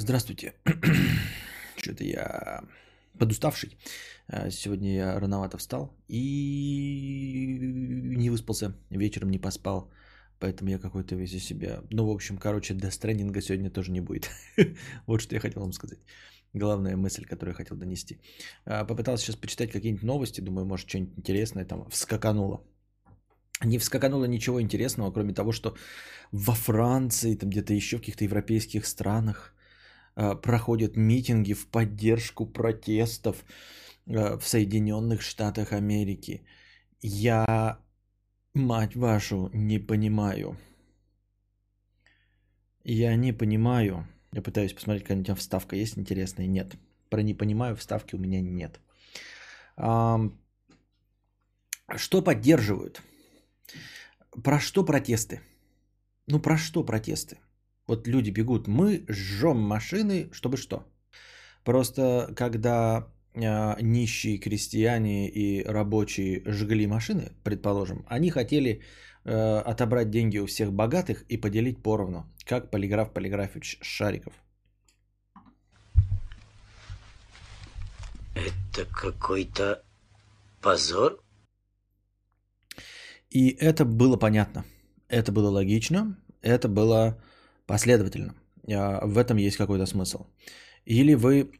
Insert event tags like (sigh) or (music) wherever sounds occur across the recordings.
Здравствуйте. (clears throat) Что-то я подуставший. А, сегодня я рановато встал и не выспался. Вечером не поспал. Поэтому я какой-то весь из себя. Ну, в общем, короче, до стрендинга сегодня тоже не будет. (laughs) вот что я хотел вам сказать. Главная мысль, которую я хотел донести. А, попытался сейчас почитать какие-нибудь новости. Думаю, может, что-нибудь интересное там вскакануло. Не вскакануло ничего интересного, кроме того, что во Франции, там где-то еще в каких-то европейских странах проходят митинги в поддержку протестов а, в Соединенных Штатах Америки. Я, мать вашу, не понимаю. Я не понимаю. Я пытаюсь посмотреть, какая-нибудь вставка есть интересная. Нет. Про не понимаю вставки у меня нет. Что поддерживают? Про что протесты? Ну, про что протесты? Вот люди бегут, мы жжем машины, чтобы что? Просто когда э, нищие крестьяне и рабочие жгли машины, предположим, они хотели э, отобрать деньги у всех богатых и поделить поровну, как полиграф Полиграфович Шариков. Это какой-то позор? И это было понятно, это было логично, это было последовательно. А, в этом есть какой-то смысл. Или вы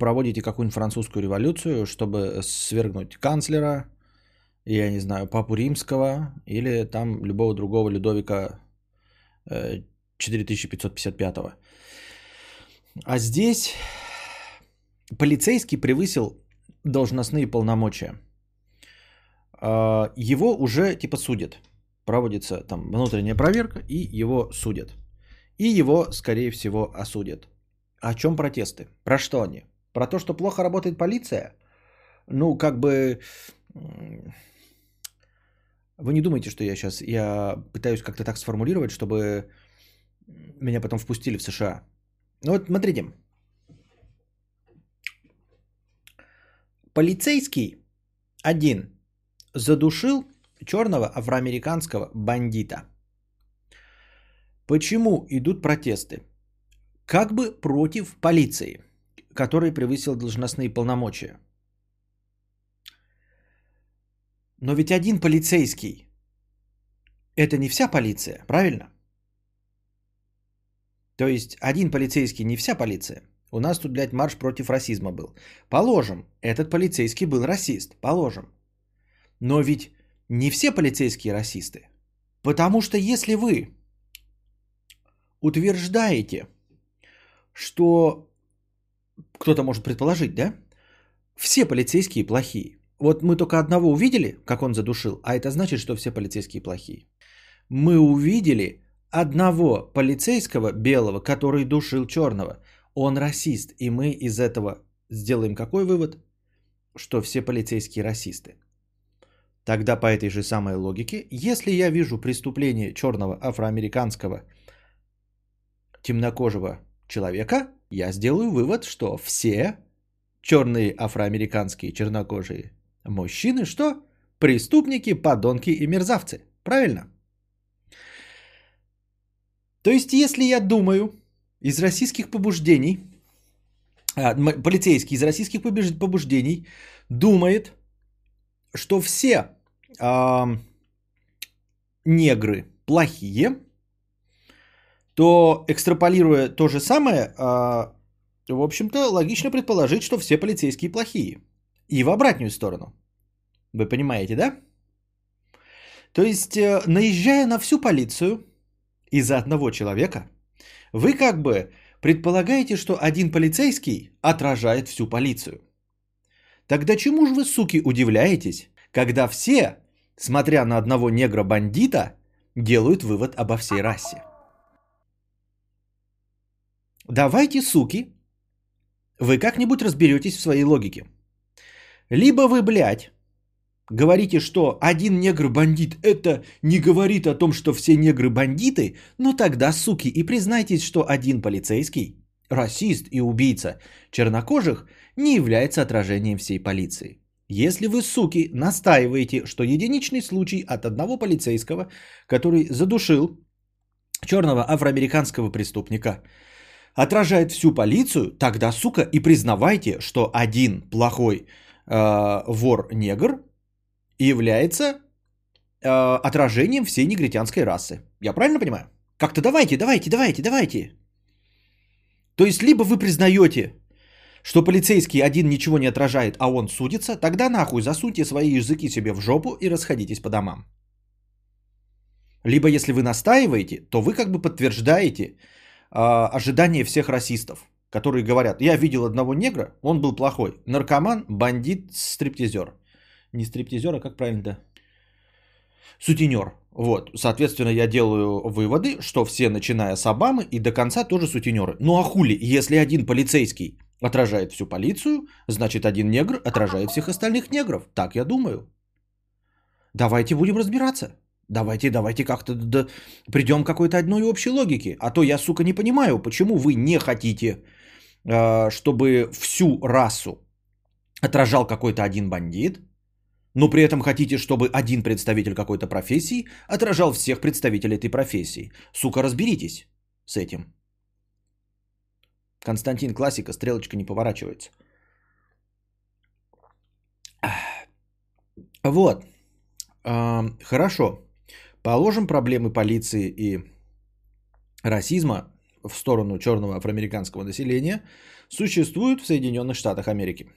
проводите какую-нибудь французскую революцию, чтобы свергнуть канцлера, я не знаю, папу римского, или там любого другого Людовика 4555. Э, а здесь полицейский превысил должностные полномочия – а, его уже типа судят. Проводится там внутренняя проверка и его судят. И его, скорее всего, осудят. О чем протесты? Про что они? Про то, что плохо работает полиция? Ну, как бы... Вы не думайте, что я сейчас... Я пытаюсь как-то так сформулировать, чтобы меня потом впустили в США. Ну вот, смотрите. Полицейский один задушил черного афроамериканского бандита. Почему идут протесты? Как бы против полиции, который превысил должностные полномочия. Но ведь один полицейский – это не вся полиция, правильно? То есть один полицейский не вся полиция. У нас тут, блядь, марш против расизма был. Положим, этот полицейский был расист, положим. Но ведь не все полицейские расисты. Потому что если вы утверждаете, что кто-то может предположить, да, все полицейские плохие. Вот мы только одного увидели, как он задушил, а это значит, что все полицейские плохие. Мы увидели одного полицейского белого, который душил черного. Он расист, и мы из этого сделаем какой вывод? Что все полицейские расисты. Тогда по этой же самой логике, если я вижу преступление черного афроамериканского темнокожего человека, я сделаю вывод, что все черные афроамериканские чернокожие мужчины, что? Преступники, подонки и мерзавцы. Правильно? То есть, если я думаю из российских побуждений, а, полицейский из российских побуждений думает, что все э, негры плохие, то экстраполируя то же самое, э, в общем-то, логично предположить, что все полицейские плохие. И в обратную сторону. Вы понимаете, да? То есть, э, наезжая на всю полицию из-за одного человека, вы как бы предполагаете, что один полицейский отражает всю полицию. Тогда чему же вы, суки, удивляетесь, когда все смотря на одного негра-бандита, делают вывод обо всей расе. Давайте, суки, вы как-нибудь разберетесь в своей логике. Либо вы, блядь, говорите, что один негр-бандит это не говорит о том, что все негры бандиты, ну тогда, суки, и признайтесь, что один полицейский, расист и убийца чернокожих не является отражением всей полиции. Если вы, суки, настаиваете, что единичный случай от одного полицейского, который задушил черного афроамериканского преступника, отражает всю полицию, тогда, сука, и признавайте, что один плохой э, вор-негр является э, отражением всей негритянской расы. Я правильно понимаю? Как-то давайте, давайте, давайте, давайте. То есть, либо вы признаете, что полицейский один ничего не отражает, а он судится, тогда нахуй засуньте свои языки себе в жопу и расходитесь по домам. Либо если вы настаиваете, то вы как бы подтверждаете ожидания всех расистов, которые говорят, я видел одного негра, он был плохой, наркоман, бандит, стриптизер. Не стриптизер, а как правильно-то? Сутенер. Вот, соответственно, я делаю выводы, что все, начиная с Обамы и до конца, тоже сутенеры. Ну а хули, если один полицейский отражает всю полицию, значит один негр отражает всех остальных негров. Так я думаю. Давайте будем разбираться. Давайте, давайте как-то да, придем к какой-то одной общей логике. А то я, сука, не понимаю, почему вы не хотите, э, чтобы всю расу отражал какой-то один бандит, но при этом хотите, чтобы один представитель какой-то профессии отражал всех представителей этой профессии. Сука, разберитесь с этим. Константин Классика, стрелочка не поворачивается. Вот. Хорошо. Положим проблемы полиции и расизма в сторону черного афроамериканского населения существуют в Соединенных Штатах Америки.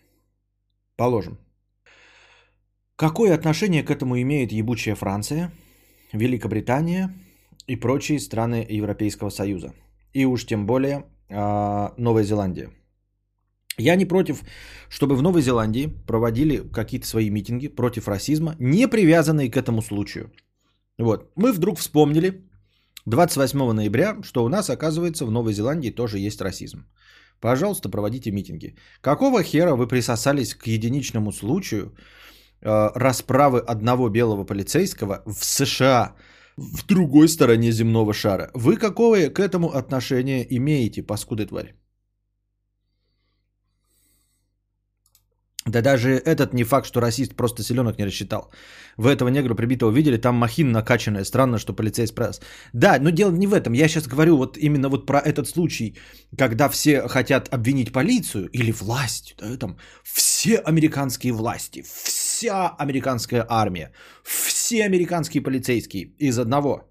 Положим. Какое отношение к этому имеет ебучая Франция, Великобритания и прочие страны Европейского Союза? И уж тем более а, Новая Зеландия. Я не против, чтобы в Новой Зеландии проводили какие-то свои митинги против расизма, не привязанные к этому случаю. Вот. Мы вдруг вспомнили 28 ноября, что у нас, оказывается, в Новой Зеландии тоже есть расизм. Пожалуйста, проводите митинги. Какого хера вы присосались к единичному случаю, Э, расправы одного белого полицейского в США, в другой стороне земного шара. Вы какое к этому отношение имеете, паскуды тварь? Да даже этот не факт, что расист просто селенок не рассчитал. Вы этого негра прибитого видели, там махин накачанная. Странно, что полицей спрашивает. Да, но дело не в этом. Я сейчас говорю вот именно вот про этот случай, когда все хотят обвинить полицию или власть. Да, там, все американские власти, вся американская армия, все американские полицейские из одного.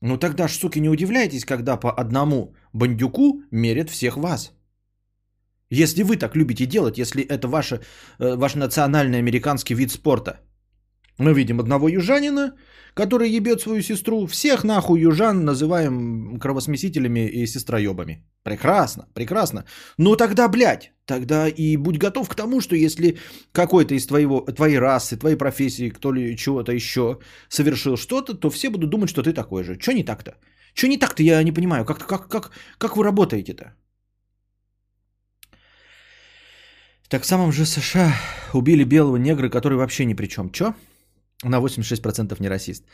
Ну тогда ж, суки, не удивляйтесь, когда по одному бандюку мерят всех вас. Если вы так любите делать, если это ваше, э, ваш национальный американский вид спорта. Мы видим одного южанина, который ебет свою сестру. Всех нахуй южан называем кровосмесителями и сестроебами. Прекрасно, прекрасно. Ну тогда, блядь, тогда и будь готов к тому, что если какой-то из твоего, твоей расы, твоей профессии, кто ли чего-то еще совершил что-то, то все будут думать, что ты такой же. Что не так-то? Что не так-то, я не понимаю. Как, как, как, как вы работаете-то? Так в самом же США убили белого негра, который вообще ни при чем. Чё? На 86% не расист.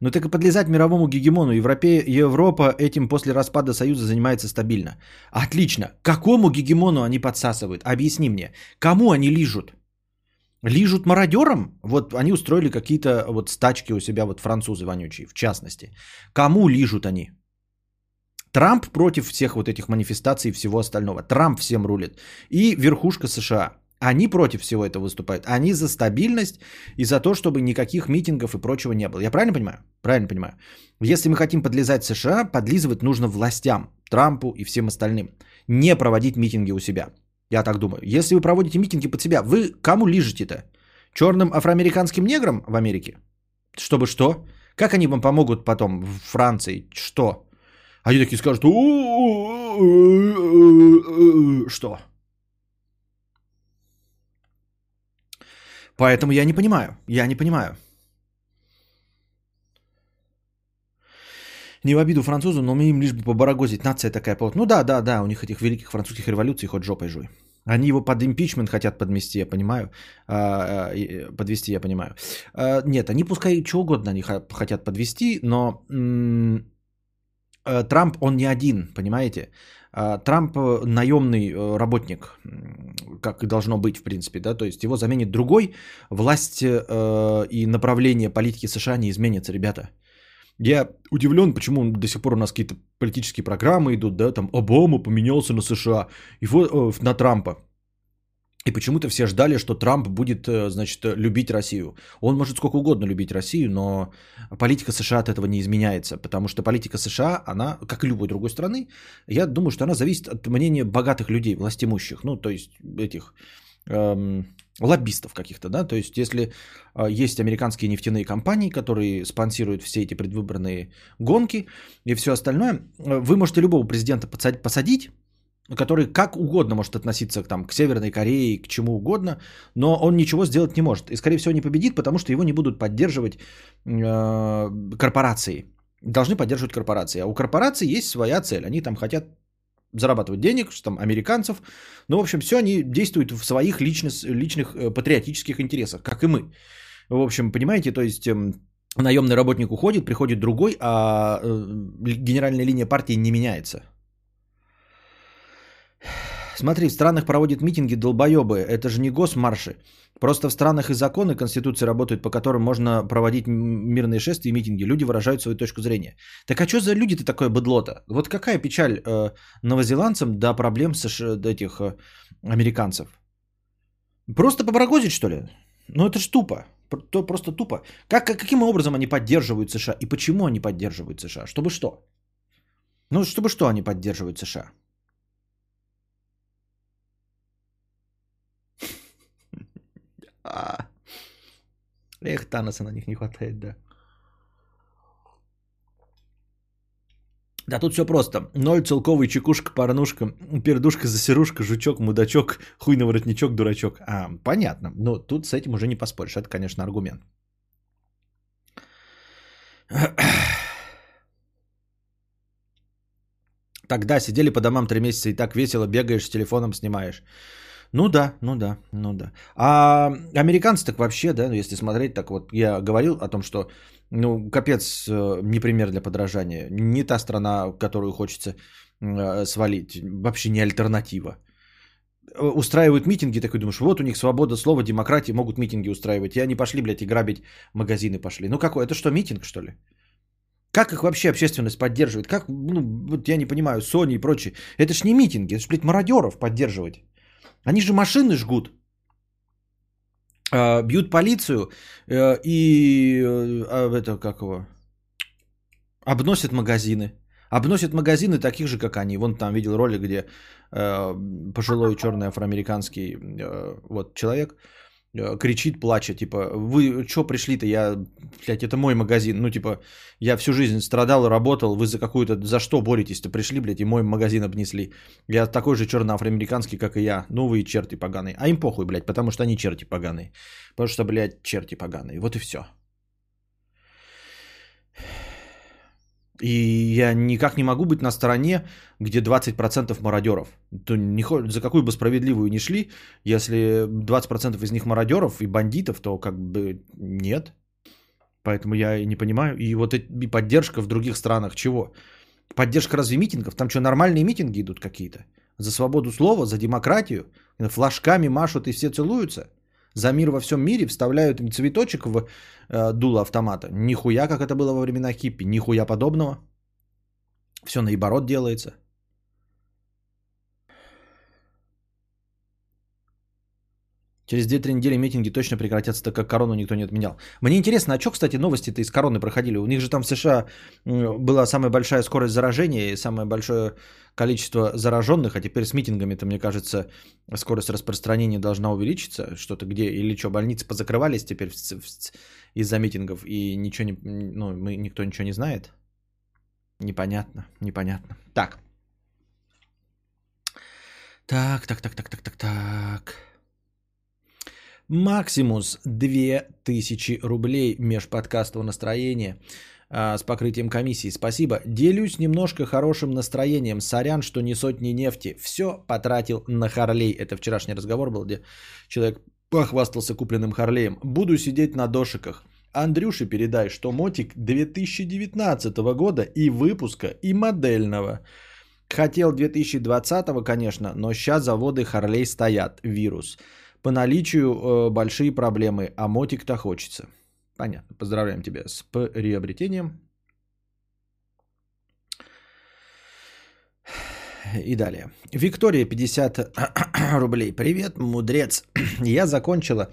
Ну так и подлезать мировому гегемону. Европе... Европа этим после распада Союза занимается стабильно. Отлично. Какому гегемону они подсасывают? Объясни мне. Кому они лижут? Лижут мародерам? Вот они устроили какие-то вот стачки у себя, вот французы вонючие, в частности. Кому лижут они? Трамп против всех вот этих манифестаций и всего остального. Трамп всем рулит. И верхушка США. Они против всего этого выступают. Они за стабильность и за то, чтобы никаких митингов и прочего не было. Я правильно понимаю? Правильно понимаю. Если мы хотим подлезать США, подлизывать нужно властям, Трампу и всем остальным. Не проводить митинги у себя. Я так думаю. Если вы проводите митинги под себя, вы кому лижете-то? Черным афроамериканским неграм в Америке? Чтобы что? Как они вам помогут потом в Франции? Что? Они такие скажут, что? Поэтому я не понимаю. Я не понимаю. Не в обиду французам, но мы им лишь бы побарагозить. Нация такая. Ну да, да, да, у них этих великих французских революций хоть жопой жуй. Они его под импичмент хотят подмести, я понимаю. А, а, подвести, я понимаю. А, нет, они пускай что угодно они хотят подвести, но Э, Трамп, он не один, понимаете? А, Трамп э, наемный э, работник, как и должно быть, в принципе, да, то есть его заменит другой, власть и направление политики США не изменится, ребята. Я удивлен, почему до сих пор у нас какие-то политические программы идут, да, там Обама поменялся на США, э, на Трампа. И почему-то все ждали, что Трамп будет, э, значит, любить Россию. Он может сколько угодно любить Россию, но политика США от этого не изменяется, потому что политика США, она, как и любой другой страны, я думаю, что она зависит от мнения богатых людей, властимущих, ну, то есть этих эм, лоббистов каких-то, да, то есть если э, есть американские нефтяные компании, которые спонсируют все эти предвыборные гонки и все остальное, э, вы можете любого президента посадить, который как угодно может относиться там, к Северной Корее, к чему угодно, но он ничего сделать не может. И, скорее всего, не победит, потому что его не будут поддерживать э, корпорации. Должны поддерживать корпорации. А у корпораций есть своя цель. Они там хотят зарабатывать денег, что там американцев. Ну, в общем, все они действуют в своих личных, личных э, патриотических интересах, как и мы. В общем, понимаете, то есть эм, наемный работник уходит, приходит другой, а э, генеральная линия партии не меняется. Смотри, в странах проводят митинги долбоебы. Это же не госмарши. Просто в странах и законы Конституции работают, по которым можно проводить мирные шествия и митинги. Люди выражают свою точку зрения. Так а что за люди-то такое быдло-то? Вот какая печаль э, новозеландцам до проблем с этих э, американцев? Просто побрагозить, что ли? Ну это ж тупо. То просто тупо. Как, каким образом они поддерживают США? И почему они поддерживают США? Чтобы что? Ну, чтобы что они поддерживают США? А. Эх, Таноса на них не хватает, да. Да тут все просто. Ноль, целковый, чекушка, порнушка, пердушка, засерушка, жучок, мудачок, хуй на воротничок, дурачок. А, понятно. Но тут с этим уже не поспоришь. Это, конечно, аргумент. Тогда сидели по домам три месяца и так весело бегаешь с телефоном, снимаешь. Ну да, ну да, ну да. А американцы так вообще, да, ну если смотреть, так вот я говорил о том, что, ну, капец, э, не пример для подражания. Не та страна, которую хочется э, свалить. Вообще не альтернатива. Э, устраивают митинги, такой думаешь, вот у них свобода слова, демократия, могут митинги устраивать. И они пошли, блядь, и грабить магазины пошли. Ну какой, это что, митинг, что ли? Как их вообще общественность поддерживает? Как, ну, вот я не понимаю, Sony и прочее. Это ж не митинги, это ж, блядь, мародеров поддерживать. Они же машины жгут. А, бьют полицию э, и э, это как его обносят магазины. Обносят магазины таких же, как они. Вон там видел ролик, где э, пожилой черный афроамериканский вот человек Э, кричит, плачет, типа, вы что пришли-то, я, блядь, это мой магазин, ну, типа, я всю жизнь страдал и работал, вы за какую-то, за что боретесь-то, пришли, блядь, и мой магазин обнесли. Я такой же черно-афроамериканский, как и я, ну, вы черти поганые. А им похуй, блядь, потому что они черти поганые. Потому что, блядь, черти поганые. Вот и все. И я никак не могу быть на стороне, где 20% мародеров. То не, за какую бы справедливую ни шли, если 20% из них мародеров и бандитов, то как бы нет. Поэтому я не понимаю. И вот и поддержка в других странах чего? Поддержка разве митингов? Там что, нормальные митинги идут какие-то? За свободу слова, за демократию? Флажками машут и все целуются? За мир во всем мире вставляют им цветочек в э, дуло автомата. Нихуя, как это было во времена хиппи. Нихуя подобного. Все наоборот делается. Через 2-3 недели митинги точно прекратятся, так как корону никто не отменял. Мне интересно, а что, кстати, новости-то из короны проходили? У них же там в США была самая большая скорость заражения и самое большое количество зараженных, а теперь с митингами-то, мне кажется, скорость распространения должна увеличиться. Что-то где, или что, больницы позакрывались теперь из-за митингов, и ничего не, ну, мы, никто ничего не знает? Непонятно, непонятно. Так. Так, так, так, так, так, так, так. Максимус 2000 рублей межподкастового настроения а, с покрытием комиссии. Спасибо. Делюсь немножко хорошим настроением. Сорян, что не сотни нефти. Все потратил на Харлей. Это вчерашний разговор был, где человек похвастался купленным Харлеем. Буду сидеть на дошиках. Андрюше передай, что мотик 2019 года и выпуска, и модельного. Хотел 2020, конечно, но сейчас заводы Харлей стоят. Вирус. По наличию э, большие проблемы, а мотик-то хочется. Понятно. Поздравляем тебя с приобретением. И далее. Виктория, 50 (coughs) рублей. Привет, мудрец. (coughs) Я закончила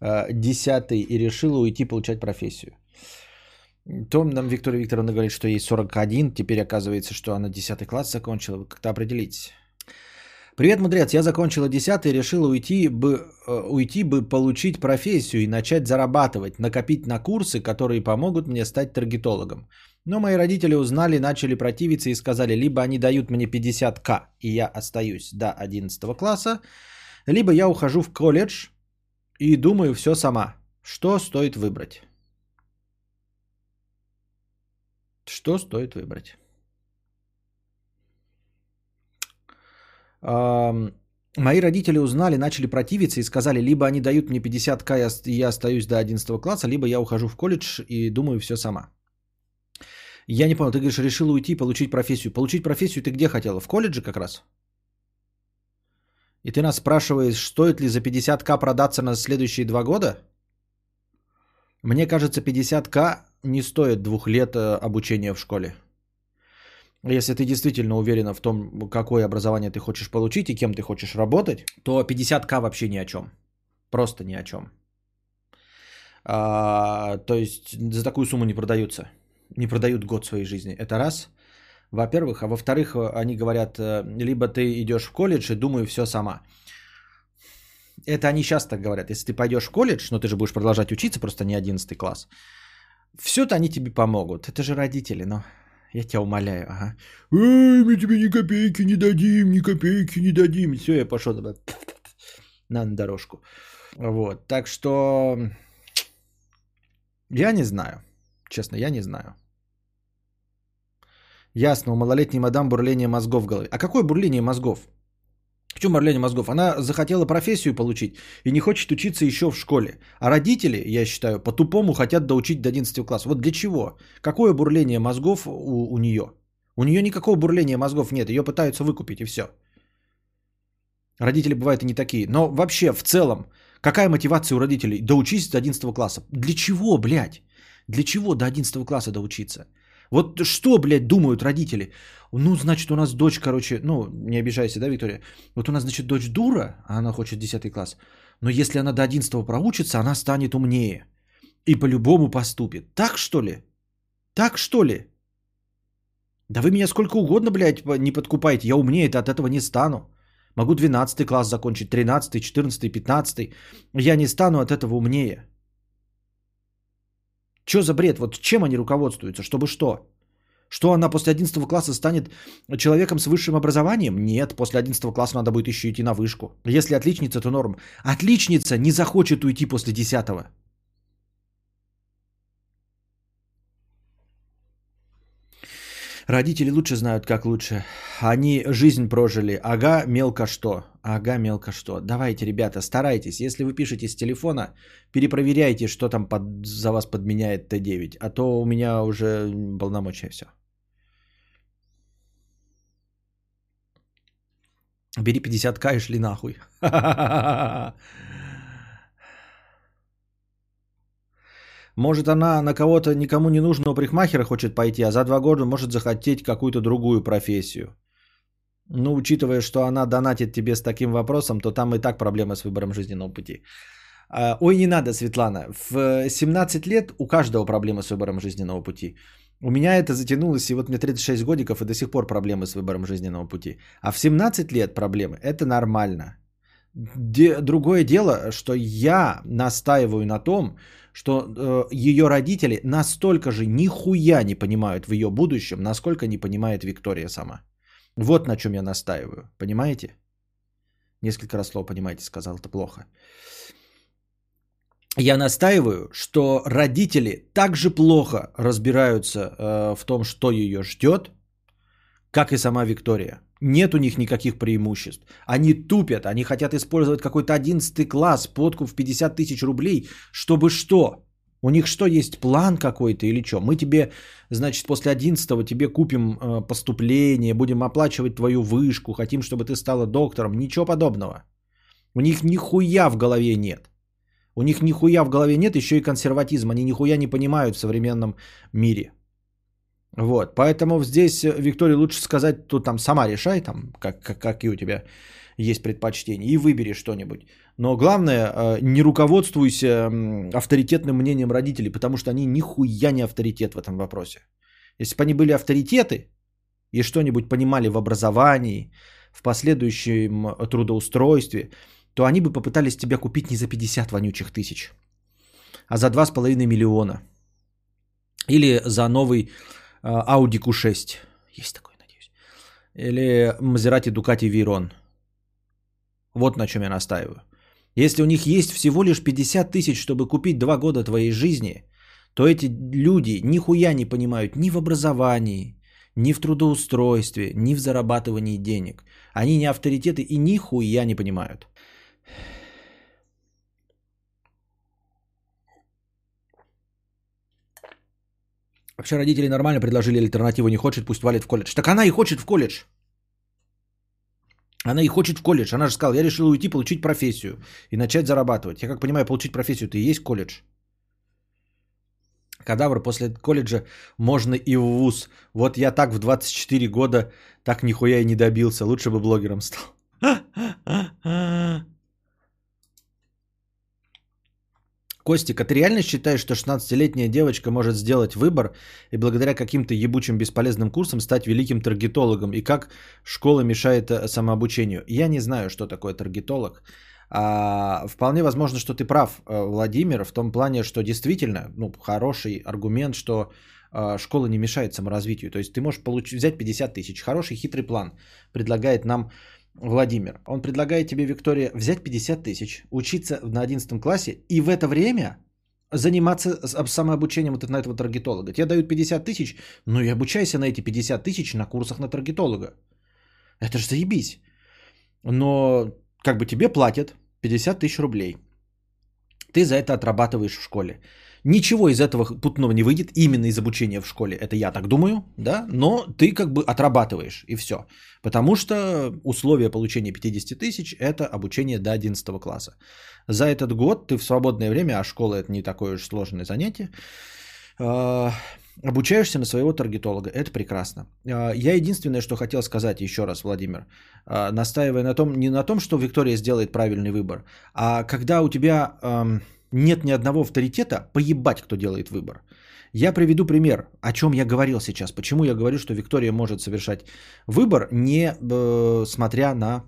э, 10 и решила уйти получать профессию. Том нам Виктория Викторовна говорит, что ей 41, теперь оказывается, что она 10 класс закончила. Вы как-то определитесь. Привет, мудрец. Я закончила 10 и решила уйти бы, э, уйти бы получить профессию и начать зарабатывать, накопить на курсы, которые помогут мне стать таргетологом. Но мои родители узнали, начали противиться и сказали, либо они дают мне 50к, и я остаюсь до 11 класса, либо я ухожу в колледж и думаю все сама. Что стоит выбрать? Что стоит выбрать? Мои родители узнали, начали противиться и сказали, либо они дают мне 50к, и я остаюсь до 11 класса, либо я ухожу в колледж и думаю все сама. Я не понял, ты говоришь, решила уйти и получить профессию. Получить профессию ты где хотела? В колледже как раз? И ты нас спрашиваешь, стоит ли за 50к продаться на следующие два года? Мне кажется, 50к не стоит двух лет э, обучения в школе. Если ты действительно уверена в том, какое образование ты хочешь получить и кем ты хочешь работать, то 50к вообще ни о чем. Просто ни о чем. А, то есть за такую сумму не продаются. Не продают год своей жизни. Это раз. Во-первых. А во-вторых, они говорят, э, либо ты идешь в колледж и думаю все сама. Это они так говорят. Если ты пойдешь в колледж, но ты же будешь продолжать учиться, просто не 11 класс. Все-то они тебе помогут. Это же родители, но я тебя умоляю. Ага. Эй, мы тебе ни копейки не дадим, ни копейки не дадим. Все, я пошел туда. (laughs) На дорожку. Вот. Так что я не знаю. Честно, я не знаю. Ясно, у малолетней мадам бурление мозгов в голове. А какое бурление мозгов? В чем бурление мозгов? Она захотела профессию получить и не хочет учиться еще в школе. А родители, я считаю, по-тупому хотят доучить до 11 класса. Вот для чего? Какое бурление мозгов у, у нее? У нее никакого бурления мозгов нет. Ее пытаются выкупить и все. Родители бывают и не такие. Но вообще, в целом, какая мотивация у родителей? Доучись до 11 класса. Для чего, блядь? Для чего до 11 класса доучиться? Вот что, блядь, думают родители? Ну, значит, у нас дочь, короче, ну, не обижайся, да, Виктория? Вот у нас, значит, дочь дура, а она хочет 10 класс. Но если она до 11 проучится, она станет умнее. И по-любому поступит. Так что ли? Так что ли? Да вы меня сколько угодно, блядь, не подкупайте. Я умнее от этого не стану. Могу 12 класс закончить, 13, 14, 15. Я не стану от этого умнее. Что за бред? Вот чем они руководствуются? Чтобы что? Что она после 11 класса станет человеком с высшим образованием? Нет, после 11 класса надо будет еще идти на вышку. Если отличница, то норм. Отличница не захочет уйти после 10 Родители лучше знают, как лучше. Они жизнь прожили. Ага, мелко что. Ага, мелко что. Давайте, ребята, старайтесь. Если вы пишете с телефона, перепроверяйте, что там под, за вас подменяет Т9. А то у меня уже полномочия все. Бери 50к и шли нахуй. (laughs) Может, она на кого-то никому не нужного парикмахера хочет пойти, а за два года может захотеть какую-то другую профессию. Ну, учитывая, что она донатит тебе с таким вопросом, то там и так проблемы с выбором жизненного пути. А, Ой, не надо, Светлана. В 17 лет у каждого проблемы с выбором жизненного пути. У меня это затянулось, и вот мне 36 годиков, и до сих пор проблемы с выбором жизненного пути. А в 17 лет проблемы – это нормально. Де- другое дело, что я настаиваю на том, что э, ее родители настолько же нихуя не понимают в ее будущем, насколько не понимает Виктория сама. Вот на чем я настаиваю. Понимаете? Несколько раз слово понимаете, сказал, это плохо. Я настаиваю, что родители также плохо разбираются э, в том, что ее ждет, как и сама Виктория. Нет у них никаких преимуществ. Они тупят, они хотят использовать какой-то 11 класс, подкуп в 50 тысяч рублей, чтобы что? У них что, есть план какой-то или что? Мы тебе, значит, после 11 тебе купим э, поступление, будем оплачивать твою вышку, хотим, чтобы ты стала доктором. Ничего подобного. У них нихуя в голове нет. У них нихуя в голове нет, еще и консерватизм. Они нихуя не понимают в современном мире. Вот, поэтому здесь, Виктория, лучше сказать, тут там сама решай, там, как, как, какие у тебя есть предпочтения, и выбери что-нибудь. Но главное, э, не руководствуйся авторитетным мнением родителей, потому что они нихуя не авторитет в этом вопросе. Если бы они были авторитеты и что-нибудь понимали в образовании, в последующем трудоустройстве, то они бы попытались тебя купить не за 50 вонючих тысяч, а за 2,5 миллиона. Или за новый э, Audi Q6. Есть такой, надеюсь. Или Maserati Ducati Veyron. Вот на чем я настаиваю. Если у них есть всего лишь 50 тысяч, чтобы купить два года твоей жизни, то эти люди нихуя не понимают ни в образовании, ни в трудоустройстве, ни в зарабатывании денег. Они не авторитеты и нихуя не понимают. Вообще родители нормально предложили альтернативу, не хочет, пусть валит в колледж. Так она и хочет в колледж. Она и хочет в колледж. Она же сказала, я решила уйти, получить профессию и начать зарабатывать. Я как понимаю, получить профессию, ты и есть колледж. Кадавр после колледжа можно и в ВУЗ. Вот я так в 24 года так нихуя и не добился. Лучше бы блогером стал. (laughs) Костик, а ты реально считаешь, что 16-летняя девочка может сделать выбор и благодаря каким-то ебучим бесполезным курсам стать великим таргетологом? И как школа мешает э, самообучению? Я не знаю, что такое таргетолог. А, вполне возможно, что ты прав, э, Владимир, в том плане, что действительно, ну, хороший аргумент, что а, школа не мешает саморазвитию. То есть ты можешь получить, взять 50 тысяч. Хороший хитрый план предлагает нам Владимир. Он предлагает тебе, Виктория, взять 50 тысяч, учиться на 11 классе и в это время заниматься самообучением вот на этого таргетолога. Тебе дают 50 тысяч, ну и обучайся на эти 50 тысяч на курсах на таргетолога. Это же заебись. Но как бы тебе платят 50 тысяч рублей. Ты за это отрабатываешь в школе. Ничего из этого путного не выйдет именно из обучения в школе. Это я так думаю, да, но ты как бы отрабатываешь и все. Потому что условие получения 50 тысяч – это обучение до 11 класса. За этот год ты в свободное время, а школа – это не такое уж сложное занятие, а, обучаешься на своего таргетолога. Это прекрасно. А, я единственное, что хотел сказать еще раз, Владимир, а, настаивая на том, не на том, что Виктория сделает правильный выбор, а когда у тебя нет ни одного авторитета, поебать, кто делает выбор. Я приведу пример, о чем я говорил сейчас. Почему я говорю, что Виктория может совершать выбор, не э, смотря на,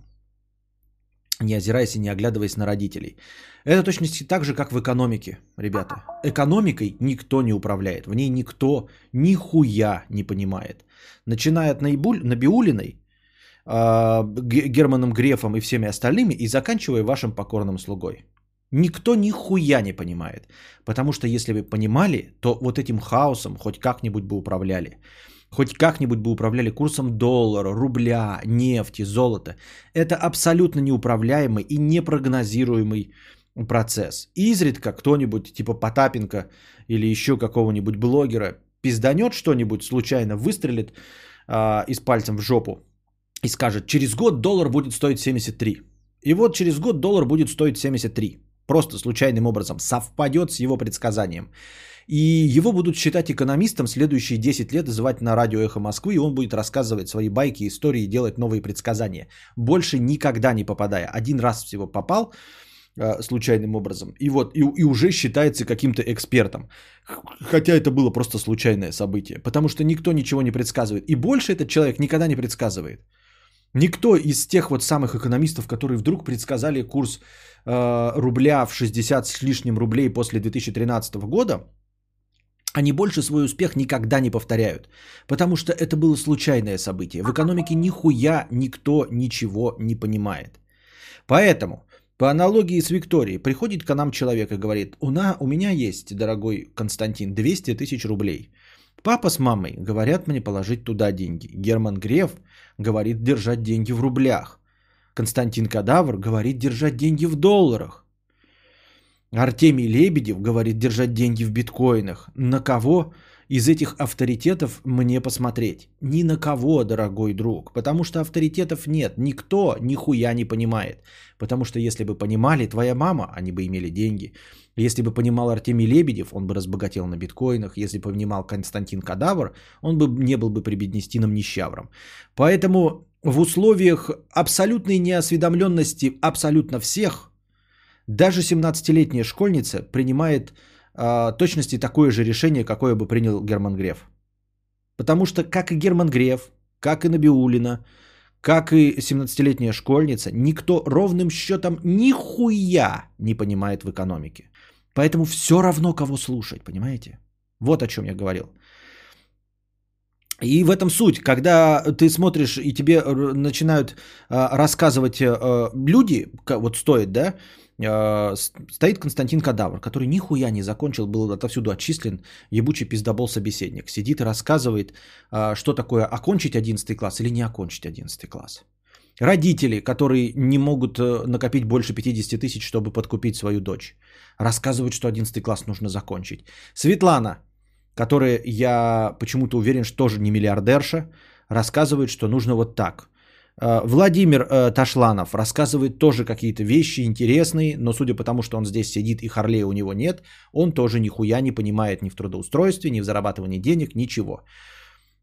не озираясь и не оглядываясь на родителей. Это точности так же, как в экономике, ребята. Экономикой никто не управляет. В ней никто нихуя не понимает. Начиная от Наибуль, Набиулиной, э, Германом Грефом и всеми остальными и заканчивая вашим покорным слугой. Никто нихуя не понимает. Потому что если бы понимали, то вот этим хаосом хоть как-нибудь бы управляли. Хоть как-нибудь бы управляли курсом доллара, рубля, нефти, золота. Это абсолютно неуправляемый и непрогнозируемый процесс. Изредка кто-нибудь типа Потапенко или еще какого-нибудь блогера пизданет что-нибудь случайно, выстрелит э, из пальцем в жопу и скажет, через год доллар будет стоить 73. И вот через год доллар будет стоить 73 просто случайным образом совпадет с его предсказанием. И его будут считать экономистом следующие 10 лет, звать на радио «Эхо Москвы», и он будет рассказывать свои байки, истории, делать новые предсказания. Больше никогда не попадая. Один раз всего попал э, случайным образом, и вот, и, и уже считается каким-то экспертом. Хотя это было просто случайное событие, потому что никто ничего не предсказывает. И больше этот человек никогда не предсказывает. Никто из тех вот самых экономистов, которые вдруг предсказали курс э, рубля в 60 с лишним рублей после 2013 года, они больше свой успех никогда не повторяют. Потому что это было случайное событие. В экономике нихуя никто ничего не понимает. Поэтому, по аналогии с Викторией, приходит к нам человек и говорит, у, на, у меня есть, дорогой Константин, 200 тысяч рублей. Папа с мамой говорят мне положить туда деньги. Герман Греф говорит держать деньги в рублях. Константин Кадавр говорит держать деньги в долларах. Артемий Лебедев говорит держать деньги в биткоинах. На кого из этих авторитетов мне посмотреть? Ни на кого, дорогой друг. Потому что авторитетов нет. Никто нихуя не понимает. Потому что если бы понимали твоя мама, они бы имели деньги. Если бы понимал Артемий Лебедев, он бы разбогател на биткоинах. Если бы понимал Константин Кадавр, он бы не был бы прибеднестином нищавром. Поэтому в условиях абсолютной неосведомленности абсолютно всех, даже 17-летняя школьница принимает э, точности такое же решение, какое бы принял Герман Греф. Потому что как и Герман Греф, как и Набиулина, как и 17-летняя школьница, никто ровным счетом нихуя не понимает в экономике. Поэтому все равно кого слушать, понимаете? Вот о чем я говорил. И в этом суть, когда ты смотришь и тебе начинают а, рассказывать а, люди, вот стоит, да, стоит Константин Кадавр, который нихуя не закончил, был отовсюду отчислен, ебучий пиздобол собеседник, сидит и рассказывает, что такое окончить 11 класс или не окончить 11 класс. Родители, которые не могут э, накопить больше 50 тысяч, чтобы подкупить свою дочь, рассказывают, что 11 класс нужно закончить. Светлана, которая, я почему-то уверен, что тоже не миллиардерша, рассказывает, что нужно вот так. Э, Владимир э, Ташланов рассказывает тоже какие-то вещи интересные, но судя по тому, что он здесь сидит и Харлея у него нет, он тоже нихуя не понимает ни в трудоустройстве, ни в зарабатывании денег, ничего.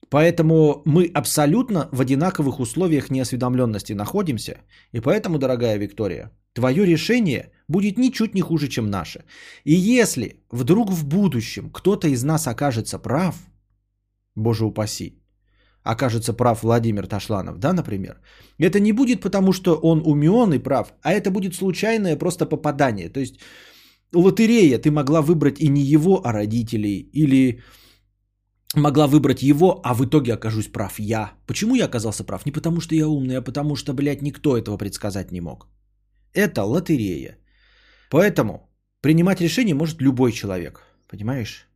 Поэтому мы абсолютно в одинаковых условиях неосведомленности находимся. И поэтому, дорогая Виктория, твое решение будет ничуть не хуже, чем наше. И если вдруг в будущем кто-то из нас окажется прав, боже упаси, окажется прав Владимир Ташланов, да, например, это не будет потому, что он умен и прав, а это будет случайное просто попадание. То есть лотерея, ты могла выбрать и не его, а родителей, или могла выбрать его, а в итоге окажусь прав я. Почему я оказался прав? Не потому, что я умный, а потому, что, блядь, никто этого предсказать не мог. Это лотерея. Поэтому принимать решение может любой человек. Понимаешь?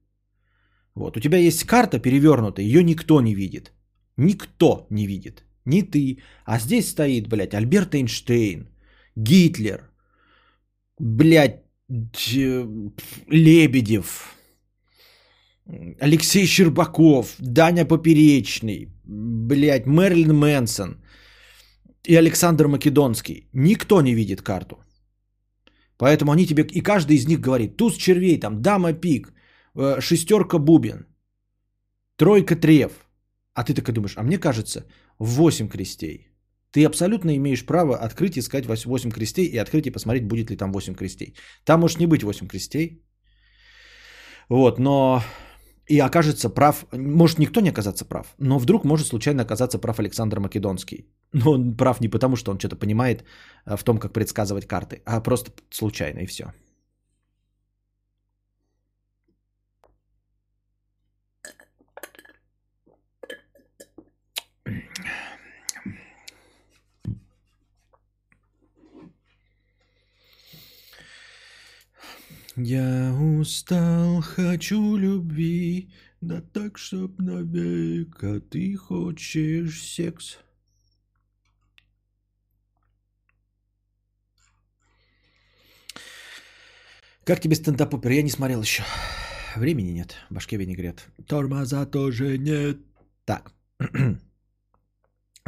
Вот. У тебя есть карта перевернутая, ее никто не видит. Никто не видит. Ни ты. А здесь стоит, блядь, Альберт Эйнштейн, Гитлер, блядь, Лебедев, Алексей Щербаков, Даня Поперечный, блядь, Мерлин Мэнсон и Александр Македонский. Никто не видит карту. Поэтому они тебе, и каждый из них говорит, туз червей, там, дама пик, э, шестерка бубен, тройка трев. А ты так думаешь, а мне кажется, 8 крестей. Ты абсолютно имеешь право открыть искать 8 крестей и открыть и посмотреть, будет ли там 8 крестей. Там может не быть 8 крестей. Вот, но и окажется прав, может никто не оказаться прав, но вдруг может случайно оказаться прав Александр Македонский. (laughs) Но он прав не потому, что он что-то понимает э, в том, как предсказывать карты, а просто случайно и все. Я устал, хочу любви, да так, чтоб навек, а ты хочешь секс. Как тебе стендап-опер? Я не смотрел еще. Времени нет, в башке винегрет. Тормоза тоже нет. Так. (clears throat)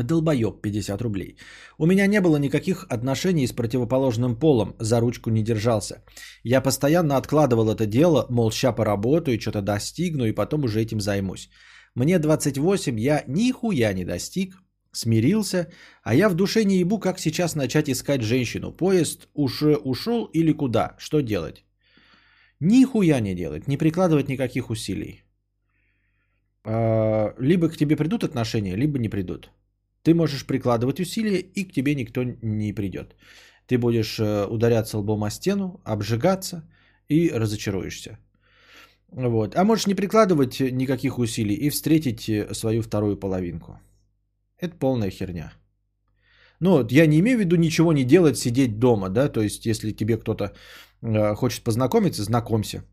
Долбоеб 50 рублей. У меня не было никаких отношений с противоположным полом, за ручку не держался. Я постоянно откладывал это дело, мол, ща поработаю, что-то достигну и потом уже этим займусь. Мне 28, я нихуя не достиг, смирился, а я в душе не ебу, как сейчас начать искать женщину. Поезд уж ушел или куда? Что делать? Нихуя не делать, не прикладывать никаких усилий. А, либо к тебе придут отношения, либо не придут. Ты можешь прикладывать усилия, и к тебе никто не придет. Ты будешь э, ударяться лбом о стену, обжигаться и разочаруешься. Вот. А можешь не прикладывать никаких усилий и встретить э, свою вторую половинку. Это полная херня. Ну, я не имею в виду ничего не делать, сидеть дома, да, то есть если тебе кто-то э, хочет познакомиться, знакомься.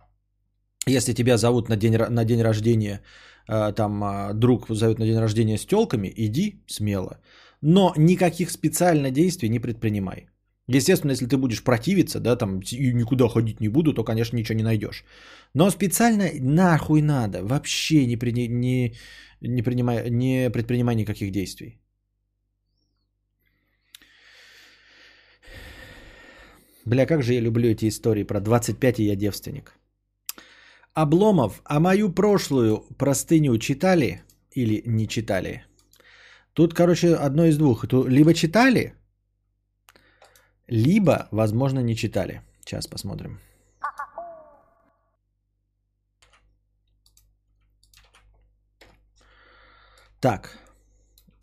Если тебя зовут на день, на день рождения Э, там а, друг зовет на день рождения с телками, иди смело. Но никаких специально действий не предпринимай. Естественно, если ты будешь противиться, да, там, и никуда ходить не буду, то, конечно, ничего не найдешь. Но специально нахуй надо, вообще не, при, не, не, принимай, не предпринимай никаких действий. Бля, как же я люблю эти истории про 25 и я девственник. Обломов, а мою прошлую простыню читали или не читали? Тут, короче, одно из двух. Либо читали, либо, возможно, не читали. Сейчас посмотрим. Так.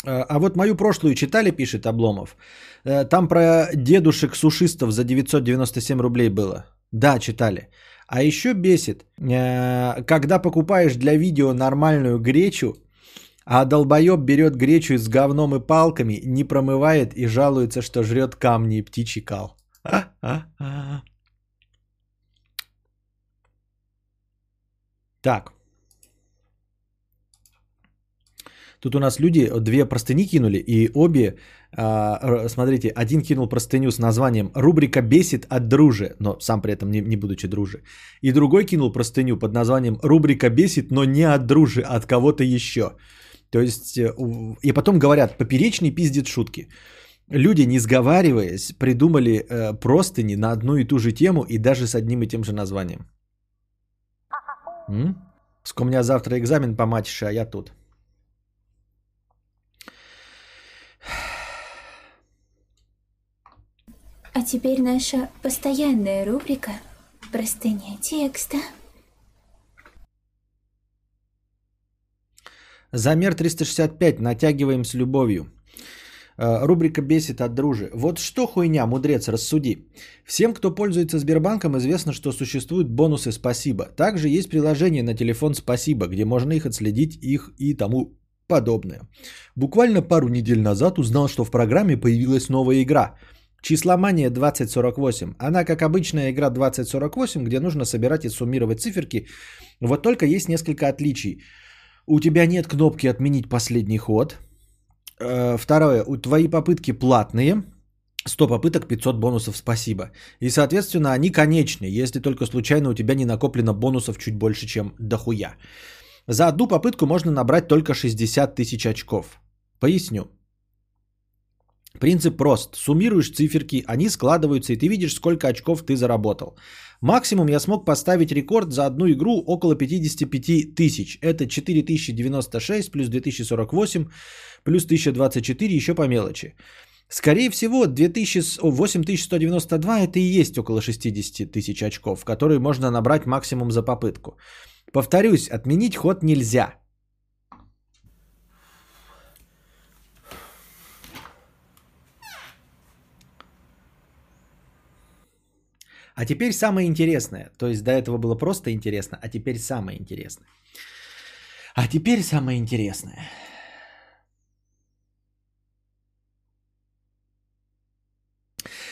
Э, а вот мою прошлую читали, пишет Обломов. Э, там про дедушек сушистов за 997 рублей было. Да, читали. А еще бесит, э, когда покупаешь для видео нормальную гречу, а долбоеб берет гречу с говном и палками, не промывает и жалуется, что жрет камни и птичий кал. Так. Тут у нас люди две простыни кинули, и обе, смотрите, один кинул простыню с названием «Рубрика бесит от дружи», но сам при этом не, не будучи дружи. И другой кинул простыню под названием «Рубрика бесит, но не от дружи, а от кого-то еще». То есть, э, и потом говорят, поперечный пиздит шутки. Люди, не сговариваясь, придумали э, простыни на одну и ту же тему и даже с одним и тем же названием. М? У меня завтра экзамен по матише, а я тут. А теперь наша постоянная рубрика «Простыня текста». Замер 365. Натягиваем с любовью. Э, рубрика «Бесит от дружи». Вот что хуйня, мудрец, рассуди. Всем, кто пользуется Сбербанком, известно, что существуют бонусы «Спасибо». Также есть приложение на телефон «Спасибо», где можно их отследить, их и тому подобное. Буквально пару недель назад узнал, что в программе появилась новая игра – Числомания 2048. Она, как обычная игра 2048, где нужно собирать и суммировать циферки. Вот только есть несколько отличий. У тебя нет кнопки «Отменить последний ход». Э, второе. У твои попытки платные. 100 попыток, 500 бонусов, спасибо. И, соответственно, они конечные, если только случайно у тебя не накоплено бонусов чуть больше, чем дохуя. За одну попытку можно набрать только 60 тысяч очков. Поясню. Принцип прост. Суммируешь циферки, они складываются, и ты видишь, сколько очков ты заработал. Максимум я смог поставить рекорд за одну игру около 55 тысяч. Это 4096 плюс 2048 плюс 1024 еще по мелочи. Скорее всего, 2000, 8192 это и есть около 60 тысяч очков, которые можно набрать максимум за попытку. Повторюсь, отменить ход нельзя. А теперь самое интересное. То есть до этого было просто интересно, а теперь самое интересное. А теперь самое интересное.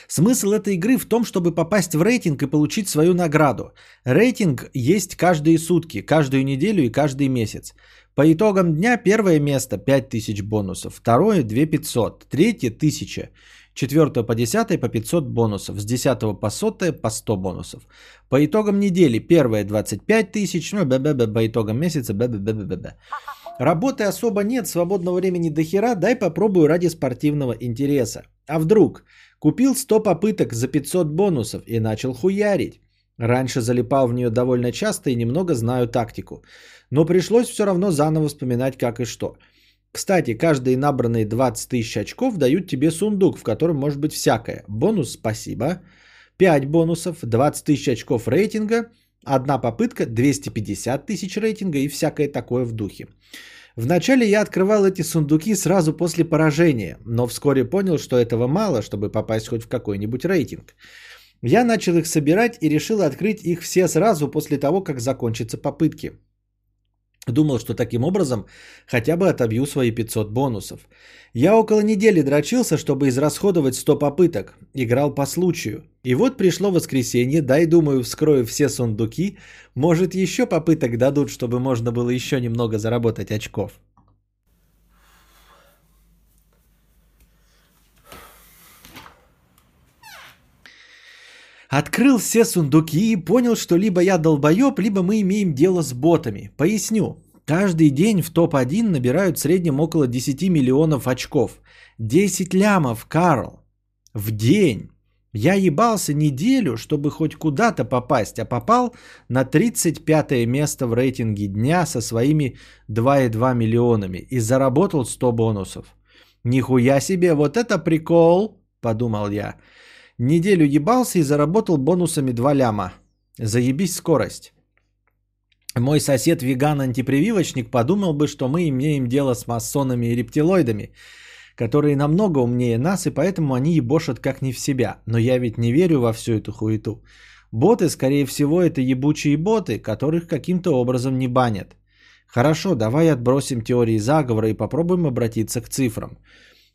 Смысл этой игры в том, чтобы попасть в рейтинг и получить свою награду. Рейтинг есть каждые сутки, каждую неделю и каждый месяц. По итогам дня первое место 5000 бонусов, второе 2500, третье 1000, четвертое по 10 по 500 бонусов, с 10 по 100 по 100 бонусов. По итогам недели первое 25 тысяч, ну, б -б -б, по итогам месяца, б -б -б -б -б. Работы особо нет, свободного времени до хера, дай попробую ради спортивного интереса. А вдруг? Купил 100 попыток за 500 бонусов и начал хуярить. Раньше залипал в нее довольно часто и немного знаю тактику. Но пришлось все равно заново вспоминать как и что. Кстати, каждые набранные 20 тысяч очков дают тебе сундук, в котором может быть всякое. Бонус «Спасибо», 5 бонусов, 20 тысяч очков рейтинга, одна попытка, 250 тысяч рейтинга и всякое такое в духе. Вначале я открывал эти сундуки сразу после поражения, но вскоре понял, что этого мало, чтобы попасть хоть в какой-нибудь рейтинг. Я начал их собирать и решил открыть их все сразу после того, как закончатся попытки. Думал, что таким образом хотя бы отобью свои 500 бонусов. Я около недели дрочился, чтобы израсходовать 100 попыток. Играл по случаю. И вот пришло воскресенье, дай, думаю, вскрою все сундуки. Может, еще попыток дадут, чтобы можно было еще немного заработать очков. Открыл все сундуки и понял, что либо я долбоеб, либо мы имеем дело с ботами. Поясню. Каждый день в топ-1 набирают в среднем около 10 миллионов очков. 10 лямов, Карл. В день. Я ебался неделю, чтобы хоть куда-то попасть, а попал на 35 место в рейтинге дня со своими 2,2 миллионами и заработал 100 бонусов. Нихуя себе, вот это прикол, подумал я. Неделю ебался и заработал бонусами 2 ляма. Заебись скорость. Мой сосед веган-антипрививочник подумал бы, что мы имеем дело с масонами и рептилоидами, которые намного умнее нас, и поэтому они ебошат как не в себя. Но я ведь не верю во всю эту хуету. Боты, скорее всего, это ебучие боты, которых каким-то образом не банят. Хорошо, давай отбросим теории заговора и попробуем обратиться к цифрам.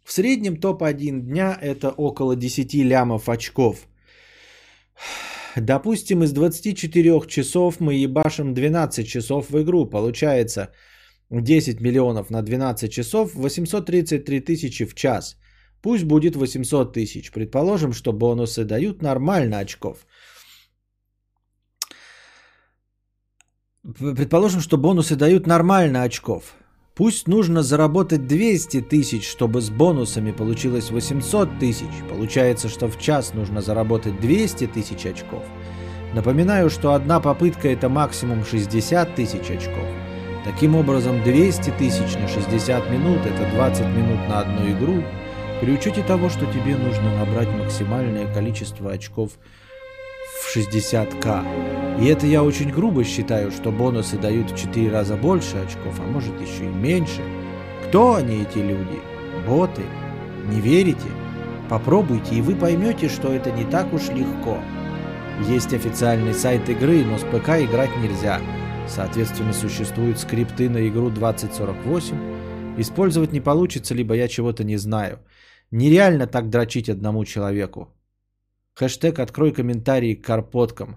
В среднем топ-1 дня это около 10 лямов очков. Допустим, из 24 часов мы ебашим 12 часов в игру. Получается 10 миллионов на 12 часов, 833 тысячи в час. Пусть будет 800 тысяч. Предположим, что бонусы дают нормально очков. Предположим, что бонусы дают нормально очков. Пусть нужно заработать 200 тысяч, чтобы с бонусами получилось 800 тысяч. Получается, что в час нужно заработать 200 тысяч очков. Напоминаю, что одна попытка это максимум 60 тысяч очков. Таким образом, 200 тысяч на 60 минут это 20 минут на одну игру. При учете того, что тебе нужно набрать максимальное количество очков в 60к. И это я очень грубо считаю, что бонусы дают в 4 раза больше очков, а может еще и меньше. Кто они эти люди? Боты? Не верите? Попробуйте, и вы поймете, что это не так уж легко. Есть официальный сайт игры, но с ПК играть нельзя. Соответственно, существуют скрипты на игру 2048. Использовать не получится, либо я чего-то не знаю. Нереально так дрочить одному человеку. Хэштег «Открой комментарии к карпоткам».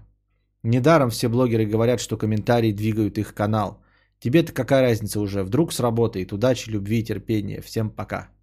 Недаром все блогеры говорят, что комментарии двигают их канал. Тебе-то какая разница уже? Вдруг сработает. Удачи, любви терпения. Всем пока. “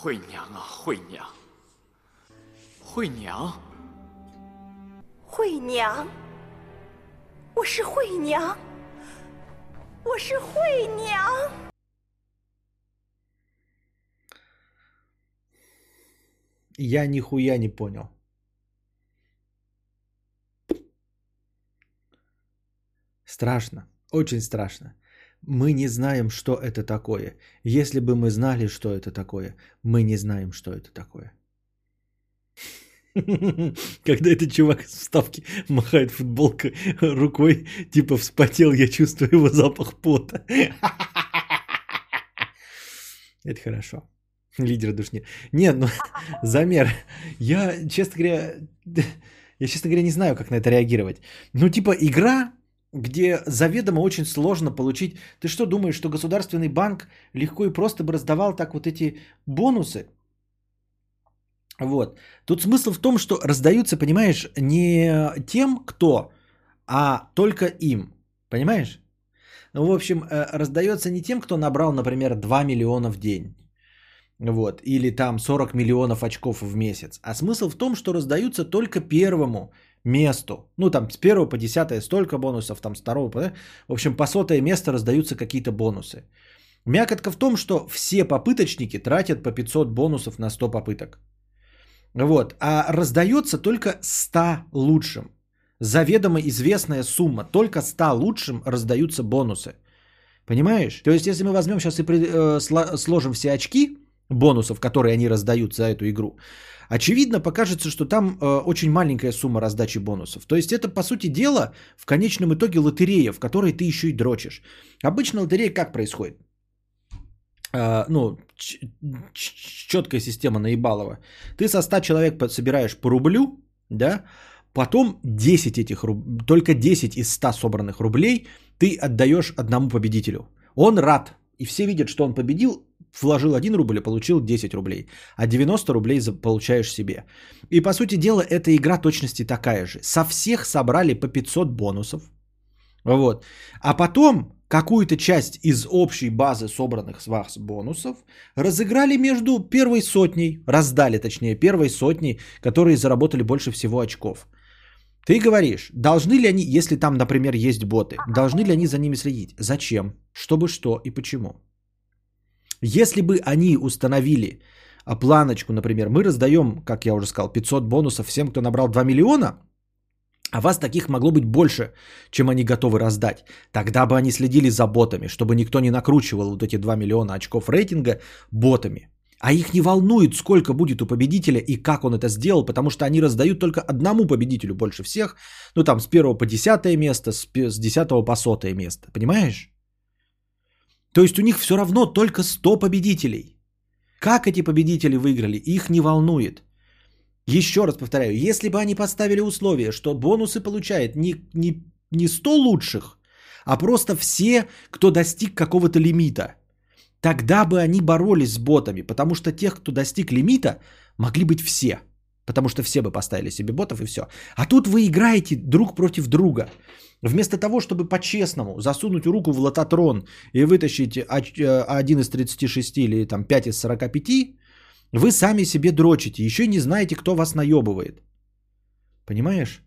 惠娘啊，惠娘，惠娘，惠娘，我是惠娘，我是惠娘。”Я нихуя не понял. Страшно, очень страшно. Мы не знаем, что это такое. Если бы мы знали, что это такое, мы не знаем, что это такое. (laughs) Когда этот чувак в вставке махает футболкой рукой, типа вспотел, я чувствую его запах пота. (laughs) Это хорошо. Лидер душни. Нет, ну, (laughs) замер. Я, честно говоря, я, честно говоря, не знаю, как на это реагировать. Ну, типа, игра, где заведомо очень сложно получить. Ты что думаешь, что государственный банк легко и просто бы раздавал так вот эти бонусы? Вот. Тут смысл в том, что раздаются, понимаешь, не тем, кто, а только им. Понимаешь? Ну, в общем, э, раздается не тем, кто набрал, например, 2 миллиона в день. Вот, или там 40 миллионов очков в месяц. А смысл в том, что раздаются только первому месту. Ну, там с первого по десятое столько бонусов, там с второго по... В общем, по сотое место раздаются какие-то бонусы. Мякотка в том, что все попыточники тратят по 500 бонусов на 100 попыток. Вот. А раздается только 100 лучшим. Заведомо известная сумма. Только 100 лучшим раздаются бонусы. Понимаешь? То есть, если мы возьмем сейчас и э, сложим все очки бонусов, которые они раздают за эту игру, очевидно покажется, что там э, очень маленькая сумма раздачи бонусов. То есть это, по сути дела, в конечном итоге лотерея, в которой ты еще и дрочишь. Обычно лотерея как происходит? Э, ну, четкая система наебалова. Ты со 100 человек собираешь по рублю, да, потом 10 этих руб... только 10 из 100 собранных рублей ты отдаешь одному победителю. Он рад. И все видят, что он победил, вложил 1 рубль и получил 10 рублей. А 90 рублей получаешь себе. И по сути дела, эта игра точности такая же. Со всех собрали по 500 бонусов. Вот. А потом какую-то часть из общей базы собранных с вас бонусов разыграли между первой сотней, раздали точнее первой сотней, которые заработали больше всего очков. Ты говоришь, должны ли они, если там, например, есть боты, должны ли они за ними следить? Зачем? Чтобы что и почему? Если бы они установили а, планочку, например, мы раздаем, как я уже сказал, 500 бонусов всем, кто набрал 2 миллиона, а вас таких могло быть больше, чем они готовы раздать. Тогда бы они следили за ботами, чтобы никто не накручивал вот эти 2 миллиона очков рейтинга ботами. А их не волнует, сколько будет у победителя и как он это сделал, потому что они раздают только одному победителю больше всех. Ну там с первого по десятое место, с пе- с десятого по сотое место. Понимаешь? То есть у них все равно только 100 победителей. Как эти победители выиграли, их не волнует. Еще раз повторяю, если бы они поставили условие, что бонусы получает не, не, не 100 лучших, а просто все, кто достиг какого-то лимита, тогда бы они боролись с ботами, потому что тех, кто достиг лимита, могли быть все. Потому что все бы поставили себе ботов и все. А тут вы играете друг против друга. Вместо того, чтобы по-честному засунуть руку в лототрон и вытащить оч- э, 1 из 36 или там 5 из 45, вы сами себе дрочите. Еще не знаете, кто вас наебывает. Понимаешь?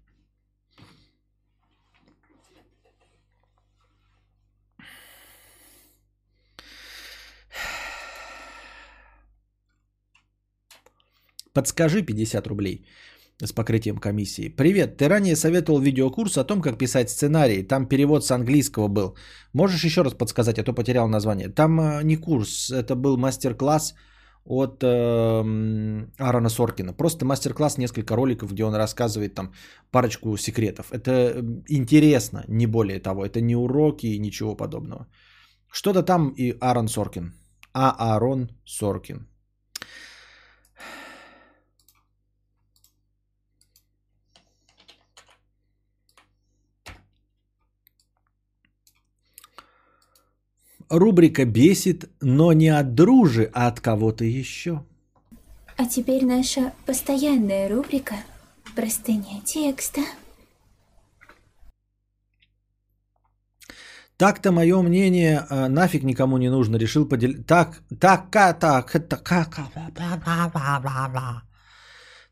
Подскажи 50 рублей с покрытием комиссии. Привет, ты ранее советовал видеокурс о том, как писать сценарий. Там перевод с английского был. Можешь еще раз подсказать, а то потерял название. Там э, не курс, это был мастер-класс от эм, Аарона Соркина. Просто мастер-класс, несколько роликов, где он рассказывает там парочку секретов. Это э, интересно, не более того. Это не уроки и ничего подобного. Что-то там и Аарон Соркин. А Аарон Соркин. Рубрика «Бесит, но не от дружи, а от кого-то еще». А теперь наша постоянная рубрика «Простыня текста». Так-то мое мнение э, нафиг никому не нужно. Решил поделить. Так, так, так, это как.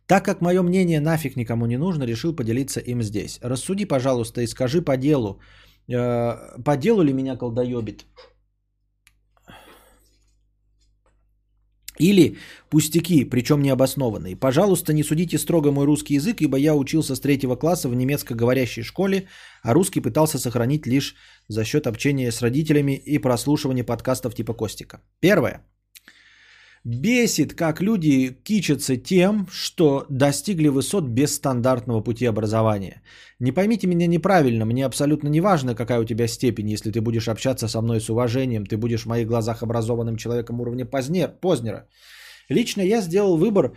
Так как мое мнение нафиг никому не нужно, решил поделиться им здесь. Рассуди, пожалуйста, и скажи по делу. Э, по делу ли меня колдоебит? Или пустяки, причем необоснованные. Пожалуйста, не судите строго мой русский язык, ибо я учился с третьего класса в немецко-говорящей школе, а русский пытался сохранить лишь за счет общения с родителями и прослушивания подкастов типа Костика. Первое. Бесит, как люди кичатся тем, что достигли высот без стандартного пути образования. Не поймите меня неправильно, мне абсолютно не важно, какая у тебя степень, если ты будешь общаться со мной с уважением, ты будешь в моих глазах образованным человеком уровня Познер, Познера. Лично я сделал выбор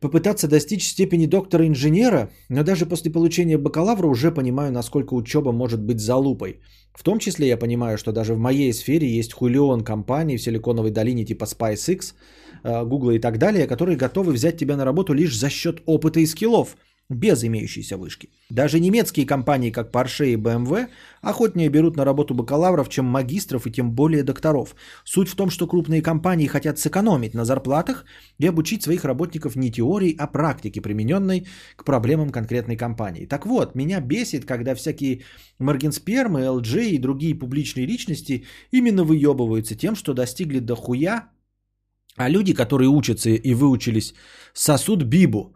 попытаться достичь степени доктора-инженера, но даже после получения бакалавра уже понимаю, насколько учеба может быть залупой. В том числе я понимаю, что даже в моей сфере есть хулион компаний в Силиконовой долине типа SpiceX, э, Google и так далее, которые готовы взять тебя на работу лишь за счет опыта и скиллов, без имеющейся вышки. Даже немецкие компании, как Porsche и BMW, охотнее берут на работу бакалавров, чем магистров и тем более докторов. Суть в том, что крупные компании хотят сэкономить на зарплатах и обучить своих работников не теории, а практике, примененной к проблемам конкретной компании. Так вот, меня бесит, когда всякие Моргенспермы, LG и другие публичные личности именно выебываются тем, что достигли до хуя, а люди, которые учатся и выучились, сосут бибу.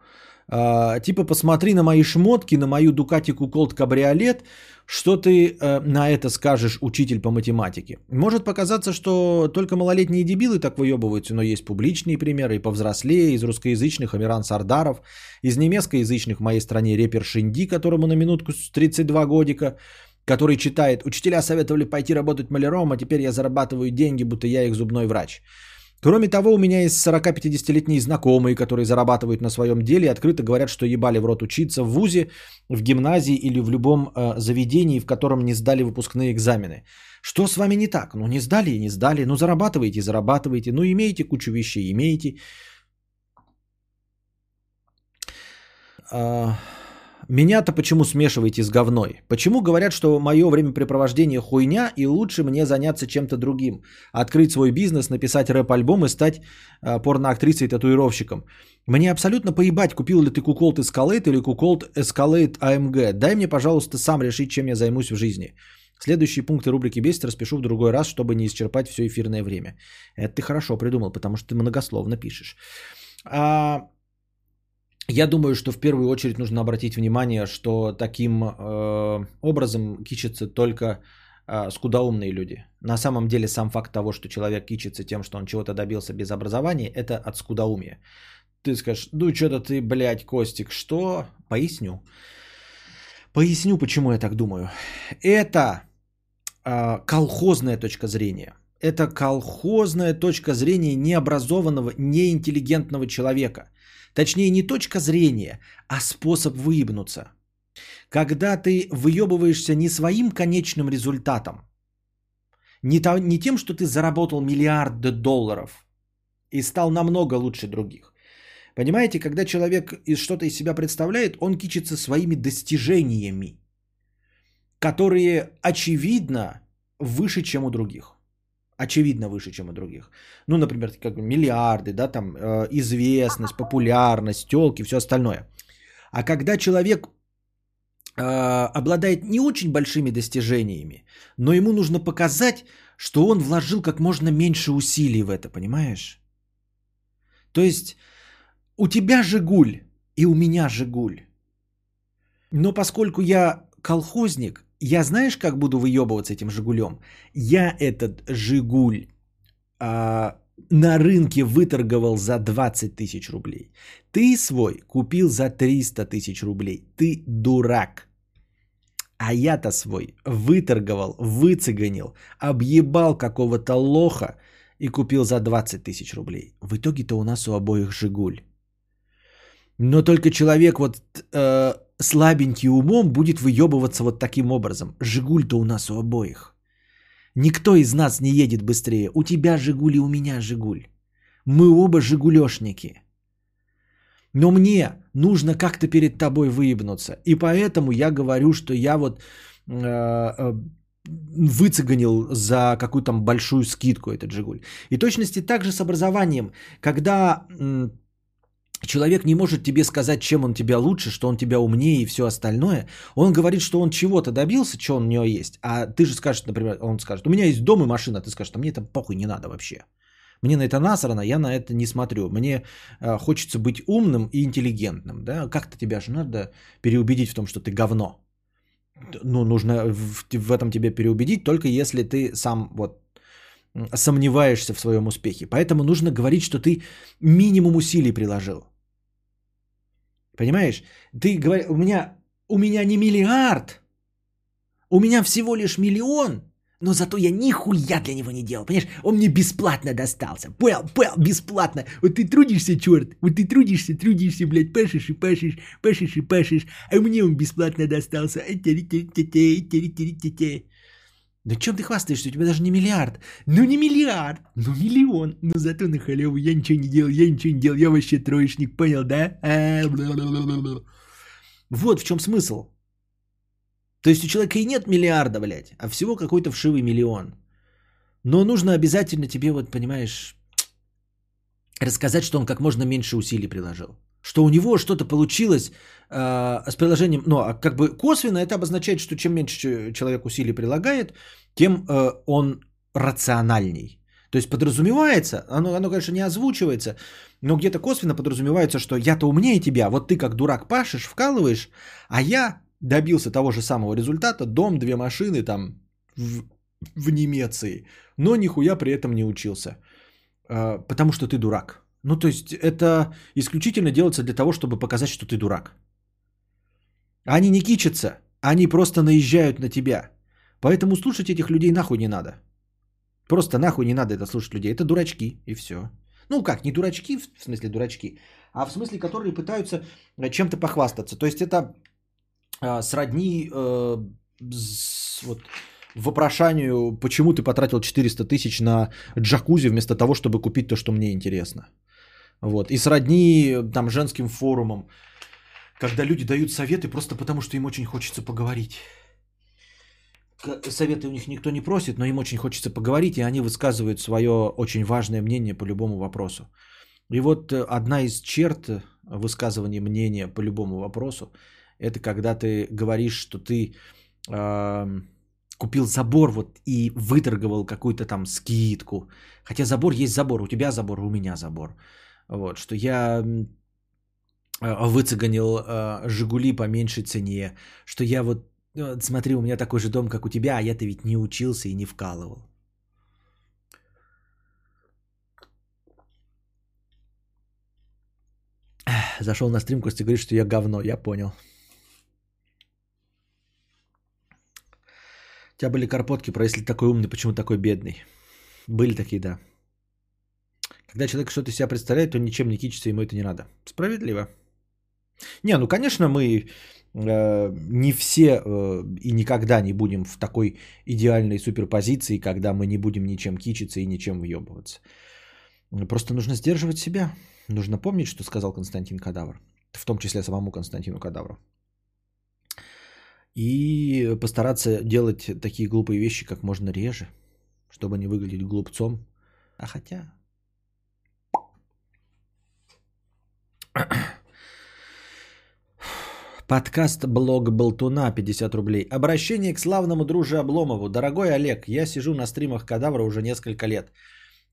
А, типа посмотри на мои шмотки, на мою Ducati Colt кабриолет, что ты э, на это скажешь, учитель по математике? Может показаться, что только малолетние дебилы так выебываются, но есть публичные примеры и повзрослее, из русскоязычных Амиран Сардаров, из немецкоязычных в моей стране репер Шинди, которому на минутку с 32 годика, который читает «Учителя советовали пойти работать маляром, а теперь я зарабатываю деньги, будто я их зубной врач». Кроме того, у меня есть 40-50-летние знакомые, которые зарабатывают на своем деле и открыто говорят, что ебали в рот учиться в ВУЗе, в гимназии или в любом э, заведении, в котором не сдали выпускные экзамены. Что с вами не так? Ну не сдали и не сдали. Ну зарабатываете, зарабатываете. Ну имеете кучу вещей, имеете. А, меня-то почему смешиваете с говной? Почему говорят, что мое времяпрепровождение хуйня и лучше мне заняться чем-то другим? Открыть свой бизнес, написать рэп-альбом и стать э, порноактрисой и татуировщиком. Мне абсолютно поебать, купил ли ты куколт Escalade или куколт Escalade AMG. Дай мне, пожалуйста, сам решить, чем я займусь в жизни. Следующие пункты рубрики «Бесит» распишу в другой раз, чтобы не исчерпать все эфирное время. Это ты хорошо придумал, потому что ты многословно пишешь. А, я думаю, что в первую очередь нужно обратить внимание, что таким э, образом кичатся только э, скудоумные люди. На самом деле сам факт того, что человек кичится тем, что он чего-то добился без образования, это от скудоумия. Ты скажешь, ну что-то ты, блядь, Костик, что? Поясню. Поясню, почему я так думаю. Это э, колхозная точка зрения. Это колхозная точка зрения необразованного, неинтеллигентного человека – Точнее, не точка зрения, а способ выебнуться. Когда ты выебываешься не своим конечным результатом, не, то, не тем, что ты заработал миллиарды долларов и стал намного лучше других. Понимаете, когда человек что-то из себя представляет, он кичится своими достижениями, которые очевидно выше, чем у других очевидно выше, чем у других. Ну, например, как миллиарды, да, там э, известность, популярность, телки, все остальное. А когда человек э, обладает не очень большими достижениями, но ему нужно показать, что он вложил как можно меньше усилий в это, понимаешь? То есть у тебя Жигуль и у меня Жигуль. Но поскольку я колхозник, я знаешь, как буду выебываться этим Жигулем? Я этот Жигуль а, на рынке выторговал за 20 тысяч рублей. Ты свой купил за 300 тысяч рублей. Ты дурак. А я-то свой выторговал, выцеганил, объебал какого-то лоха и купил за 20 тысяч рублей. В итоге-то у нас у обоих Жигуль. Но только человек вот э, слабенький умом будет выебываться вот таким образом. Жигуль-то у нас у обоих. Никто из нас не едет быстрее. У тебя Жигуль и у меня Жигуль. Мы оба Жигулешники. Но мне нужно как-то перед тобой выебнуться. И поэтому я говорю, что я вот э, э, выцеганил за какую-то большую скидку этот Жигуль. И точности также с образованием. Когда человек не может тебе сказать, чем он тебя лучше, что он тебя умнее и все остальное. Он говорит, что он чего-то добился, что он у него есть. А ты же скажешь, например, он скажет, у меня есть дом и машина. Ты скажешь, а мне это похуй не надо вообще. Мне на это насрано, я на это не смотрю. Мне э, хочется быть умным и интеллигентным. Да? Как-то тебя же надо переубедить в том, что ты говно. Ну, нужно в, в этом тебе переубедить, только если ты сам вот сомневаешься в своем успехе. Поэтому нужно говорить, что ты минимум усилий приложил. Понимаешь? Ты говоришь, у меня, у меня не миллиард, у меня всего лишь миллион, но зато я нихуя для него не делал, понимаешь? Он мне бесплатно достался. Понял, понял, бесплатно. Вот ты трудишься, черт, вот ты трудишься, трудишься, блядь, пашешь и пашешь, пашешь и пашешь, а мне он бесплатно достался. Да чем ты хвастаешься? У тебя даже не миллиард. Ну не миллиард, ну миллион. Но зато на халяву я ничего не делал, я ничего не делал. Я вообще троечник, понял, да? А, вот в чем смысл. То есть у человека и нет миллиарда, блядь, а всего какой-то вшивый миллион. Но нужно обязательно тебе, вот понимаешь, рассказать, что он как можно меньше усилий приложил что у него что-то получилось с приложением, ну, а как бы косвенно это обозначает, что чем меньше человек усилий прилагает, тем э, он рациональней. То есть подразумевается, оно, оно, конечно, не озвучивается, но где-то косвенно подразумевается, что я-то умнее тебя, вот ты как дурак пашешь, вкалываешь, а я добился того же самого результата, дом, две машины там в, в Немеции, но нихуя при этом не учился, э, потому что ты дурак. Ну, то есть это исключительно делается для того, чтобы показать, что ты дурак. Они не кичатся, они просто наезжают на тебя. Поэтому слушать этих людей нахуй не надо. Просто нахуй не надо это слушать людей. Это дурачки, и все. Ну как, не дурачки, в смысле дурачки, а в смысле, которые пытаются э, чем-то похвастаться. То есть это а, сродни э, с- вот, вопрошанию, почему ты потратил 400 тысяч на джакузи вместо того, чтобы купить то, что мне интересно. Вот. И сродни э, там женским форумам, когда люди дают советы просто потому, что им очень хочется поговорить. Советы у них никто не просит, но им очень хочется поговорить, и они высказывают свое очень важное мнение по любому вопросу. И вот э, одна из черт э, высказывания мнения по любому вопросу, это когда ты говоришь, что ты эм, купил забор вот и выторговал какую-то там скидку. Хотя забор есть забор, у тебя забор, у меня забор. Вот, что я э, выцеганил э, Жигули по меньшей цене, что я вот, э, смотри, у меня такой же дом, как у тебя, а я-то ведь не учился и не вкалывал. Зашел на стрим, Костя говорит, что я говно, я понял. У тебя были карпотки про если такой умный, почему такой бедный? Были такие, да. Когда человек что-то из себя представляет, то ничем не кичится, ему это не надо. Справедливо. Не, ну, конечно, мы э, не все э, и никогда не будем в такой идеальной суперпозиции, когда мы не будем ничем кичиться и ничем въебываться. Просто нужно сдерживать себя. Нужно помнить, что сказал Константин Кадавр. В том числе самому Константину Кадавру. И постараться делать такие глупые вещи как можно реже, чтобы не выглядеть глупцом. А хотя... Подкаст «Блог Болтуна» 50 рублей. Обращение к славному друже Обломову. Дорогой Олег, я сижу на стримах Кадавра уже несколько лет.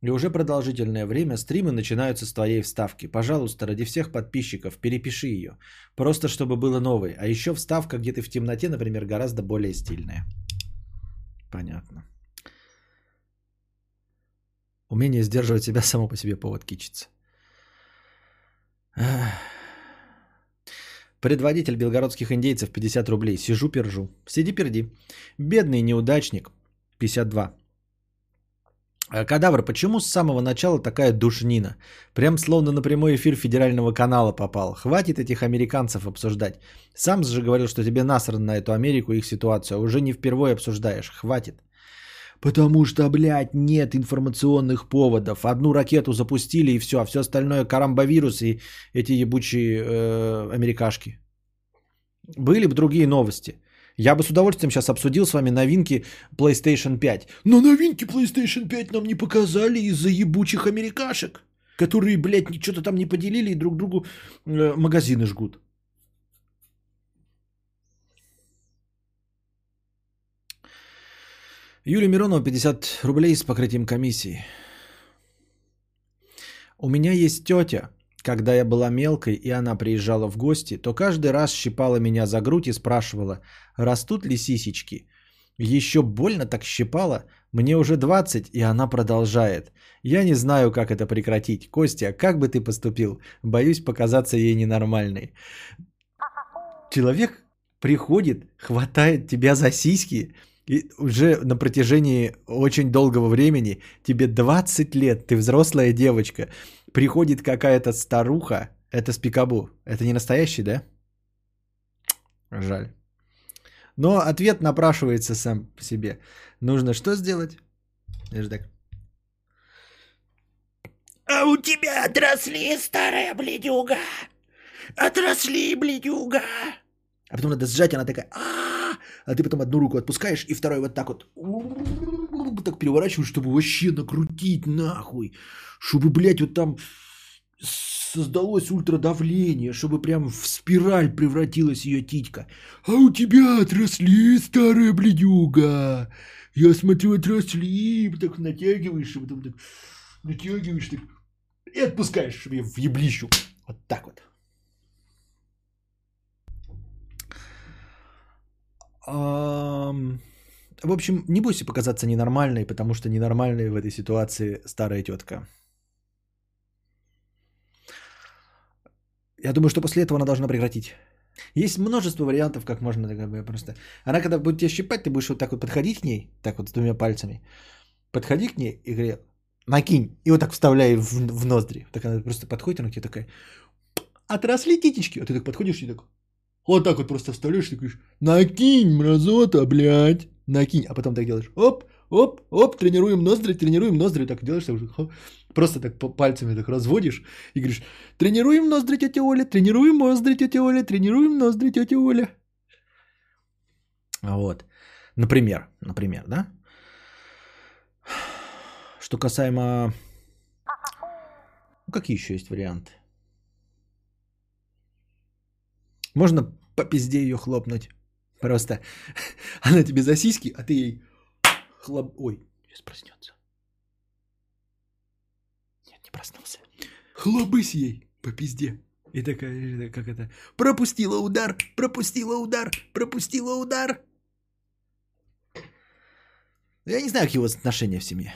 И уже продолжительное время стримы начинаются с твоей вставки. Пожалуйста, ради всех подписчиков, перепиши ее. Просто чтобы было новой. А еще вставка, где ты в темноте, например, гораздо более стильная. Понятно. Умение сдерживать себя само по себе повод кичиться. Ах. Предводитель белгородских индейцев 50 рублей. Сижу, пержу. Сиди, перди. Бедный неудачник 52. А, Кадавр, почему с самого начала такая душнина? Прям словно на прямой эфир федерального канала попал. Хватит этих американцев обсуждать. Сам же говорил, что тебе насрано на эту Америку и их ситуацию. а Уже не впервые обсуждаешь. Хватит. Потому что, блядь, нет информационных поводов. Одну ракету запустили и все, а все остальное карамбовирус и эти ебучие э, америкашки. Были бы другие новости. Я бы с удовольствием сейчас обсудил с вами новинки PlayStation 5. Но новинки PlayStation 5 нам не показали из-за ебучих америкашек, которые, блядь, что-то там не поделили и друг другу э, магазины жгут. Юлия Миронова, 50 рублей с покрытием комиссии. У меня есть тетя. Когда я была мелкой, и она приезжала в гости, то каждый раз щипала меня за грудь и спрашивала, растут ли сисечки. Еще больно так щипала. Мне уже 20, и она продолжает. Я не знаю, как это прекратить. Костя, как бы ты поступил? Боюсь показаться ей ненормальной. Человек приходит, хватает тебя за сиськи, и уже на протяжении очень долгого времени, тебе 20 лет, ты взрослая девочка, приходит какая-то старуха, это спикабу, это не настоящий, да? Жаль. Но ответ напрашивается сам по себе. Нужно что сделать? Так. А у тебя отросли, старая бледюга. Отросли, бледюга. А потом надо сжать, она такая, а а ты потом одну руку отпускаешь и второй вот так вот так переворачиваешь, чтобы вообще накрутить нахуй, чтобы, блядь, вот там создалось ультрадавление, чтобы прям в спираль превратилась ее титька. А у тебя отросли, старая бледюга. Я смотрю, отросли. Так натягиваешь, и потом так натягиваешь, так, и отпускаешь, чтобы я в еблищу. Вот так вот. В общем, не бойся показаться ненормальной, потому что ненормальной в этой ситуации старая тетка. Я думаю, что после этого она должна прекратить. Есть множество вариантов, как можно как бы, просто... Она когда будет тебя щипать, ты будешь вот так вот подходить к ней, так вот с двумя пальцами, подходи к ней и говори, накинь. И вот так вставляй в, в ноздри. Так она просто подходит, она к тебе такая, отросли титечки. А ты так подходишь и так, вот так вот просто вставляешь и говоришь, накинь, мразота, блядь, накинь. А потом так делаешь, оп, оп, оп, тренируем ноздри, тренируем ноздри. Так делаешь, так уже, просто так пальцами так разводишь и говоришь, тренируем ноздри, тетя Оля, тренируем ноздри, тетя Оля, тренируем ноздри, тетя Оля. А Вот. Например, например, да? Что касаемо... Ну, какие еще есть варианты? Можно по пизде ее хлопнуть. Просто (laughs) она тебе за сиськи, а ты ей хлоп... Ой, сейчас проснется. Нет, не проснулся. Хлобысь ей по пизде. И такая, как это, пропустила удар, пропустила удар, пропустила удар. Я не знаю, какие у вас отношения в семье.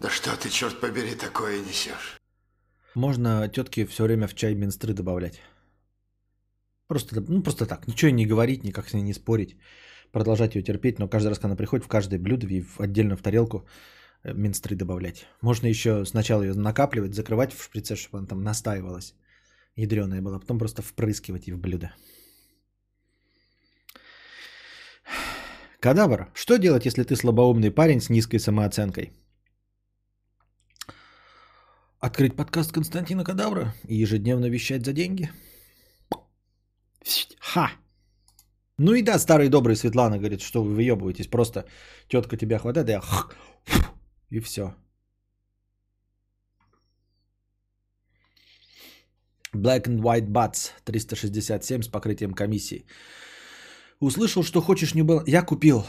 Да что ты, черт побери, такое несешь? Можно тетке все время в чай минстры добавлять. Просто, ну, просто так. Ничего не говорить, никак с ней не спорить. Продолжать ее терпеть, но каждый раз, когда она приходит, в каждое блюдо и в отдельно в тарелку э, минстры добавлять. Можно еще сначала ее накапливать, закрывать в шприце, чтобы она там настаивалась. Ядреная была. Потом просто впрыскивать и в блюдо. Кадавр. Что делать, если ты слабоумный парень с низкой самооценкой? Открыть подкаст Константина Кадавра и ежедневно вещать за деньги. Ха! Ну и да, старый добрый Светлана говорит, что вы выебываетесь. Просто тетка тебя хватает, и я и все. Black and White Butts 367 с покрытием комиссии. Услышал, что хочешь New Balance. Я купил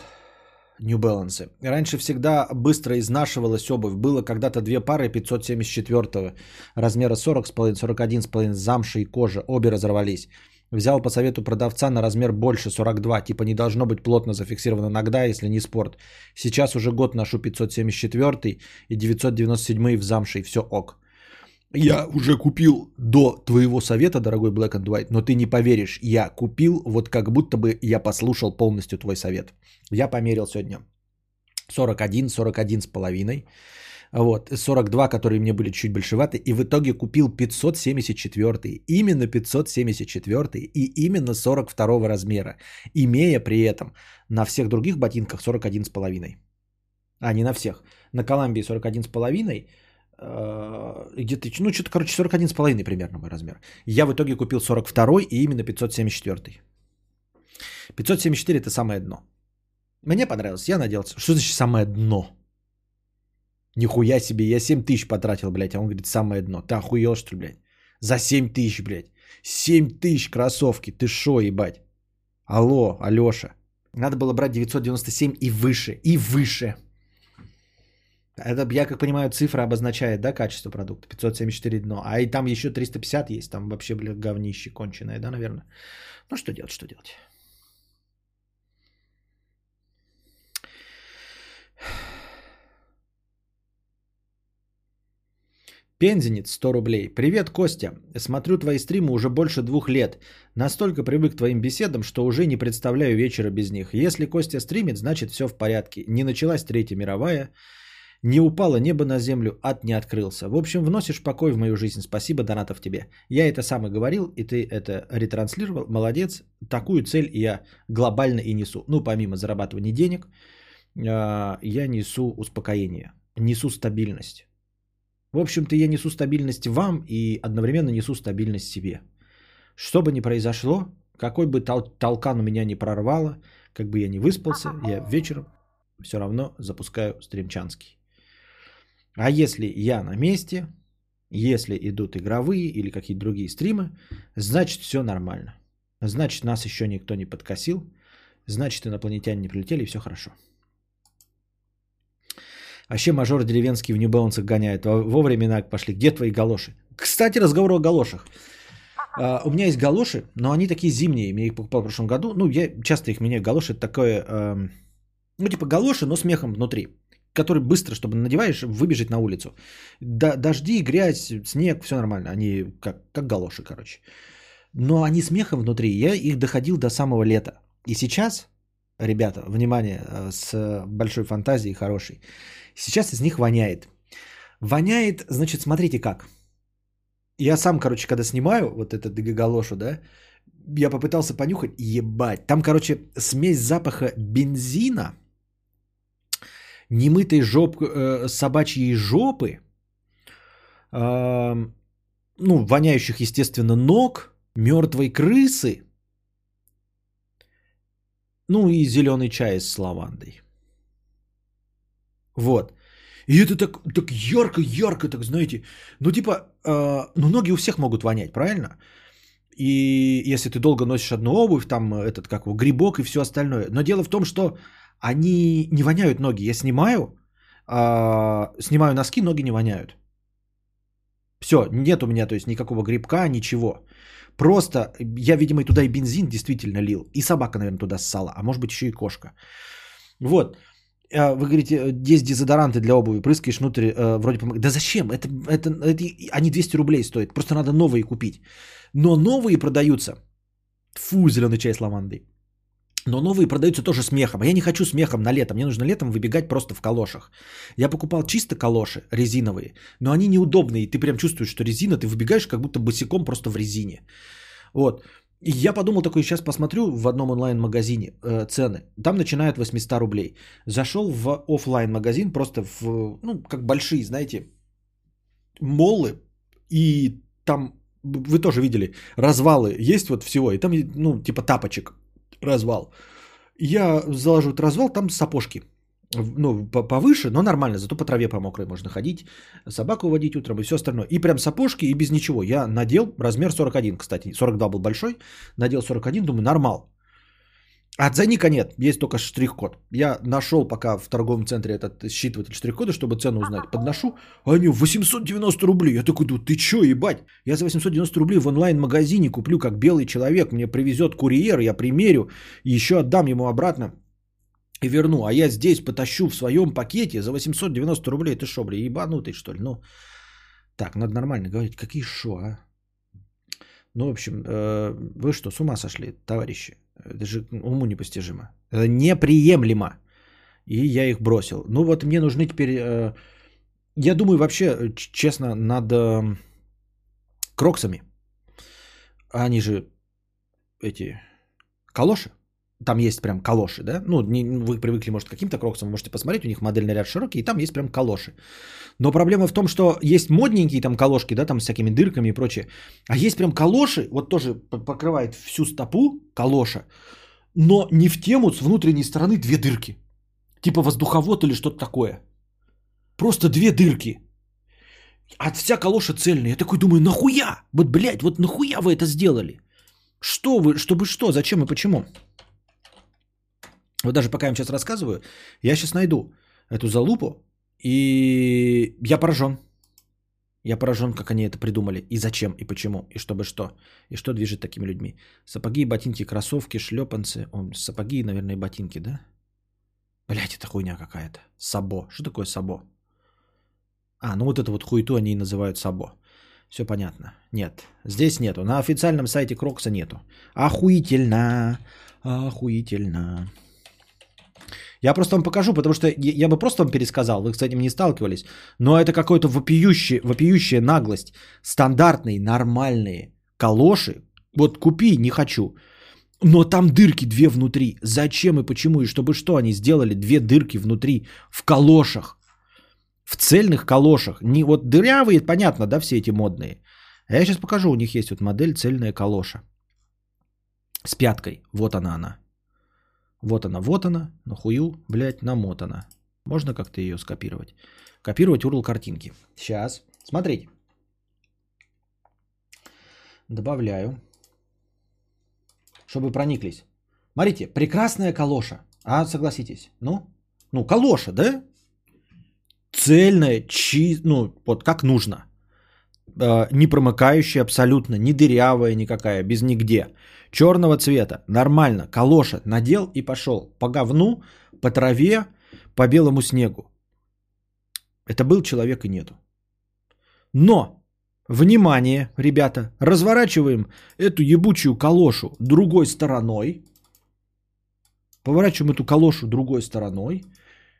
New Balance. Раньше всегда быстро изнашивалась обувь. Было когда-то две пары 574 размера 40,5, 41,5 замши и кожа. Обе разорвались. Взял по совету продавца на размер больше 42. Типа не должно быть плотно зафиксировано ногда, если не спорт. Сейчас уже год ношу 574 и 997 в замше и все ок. Я уже купил до твоего совета, дорогой Black and White, но ты не поверишь, я купил, вот как будто бы я послушал полностью твой совет. Я померил сегодня 41, 41 с половиной, вот, 42, которые мне были чуть большеваты, и в итоге купил 574, именно 574 и именно 42 размера, имея при этом на всех других ботинках 41 с половиной. А, не на всех. На Коламбии 41 с половиной, где-то, ну, что-то, короче, 41 с половиной примерно мой размер. Я в итоге купил 42 и именно 574. 574 это самое дно. Мне понравилось, я надеялся. Что значит самое дно? Нихуя себе, я 7 тысяч потратил, блядь, а он говорит, самое дно. Ты охуел, что ли, блядь? За 7 тысяч, блядь. 7 тысяч кроссовки, ты шо, ебать? Алло, Алёша. Надо было брать 997 и выше, и выше. Это, я как понимаю, цифра обозначает, да, качество продукта. 574 дно. А и там еще 350 есть. Там вообще, блядь, говнище конченое, да, наверное. Ну, что делать, что делать? Пензенец 100 рублей. Привет, Костя. Смотрю твои стримы уже больше двух лет. Настолько привык к твоим беседам, что уже не представляю вечера без них. Если Костя стримит, значит все в порядке. Не началась Третья мировая, не упало небо на землю, ад не открылся. В общем, вносишь покой в мою жизнь. Спасибо, донатов тебе. Я это сам и говорил, и ты это ретранслировал. Молодец. Такую цель я глобально и несу. Ну, помимо зарабатывания денег, а, я несу успокоение, несу стабильность. В общем-то, я несу стабильность вам и одновременно несу стабильность себе. Что бы ни произошло, какой бы тол- толкан у меня не прорвало, как бы я не выспался, я вечером все равно запускаю стримчанский. А если я на месте, если идут игровые или какие-то другие стримы, значит все нормально. Значит, нас еще никто не подкосил. Значит, инопланетяне не прилетели, и все хорошо. Вообще мажор деревенский в Нью-Балансах гоняет. Во, времена пошли. Где твои галоши? Кстати, разговор о галошах. А, у меня есть галоши, но они такие зимние. Я их покупал в прошлом году. Ну, я часто их меняю. Галоши это такое... эм, ну, типа галоши, но с мехом внутри. Который быстро, чтобы надеваешь, выбежать на улицу. Да- дожди, грязь, снег, все нормально. Они как, как галоши, короче. Но они с мехом внутри. Я их доходил до самого лета. И сейчас, ребята, внимание, э, с большой фантазией хорошей. Сейчас из них воняет. Воняет, значит, смотрите как. Я сам, короче, когда снимаю вот этот галошу, да, я попытался понюхать, ебать. Там, короче, смесь запаха бензина, немытой жоп, э, собачьей жопы, э, ну, воняющих, естественно, ног, мертвой крысы, ну и зеленый чай с лавандой. Вот. И это так, так ярко, ярко, так знаете. Ну, типа, э, ну, ноги у всех могут вонять, правильно? И если ты долго носишь одну обувь, там этот, как его, грибок и все остальное. Но дело в том, что они не воняют ноги. Я снимаю, э, снимаю носки, ноги не воняют. Все, нет у меня, то есть, никакого грибка, ничего. Просто я, видимо, и туда и бензин действительно лил. И собака, наверное, туда ссала. А может быть, еще и кошка. Вот. А, Вы говорите, есть дезодоранты для обуви, прыскаешь внутрь, э, вроде помогает. Да зачем? Это, это, это- они 200 рублей стоят. Просто надо новые купить. Но новые продаются. Фу, зеленый чай с лавандой. Но новые продаются тоже с мехом. А я не хочу с мехом на лето. Мне нужно летом выбегать просто в калошах. Я покупал чисто калоши резиновые, но они неудобные. Ты прям чувствуешь, что резина, ты выбегаешь как будто босиком просто в резине. Вот. И я подумал такой, сейчас посмотрю в одном онлайн-магазине э, цены. Там начинают 800 рублей. Зашел в офлайн магазин просто в, ну, как большие, знаете, моллы. И там, вы тоже видели, развалы есть вот всего. И там, ну, типа тапочек развал. Я заложу этот развал, там сапожки. Ну, по- повыше, но нормально, зато по траве по мокрой можно ходить, собаку водить утром и все остальное. И прям сапожки и без ничего. Я надел размер 41, кстати. 42 был большой, надел 41, думаю, нормал. А ценника нет, есть только штрих-код. Я нашел пока в торговом центре этот считыватель штрих-кода, чтобы цену узнать. Подношу, а они 890 рублей. Я такой ты чё, ебать? Я за 890 рублей в онлайн-магазине куплю, как белый человек. Мне привезет курьер, я примерю, еще отдам ему обратно и верну. А я здесь потащу в своем пакете за 890 рублей. Ты шо, бля, ебанутый, что ли? Ну, так, надо нормально говорить. Какие шо, а? Ну, в общем, э, вы что, с ума сошли, товарищи? Это же уму непостижимо. Это неприемлемо. И я их бросил. Ну вот мне нужны теперь... э, я думаю вообще, э, честно, над э, кроксами. Они же эти калоши. Там есть прям калоши, да? Ну, не- вы привыкли, может, к каким-то кроксам, можете посмотреть, у них модельный ряд широкий, и там есть прям калоши. Но проблема в том, что есть модненькие там калошки, да, там с всякими дырками и прочее. А есть прям калоши, вот тоже покрывает всю стопу калоша, но не в тему с внутренней стороны две дырки. Типа воздуховод или что-то такое. Просто две дырки. А вся калоша цельная. Я такой думаю, нахуя? Вот, блядь, вот нахуя вы это сделали? Что вы, чтобы что, зачем и почему? Вот даже пока я вам сейчас рассказываю, я сейчас найду эту залупу, и я поражен. Я поражен, как они это придумали, и зачем, и почему, и чтобы что, и что движет такими людьми. Сапоги, ботинки, кроссовки, шлепанцы. О, сапоги, наверное, ботинки, да? Блять, это хуйня какая-то. Сабо. Что такое сабо? А, ну вот это вот хуету они и называют сабо. Все понятно. Нет, здесь нету. На официальном сайте Крокса нету. Охуительно. Охуительно. Я просто вам покажу, потому что я бы просто вам пересказал, вы с этим не сталкивались, но это какой-то вопиющий, вопиющая наглость. Стандартные, нормальные калоши, вот купи, не хочу, но там дырки две внутри. Зачем и почему, и чтобы что они сделали две дырки внутри в калошах, в цельных калошах. Не вот дырявые, понятно, да, все эти модные. А я сейчас покажу, у них есть вот модель цельная калоша с пяткой. Вот она она. Вот она, вот она, нахую, блядь, намотана. Можно как-то ее скопировать? Копировать URL картинки. Сейчас. Смотрите. Добавляю. чтобы прониклись. Смотрите, прекрасная калоша. А, согласитесь. Ну, ну, калоша, да? Цельная, чи... ну, вот как нужно. Э, не промыкающая абсолютно, не дырявая никакая, без нигде. Черного цвета, нормально, калоша, надел и пошел. По говну, по траве, по белому снегу. Это был человек и нету. Но, внимание, ребята, разворачиваем эту ебучую калошу другой стороной. Поворачиваем эту калошу другой стороной.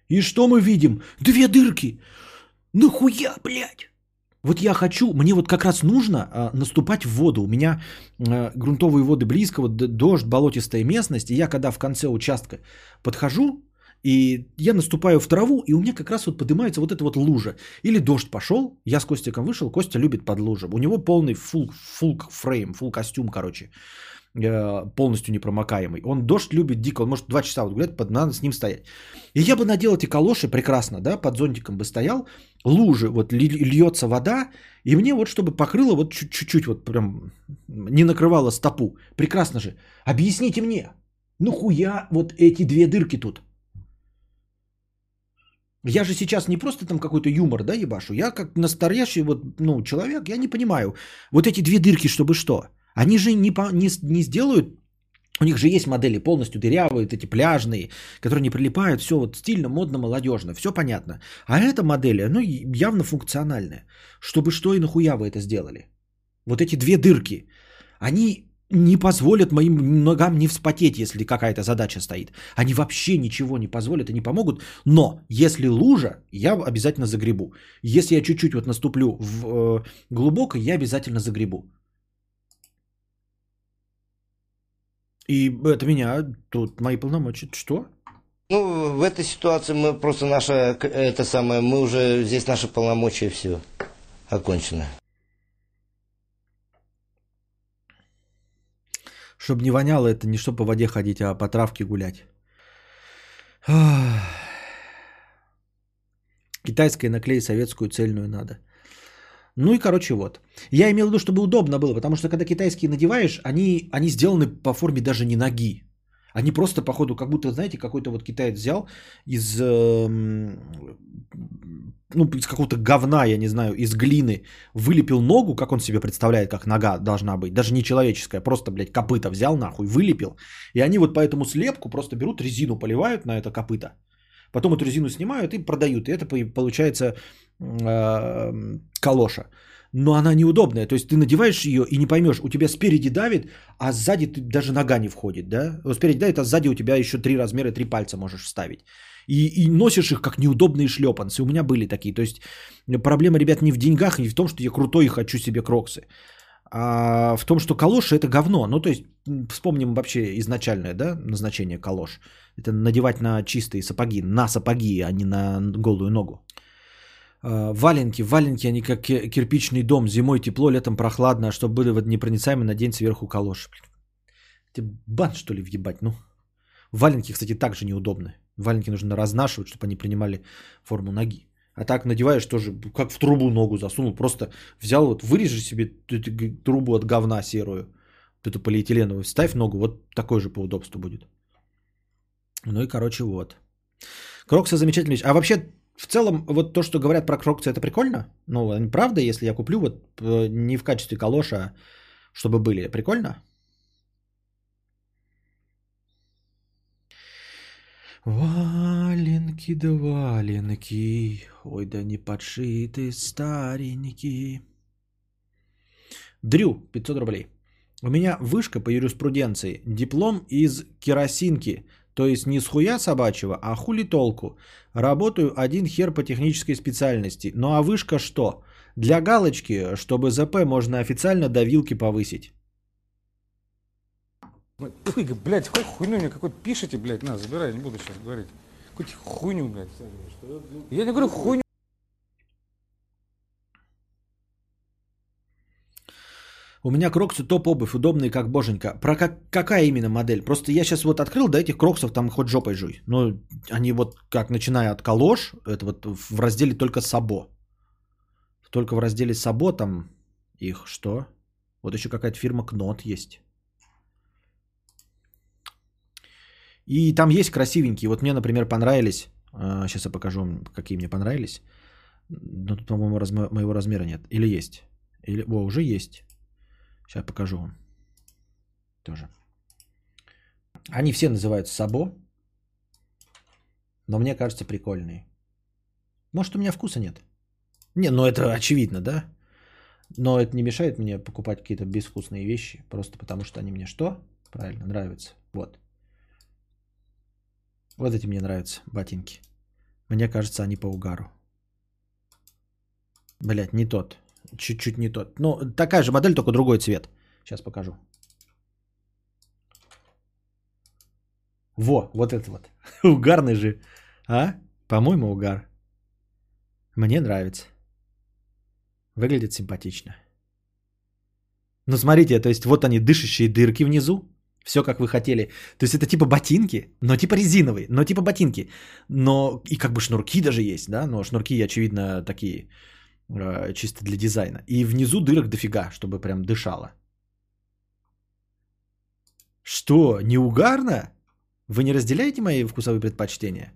И что мы видим? Две дырки. Нахуя, блядь? Вот я хочу, мне вот как раз нужно а, наступать в воду. У меня а, грунтовые воды близко, вот дождь, болотистая местность. И я когда в конце участка подхожу, и я наступаю в траву, и у меня как раз вот поднимается вот эта вот лужа. Или дождь пошел, я с Костиком вышел, Костя любит под лужу. У него полный фул, фул фрейм, фул костюм, короче, полностью непромокаемый. Он дождь любит дико, он может два часа вот гулять, под, надо с ним стоять. И я бы надел эти калоши прекрасно, да, под зонтиком бы стоял, лужи, вот льется вода, и мне вот чтобы покрыло вот чуть- чуть-чуть, вот прям не накрывало стопу. Прекрасно же. Объясните мне, ну хуя вот эти две дырки тут? Я же сейчас не просто там какой-то юмор, да, ебашу. Я как настоящий вот, ну, человек, я не понимаю. Вот эти две дырки, чтобы что? Они же не, по, не, не сделают... У них же есть модели полностью дырявые, эти пляжные, которые не прилипают. Все вот стильно, модно, молодежно. Все понятно. А эта модель, ну, явно функциональная. Чтобы что и нахуя вы это сделали? Вот эти две дырки. Они не позволят моим ногам не вспотеть, если какая-то задача стоит. Они вообще ничего не позволят и не помогут. Но если лужа, я обязательно загребу. Если я чуть-чуть вот наступлю в э, глубоко, я обязательно загребу. И это меня, тут мои полномочия. Что? Ну, в этой ситуации мы просто наша, это самое, мы уже, здесь наши полномочия, все, окончено. Чтобы не воняло, это не чтобы по воде ходить, а по травке гулять. Китайская наклей советскую цельную надо. Ну и короче вот. Я имел в виду, чтобы удобно было, потому что когда китайские надеваешь, они, они сделаны по форме даже не ноги. Они просто, походу, как будто, знаете, какой-то вот китаец взял из, эм, ну, из какого-то говна, я не знаю, из глины, вылепил ногу, как он себе представляет, как нога должна быть, даже не человеческая, просто, блядь, копыта взял нахуй, вылепил. И они вот по этому слепку просто берут резину, поливают на это копыто, потом эту резину снимают и продают. И это по- получается э, калоша. Но она неудобная. То есть ты надеваешь ее и не поймешь, у тебя спереди давит, а сзади ты, даже нога не входит. Да? Спереди давит, а сзади у тебя еще три размера, три пальца можешь вставить. И, и носишь их как неудобные шлепанцы. У меня были такие. То есть проблема, ребят, не в деньгах, не в том, что я крутой и хочу себе кроксы. А в том, что калоши это говно. Ну, то есть, вспомним вообще изначальное, да, назначение калош. Это надевать на чистые сапоги, на сапоги, а не на голую ногу. А, Валенки, валенки, они как ки- кирпичный дом. Зимой тепло, летом прохладно, а чтобы были вот непроницаемы, надень сверху калоши. Тебе бан, что ли, въебать, ну? Валенки, кстати, также неудобны. Валенки нужно разнашивать, чтобы они принимали форму ноги. А так надеваешь тоже, как в трубу ногу засунул. Просто взял, вот вырежи себе трубу от говна серую, эту полиэтиленовую, ставь ногу, вот такой же по удобству будет. Ну и короче вот. Кроксы замечательная вещь. А вообще, в целом, вот то, что говорят про кроксы, это прикольно? Ну, правда, если я куплю вот э, не в качестве калоша, чтобы были, прикольно? Валенки да валенки, ой да не подшиты старенькие. Дрю, 500 рублей. У меня вышка по юриспруденции, диплом из керосинки, то есть не с хуя собачьего, а хули толку. Работаю один хер по технической специальности. Ну а вышка что? Для галочки, чтобы ЗП можно официально до вилки повысить. Пык, блядь, какой хуйню мне какой-то пишите, блядь, на, забирай, не буду сейчас говорить. Какую-то хуйню, блядь. Я не говорю хуйню. У меня кроксы топ обувь, удобные как боженька. Про как, какая именно модель? Просто я сейчас вот открыл, да, этих кроксов там хоть жопой жуй. Ну, они вот как начиная от калош, это вот в разделе только сабо. Только в разделе сабо там их что? Вот еще какая-то фирма Кнот есть. И там есть красивенькие. Вот мне, например, понравились. Сейчас я покажу какие мне понравились. Но тут, по-моему, разме- моего размера нет. Или есть? Или... О, уже есть. Сейчас покажу вам. Тоже. Они все называются Сабо. Но мне кажется прикольные. Может, у меня вкуса нет? Не, ну это очевидно, да? Но это не мешает мне покупать какие-то безвкусные вещи. Просто потому, что они мне что? Правильно, нравятся. Вот. Вот эти мне нравятся ботинки. Мне кажется, они по угару. Блять, не тот. Чуть-чуть не тот. Ну, такая же модель, только другой цвет. Сейчас покажу. Во, вот это вот. (laughs) Угарный же. А? По-моему, угар. Мне нравится. Выглядит симпатично. Ну, смотрите, то есть вот они, дышащие дырки внизу. Все, как вы хотели. То есть это типа ботинки, но типа резиновые, но типа ботинки. Но и как бы шнурки даже есть, да? Но шнурки, очевидно, такие чисто для дизайна. И внизу дырок дофига, чтобы прям дышало. Что, не угарно? Вы не разделяете мои вкусовые предпочтения?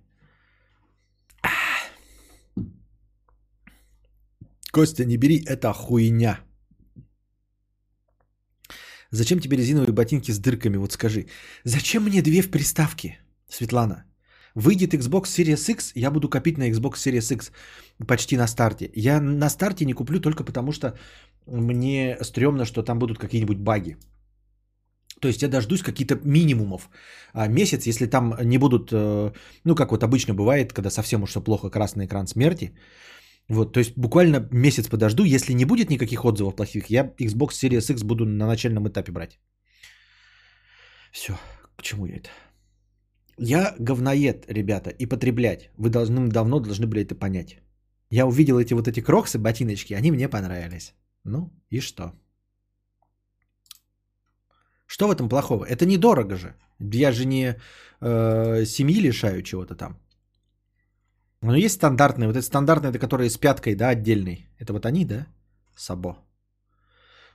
Костя, не бери, это хуйня. Зачем тебе резиновые ботинки с дырками, вот скажи. Зачем мне две в приставке, Светлана? Выйдет Xbox Series X, я буду копить на Xbox Series X почти на старте. Я на старте не куплю только потому, что мне стрёмно, что там будут какие-нибудь баги. То есть я дождусь каких-то минимумов. А месяц, если там не будут, э, ну как вот обычно бывает, когда совсем уж все плохо, красный экран смерти. Вот, то есть буквально месяц подожду, если не будет никаких отзывов плохих, я Xbox Series X буду на начальном этапе брать. Все, к чему я это? Я говноед, ребята, и потреблять. Вы должны давно должны были это понять. Я увидел эти вот эти кроксы, ботиночки, они мне понравились. Ну и что? Что в этом плохого? Это недорого же. Я же не э, семьи лишаю чего-то там. Но есть стандартные. Вот это стандартные, это которые с пяткой, да, отдельный. Это вот они, да? Сабо.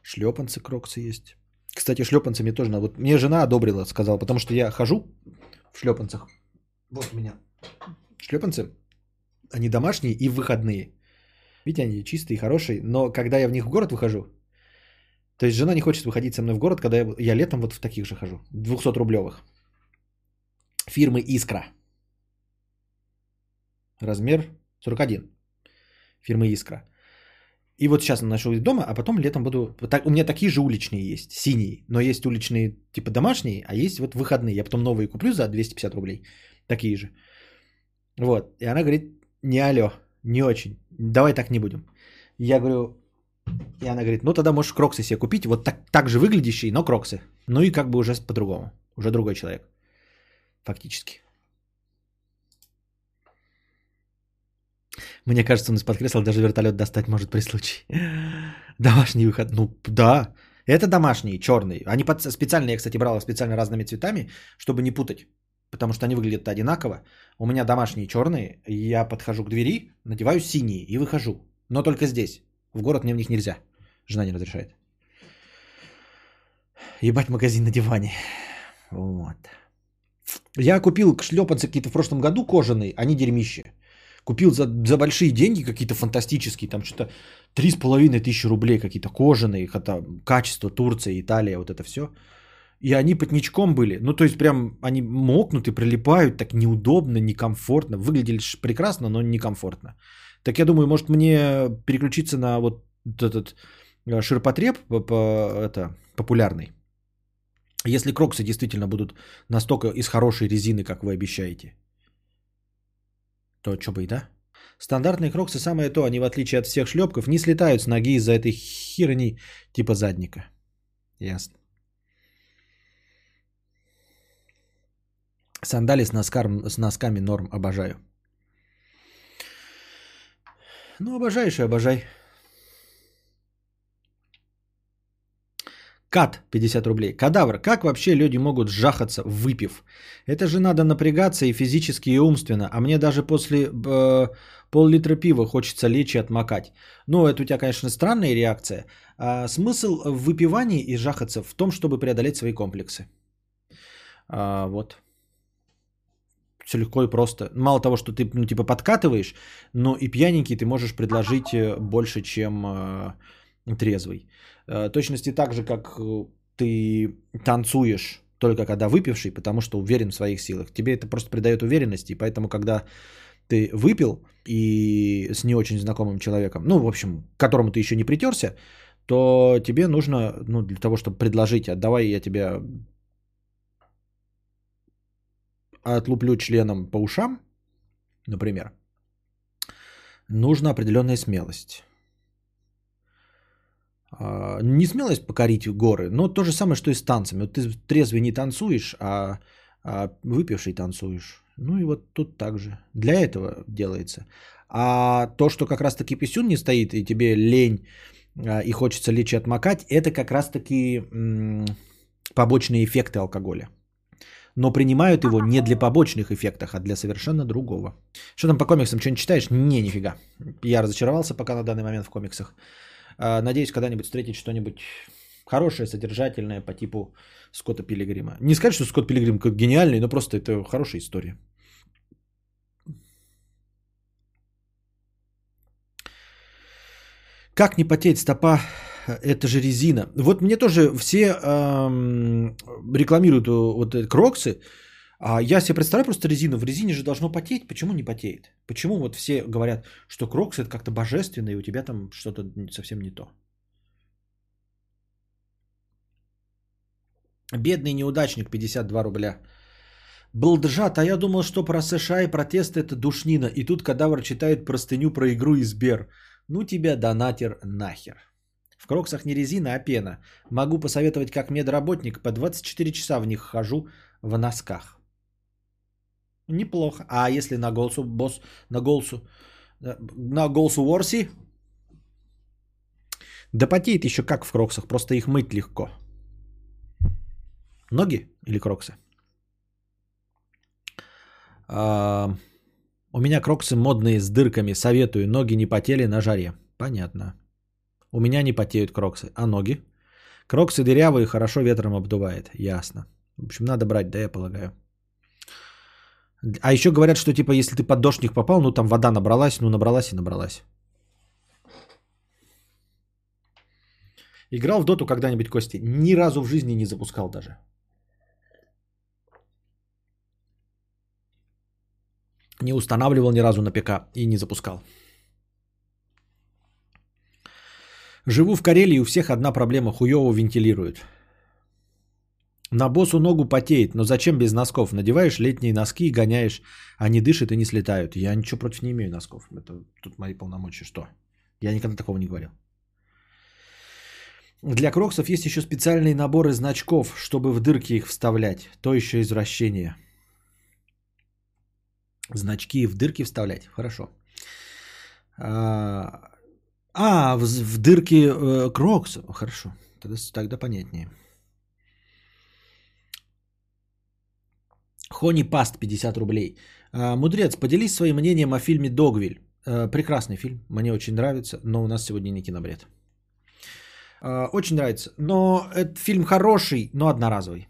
Шлепанцы кроксы есть. Кстати, шлепанцы мне тоже. Вот мне жена одобрила, сказала, потому что я хожу в шлепанцах. Вот у меня шлепанцы. Они домашние и выходные. Видите, они чистые, хорошие. Но когда я в них в город выхожу, то есть жена не хочет выходить со мной в город, когда я, я летом вот в таких же хожу. 200-рублевых. Фирмы «Искра». Размер 41. Фирмы «Искра». И вот сейчас ношу их дома, а потом летом буду... Так, у меня такие же уличные есть, синие. Но есть уличные типа домашние, а есть вот выходные. Я потом новые куплю за 250 рублей. Такие же. Вот. И она говорит, не алё, не очень. Давай так не будем. Я говорю, и она говорит, ну тогда можешь кроксы себе купить, вот так, так же выглядящие, но кроксы. Ну и как бы уже по-другому. Уже другой человек. Фактически. Мне кажется, он из-под кресла даже вертолет достать может при случае. Домашний выход. Ну, да. Это домашние, черные. Они под... специально, я, кстати, брал специально разными цветами, чтобы не путать. Потому что они выглядят одинаково. У меня домашние черные. Я подхожу к двери, надеваю синие и выхожу. Но только здесь. В город мне в них нельзя. Жена не разрешает. Ебать магазин на диване. Вот. Я купил шлепанцы какие-то в прошлом году кожаные, они дерьмище. Купил за, за большие деньги какие-то фантастические, там что-то три с половиной тысячи рублей какие-то кожаные, это качество Турция, Италия, вот это все. И они потничком были. Ну, то есть, прям они мокнут и прилипают так неудобно, некомфортно. Выглядели прекрасно, но некомфортно. Так я думаю, может мне переключиться на вот этот э, ширпотреб это, популярный. Если кроксы действительно будут настолько из хорошей резины, как вы обещаете, то что бы и да. Стандартные кроксы самое то, они в отличие от всех шлепков не слетают с ноги из-за этой херни типа задника. Ясно. Сандали с, носкар, с носками норм обожаю. Ну, обожаешь и обожай. Кат 50 рублей. Кадавр. Как вообще люди могут жахаться, выпив? Это же надо напрягаться и физически, и умственно. А мне даже после э, пол-литра пива хочется лечь и отмокать. Ну, это у тебя, конечно, странная реакция. А смысл в выпивании и жахаться в том, чтобы преодолеть свои комплексы. А, вот. Все легко и просто. Мало того, что ты, ну, типа, подкатываешь, но и пьяненький ты можешь предложить э, больше, чем э, трезвый. Э, точности так же, как э, ты танцуешь только когда выпивший, потому что уверен в своих силах. Тебе это просто придает уверенности, и поэтому, когда ты выпил и с не очень знакомым человеком, ну, в общем, к которому ты еще не притерся, то тебе нужно, ну, для того, чтобы предложить, а давай я тебя отлуплю членом по ушам, например, нужна определенная смелость. А, Не смелость покорить горы, но то же самое, что и с танцами. Вот ты трезвый не танцуешь, а, а выпивший танцуешь. Ну и вот тут так же. Для этого делается. А то, что как раз-таки писюн не стоит, и тебе лень, а, и хочется лечь и отмокать, это как раз-таки побочные эффекты алкоголя. Но принимают его не для побочных эффектов, а для совершенно другого. Что там по комиксам, что-нибудь читаешь? Не, нифига. Я разочаровался пока на данный момент в комиксах. А, Надеюсь, когда-нибудь встретить что-нибудь хорошее, содержательное по типу Скотта Пилигрима. Не сказать, что Скотт Пилигрим как гениальный, но просто это хорошая история. Как не потеть стопа? Это же резина. Вот мне тоже все эм, рекламируют э, вот эти кроксы. А я себе представляю просто резину. В резине же должно потеть. Почему не потеет? Почему вот все говорят, что кроксы это как-то божественно, и у тебя там что-то совсем не то? Бедный неудачник, 52 рубля. Балджат, а я думал, что про США и протесты это душнина. И тут кадавр читает простыню про игру из Сбер. Ну тебя, донатер, нахер. В кроксах не резина, а пена. Могу посоветовать как медработник, по 24 часа в них хожу в носках. Неплохо. А если на голосу босс, на голосу, на голосу Ворси? Да потеет еще как в кроксах, просто их мыть легко. Ноги или кроксы? А, у меня кроксы модные с дырками, советую, ноги не потели на жаре. Понятно. У меня не потеют кроксы, а ноги? Кроксы дырявые, хорошо ветром обдувает. Ясно. В общем, надо брать, да, я полагаю. А еще говорят, что типа, если ты под дождик попал, ну там вода набралась, ну набралась и набралась. Играл в доту когда-нибудь, Кости? Ни разу в жизни не запускал даже. Не устанавливал ни разу на ПК и не запускал. Живу в Карелии, у всех одна проблема, хуево вентилируют. На босу ногу потеет, но зачем без носков? Надеваешь летние носки и гоняешь, они дышат и не слетают. Я ничего против не имею носков. Это тут мои полномочия. Что? Я никогда такого не говорил. Для кроксов есть еще специальные наборы значков, чтобы в дырки их вставлять. То еще извращение. Значки в дырки вставлять. Хорошо. А, а в, в дырки э, крокса. Хорошо. Тогда, тогда понятнее. Хони Паст 50 рублей. А, Мудрец, поделись своим мнением о фильме «Догвиль». А, Прекрасный фильм, мне очень нравится, но у нас сегодня не кинобред. А, Очень нравится, но этот фильм хороший, но одноразовый.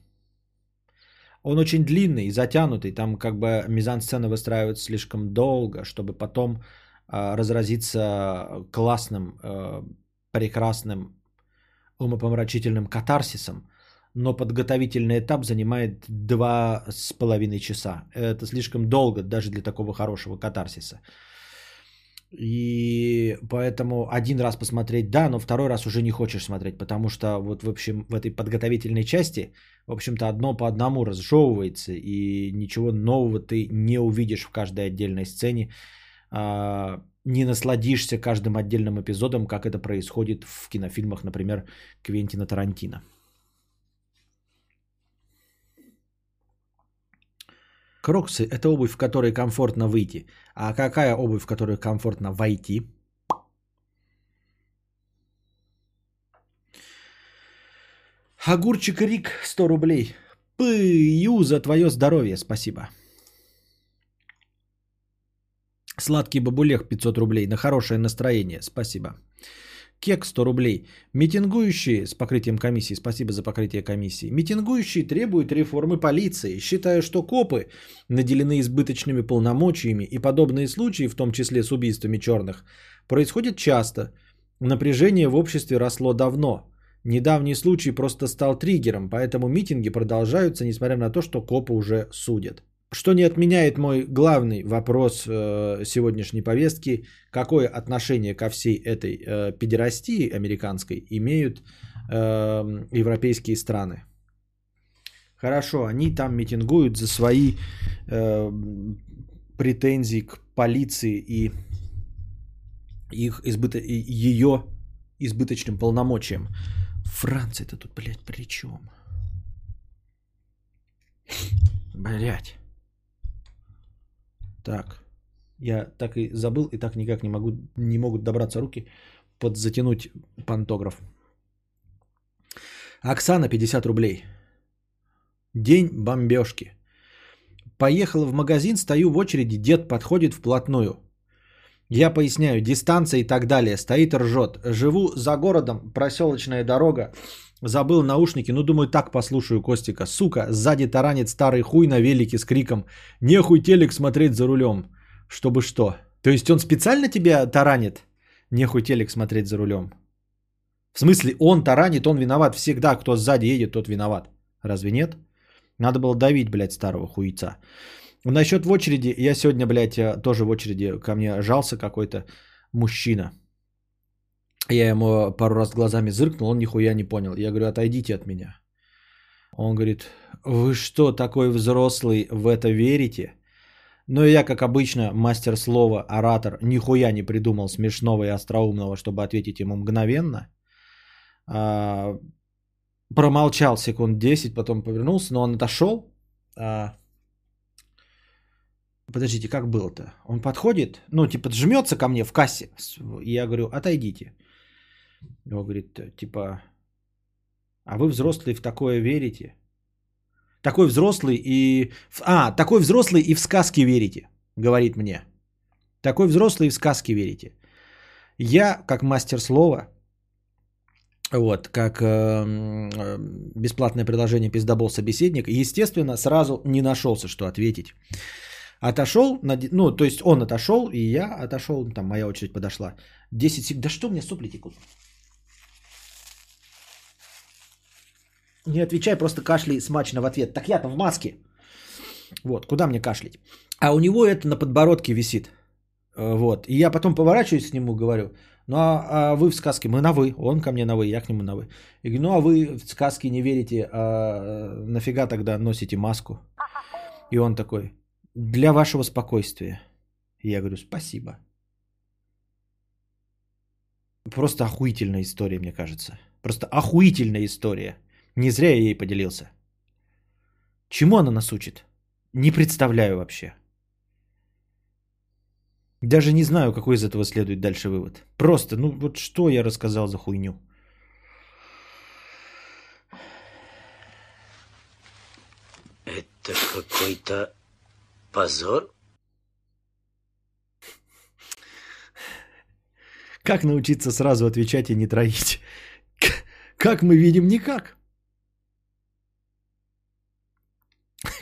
Он очень длинный, затянутый, там как бы мизансцены выстраиваются слишком долго, чтобы потом разразиться классным, прекрасным, умопомрачительным катарсисом, но подготовительный этап занимает два с половиной часа. Это слишком долго даже для такого хорошего катарсиса. И поэтому один раз посмотреть, да, но второй раз уже не хочешь смотреть, потому что вот в общем в этой подготовительной части, в общем-то, одно по одному разжевывается, и ничего нового ты не увидишь в каждой отдельной сцене, а, не насладишься каждым отдельным эпизодом, как это происходит в кинофильмах, например, Квентина Тарантино. Кроксы – это обувь, в которой комфортно выйти. А какая обувь, в которую комфортно войти? Огурчик Рик, 100 рублей. Пыю за твое здоровье, спасибо. Сладкий бабулех, 500 рублей. На хорошее настроение, спасибо. Кек 100 рублей. Митингующие с покрытием комиссии, спасибо за покрытие комиссии. Митингующие требуют реформы полиции. Считаю, что копы наделены избыточными полномочиями и подобные случаи, в том числе с убийствами черных, происходят часто. Напряжение в обществе росло давно. Недавний случай просто стал триггером, поэтому митинги продолжаются, несмотря на то, что копы уже судят. Что не отменяет мой главный вопрос э, сегодняшней повестки, какое отношение ко всей этой э, педерастии американской имеют э, европейские страны. Хорошо, они там митингуют за свои э, претензии к полиции и их избыто... ее избыточным полномочиям. Франция-то тут, блядь, при чем? Блядь. Так. Я так и забыл, и так никак не могу, не могут добраться руки подзатянуть пантограф. Оксана, 50 рублей. День бомбежки. Поехала в магазин, стою в очереди, дед подходит вплотную. Я поясняю, дистанция и так далее. Стоит ржет. Живу за городом, проселочная дорога. Забыл наушники, ну думаю, так послушаю Костика. Сука, сзади таранит старый хуй на велике с криком «Нехуй телек смотреть за рулем». Чтобы что? То есть он специально тебя таранит? Нехуй телек смотреть за рулем. В смысле, он таранит, он виноват. Всегда, кто сзади едет, тот виноват. Разве нет? Надо было давить, блядь, старого хуйца. Насчет в очереди, я сегодня, блядь, э, тоже в очереди ко мне жался какой-то мужчина. Я ему пару раз глазами зыркнул, он нихуя не понял. Я говорю, отойдите от меня. Он говорит, вы что, такой взрослый, в это верите? Ну и я, как обычно, мастер слова, оратор, нихуя не придумал смешного и остроумного, чтобы ответить ему мгновенно. А, промолчал секунд 10, потом повернулся, но он отошел. А, подождите, как было-то? Он подходит, ну, типа, жмется ко мне в кассе. Я говорю, отойдите. Он говорит, типа, а вы взрослые в такое верите? Такой взрослый и... А, такой взрослый и в сказки верите, говорит мне. Такой взрослый и в сказки верите. Я, как мастер слова, вот, как э, бесплатное приложение пиздобол собеседник, естественно, сразу не нашелся, что ответить. Отошел, ну, то есть он отошел, и я отошел, там моя очередь подошла. 10 секунд. Да что меня сопли текут? Не отвечай, просто кашляй смачно в ответ. Так я-то в маске. Вот, куда мне кашлять? А у него это на подбородке висит. Э, вот. И я потом поворачиваюсь к нему, говорю, ну а, а вы в сказке, мы на вы, он ко мне на вы, я к нему на вы. И говорю, ну а вы в сказки не верите, а нафига тогда носите маску? И он такой, для вашего спокойствия. И я говорю, спасибо. Просто охуительная история, мне кажется. Просто охуительная история. Не зря я ей поделился. Чему она нас учит? Не представляю вообще. Даже не знаю, какой из этого следует дальше вывод. Просто, ну вот что я рассказал за хуйню? Это какой-то позор? Как научиться сразу отвечать и не троить? Как мы видим, никак.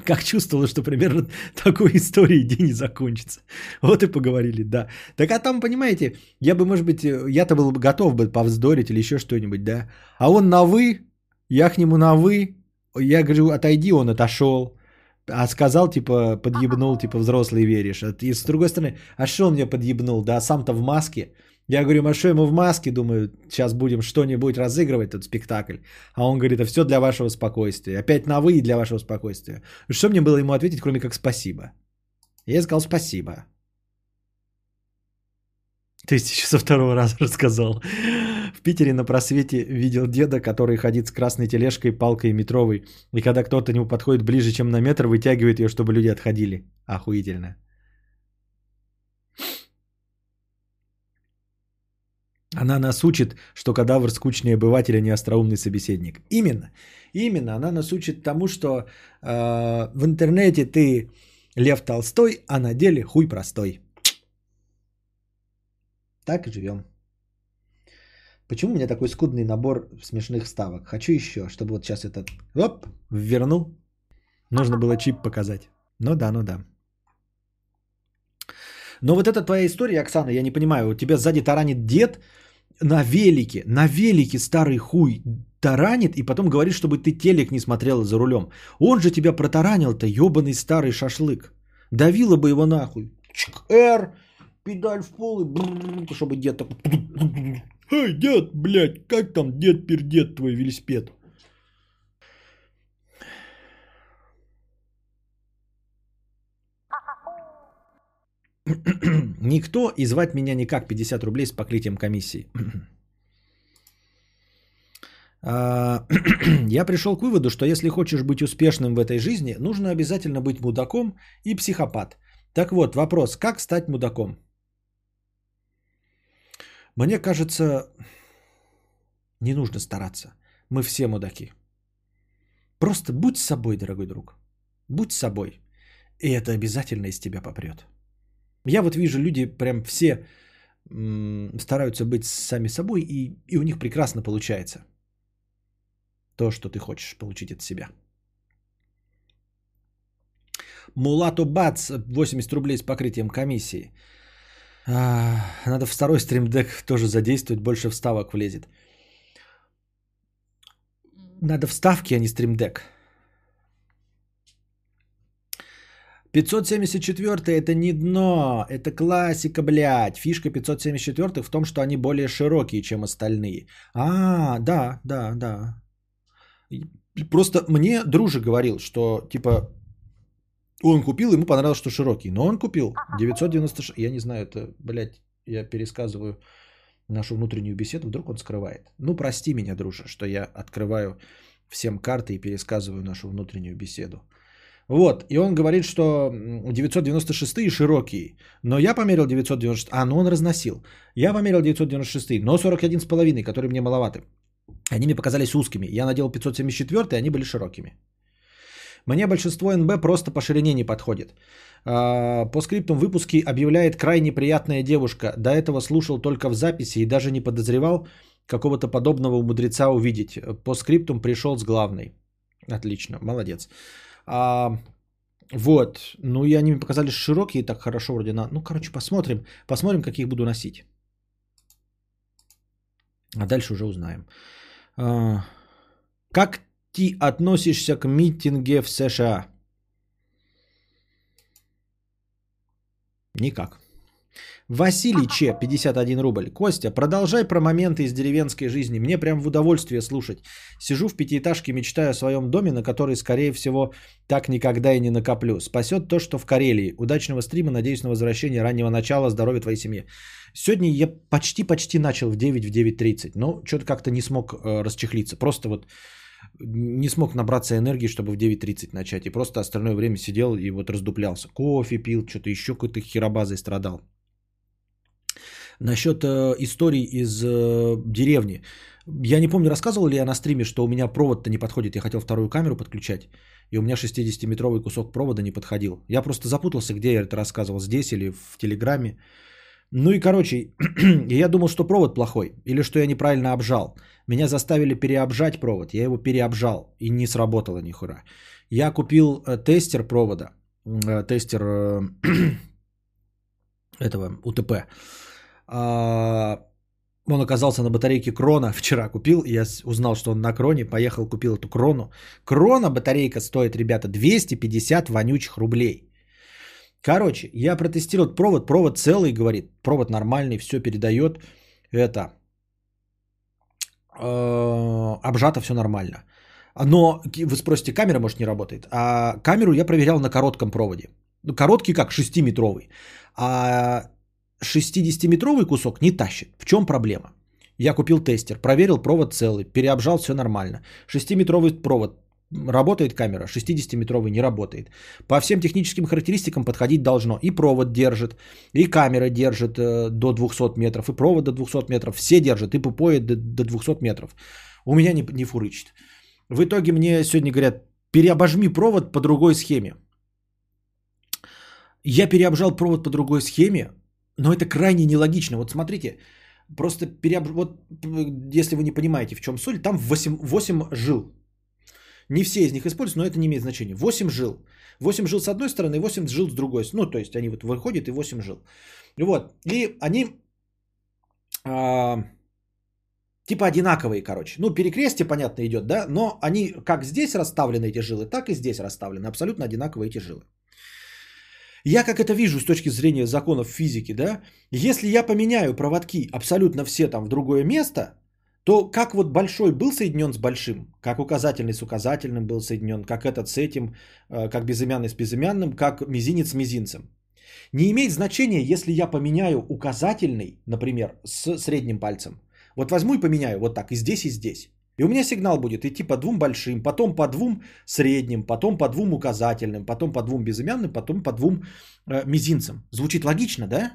Как чувствовала, что примерно такой историей день и закончится. Вот и поговорили, да. Так а там, понимаете, я бы, может быть, я-то был готов бы повздорить или еще что-нибудь, да. А он на «вы», я к нему на «вы», я говорю, отойди, он отошел. А сказал, типа, подъебнул, типа, взрослый веришь. И с другой стороны, а что он мне подъебнул, да, сам-то в маске. Я говорю, а что ему в маске, думаю, сейчас будем что-нибудь разыгрывать, этот спектакль. А он говорит, это все для вашего спокойствия. Опять на вы для вашего спокойствия. Что мне было ему ответить, кроме как спасибо? Я сказал спасибо. Есть еще со второго раза (laughs) рассказал. В Питере на просвете видел деда, который ходит с красной тележкой, палкой метровой. И когда кто-то к нему подходит ближе, чем на метр, вытягивает ее, чтобы люди отходили. Охуительно. Она нас учит, что кадавр скучнее обывателя, не остроумный собеседник. Именно. Именно. Она нас учит тому, что э, в интернете ты Лев Толстой, а на деле хуй простой. Так и живем. Почему у меня такой скудный набор смешных вставок? Хочу еще, чтобы вот сейчас этот, оп, вернул. Нужно было чип показать. Ну да, ну да. Но вот эта твоя история, Оксана, я не понимаю, у тебя сзади таранит дед на велике, на велике старый хуй таранит, и потом говорит, чтобы ты телек не смотрела за рулем. Он же тебя протаранил-то, ебаный старый шашлык. Давила бы его нахуй. Чик, Р, педаль в пол, и брррр, чтобы дед так... Эй, дед, блядь, как там дед пердед твой велосипед? (clears throat) Никто и звать меня никак 50 рублей с покрытием комиссии. (clears throat) А, (clears throat) Я пришел к выводу, что если хочешь быть успешным в этой жизни, нужно обязательно быть мудаком и психопат. Так вот, вопрос, как стать мудаком? Мне кажется, не нужно стараться. Мы все мудаки. Просто будь собой, дорогой друг. Будь собой. И это обязательно из тебя попрет. Я вот вижу, люди прям все стараются быть сами собой, и, и у них прекрасно получается то, что ты хочешь получить от себя. Мулату Бац, 80 рублей с покрытием комиссии. А, надо второй стримдек тоже задействовать, больше вставок влезет. Надо вставки, а не стримдек. 574 это не дно, это классика, блядь. Фишка 574 в том, что они более широкие, чем остальные. А, да, да, да. Просто мне дружи говорил, что типа он купил, ему понравилось, что широкий. Но он купил 996. Я не знаю, это, блядь, я пересказываю нашу внутреннюю беседу, вдруг он скрывает. Ну, прости меня, дружа, что я открываю всем карты и пересказываю нашу внутреннюю беседу. Вот, и он говорит, что 996 широкие, но я померил 996, а, ну он разносил. Я померил 996, но 41,5, которые мне маловаты. Они мне показались узкими. Я надел 574, и они были широкими. Мне большинство НБ просто по ширине не подходит. А, По скриптум выпуски объявляет крайне приятная девушка. До этого слушал только в записи и даже не подозревал какого-то подобного у мудреца увидеть. По скриптум пришел с главной. Отлично, молодец. А, вот, ну и они мне показались широкие, так хорошо вроде на... Ну, короче, посмотрим, посмотрим, как их буду носить. А дальше уже узнаем. А, как ты относишься к митинге в США? Никак. Василий Че, 51 рубль. Костя, продолжай про моменты из деревенской жизни. Мне прям в удовольствие слушать. Сижу в пятиэтажке, мечтаю о своем доме, на который, скорее всего, так никогда и не накоплю. Спасет то, что в Карелии. Удачного стрима, надеюсь на возвращение раннего начала. Здоровья твоей семье. Сегодня я почти-почти начал в 9, в 9.30, но что-то как-то не смог э, расчехлиться. Просто вот не смог набраться энергии, чтобы в 9.30 начать. И просто остальное время сидел и вот раздуплялся. Кофе пил, что-то еще какой-то херобазой страдал. Насчет э, историй из э, деревни. Я не помню, рассказывал ли я на стриме, что у меня провод-то не подходит. Я хотел вторую камеру подключать, и у меня 60-метровый кусок провода не подходил. Я просто запутался, где я это рассказывал, здесь или в Телеграме. Ну и, короче, (clears throat) я думал, что провод плохой, или что я неправильно обжал. Меня заставили переобжать провод, я его переобжал, и не сработало ни хера. Я купил э, тестер провода, тестер (clears throat) этого УТП. А, Он оказался на батарейке Крона. Вчера купил. Я узнал, что он на Кроне. Поехал, купил эту Крону. Крона батарейка стоит, ребята, 250 вонючих рублей. Короче, я протестировал провод. Провод целый, говорит. Провод нормальный, все передает. Это э, обжато все нормально. Но вы спросите, камера может не работает. А камеру я проверял на коротком проводе. Ну, короткий как 6-метровый. А 60-метровый кусок не тащит. В чем проблема? Я купил тестер, проверил провод целый, переобжал все нормально. 6-метровый провод работает камера, 60-метровый не работает. По всем техническим характеристикам подходить должно. И провод держит, и камера держит э, до 200 метров, и провод до 200 метров. Все держат, и пупоид до, до 200 метров. У меня не, не фурычит. В итоге мне сегодня говорят, переобожми провод по другой схеме. Я переобжал провод по другой схеме, но это крайне нелогично. Вот смотрите, Просто переоб... вот, если вы не понимаете, в чем соль, там 8, 8 жил. Не все из них используются, но это не имеет значения. 8 жил. 8 жил с одной стороны, 8 жил с другой. Ну, то есть они вот выходят и 8 жил. Вот. И они а, типа одинаковые, короче. Ну, перекрестие, понятно, идет, да, но они как здесь расставлены эти жилы, так и здесь расставлены. Абсолютно одинаковые эти жилы. Я как это вижу с точки зрения законов физики, да, если я поменяю проводки абсолютно все там в другое место, то как вот большой был соединен с большим, как указательный с указательным был соединен, как этот с этим, э, как безымянный с безымянным, как мизинец с мизинцем. Не имеет значения, если я поменяю указательный, например, с средним пальцем. Вот возьму и поменяю вот так и здесь, и здесь. И у меня сигнал будет идти по двум большим, потом по двум средним, потом по двум указательным, потом по двум безымянным, потом по двум э, мизинцам. Звучит логично, да?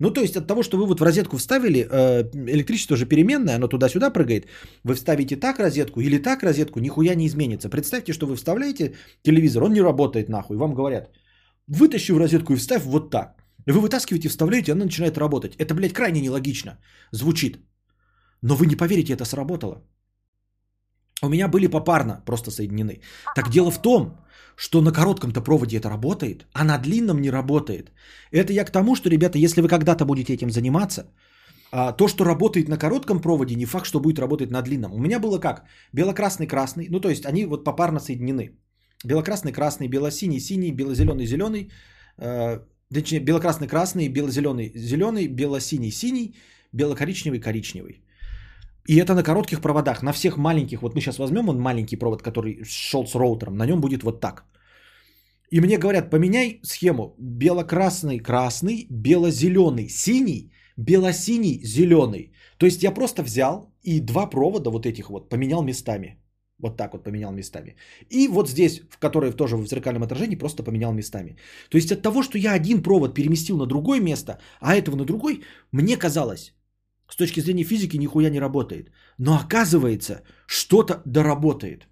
Ну, то есть от того, что вы вот в розетку вставили, э, электричество же переменное, оно туда-сюда прыгает. Вы вставите так розетку или так розетку, нихуя не изменится. Представьте, что вы вставляете телевизор, он не работает нахуй. Вам говорят, вытащи в розетку и вставь вот так. Вы вытаскиваете, вставляете, она начинает работать. Это, блядь, крайне нелогично звучит. Но вы не поверите, это сработало. У меня были попарно просто соединены. Так дело в том, что на коротком-то проводе это работает, а на длинном не работает. Это я к тому, что, ребята, если вы когда-то будете этим заниматься, а, то, что работает на коротком проводе, не факт, что будет работать на длинном. У меня было как? Бело-красный, красный. Ну, то есть они вот попарно соединены. Бело-красный, красный, бело-синий, синий, бело-зеленый, зеленый. Э, точнее, бело-красный, красный, бело-зеленый, зеленый, бело-синий, синий, бело-коричневый, коричневый. И это на коротких проводах, на всех маленьких. Вот мы сейчас возьмем он маленький провод, который шел с роутером, на нем будет вот так. И мне говорят, поменяй схему. Бело-красный, красный, бело-зеленый, синий, бело-синий, зеленый. То есть я просто взял и два провода вот этих вот поменял местами. Вот так вот поменял местами. И вот здесь, в которой тоже в зеркальном отражении, просто поменял местами. То есть от того, что я один провод переместил на другое место, а этого на другой, мне казалось, с точки зрения физики нихуя не работает. Но оказывается, что-то доработает.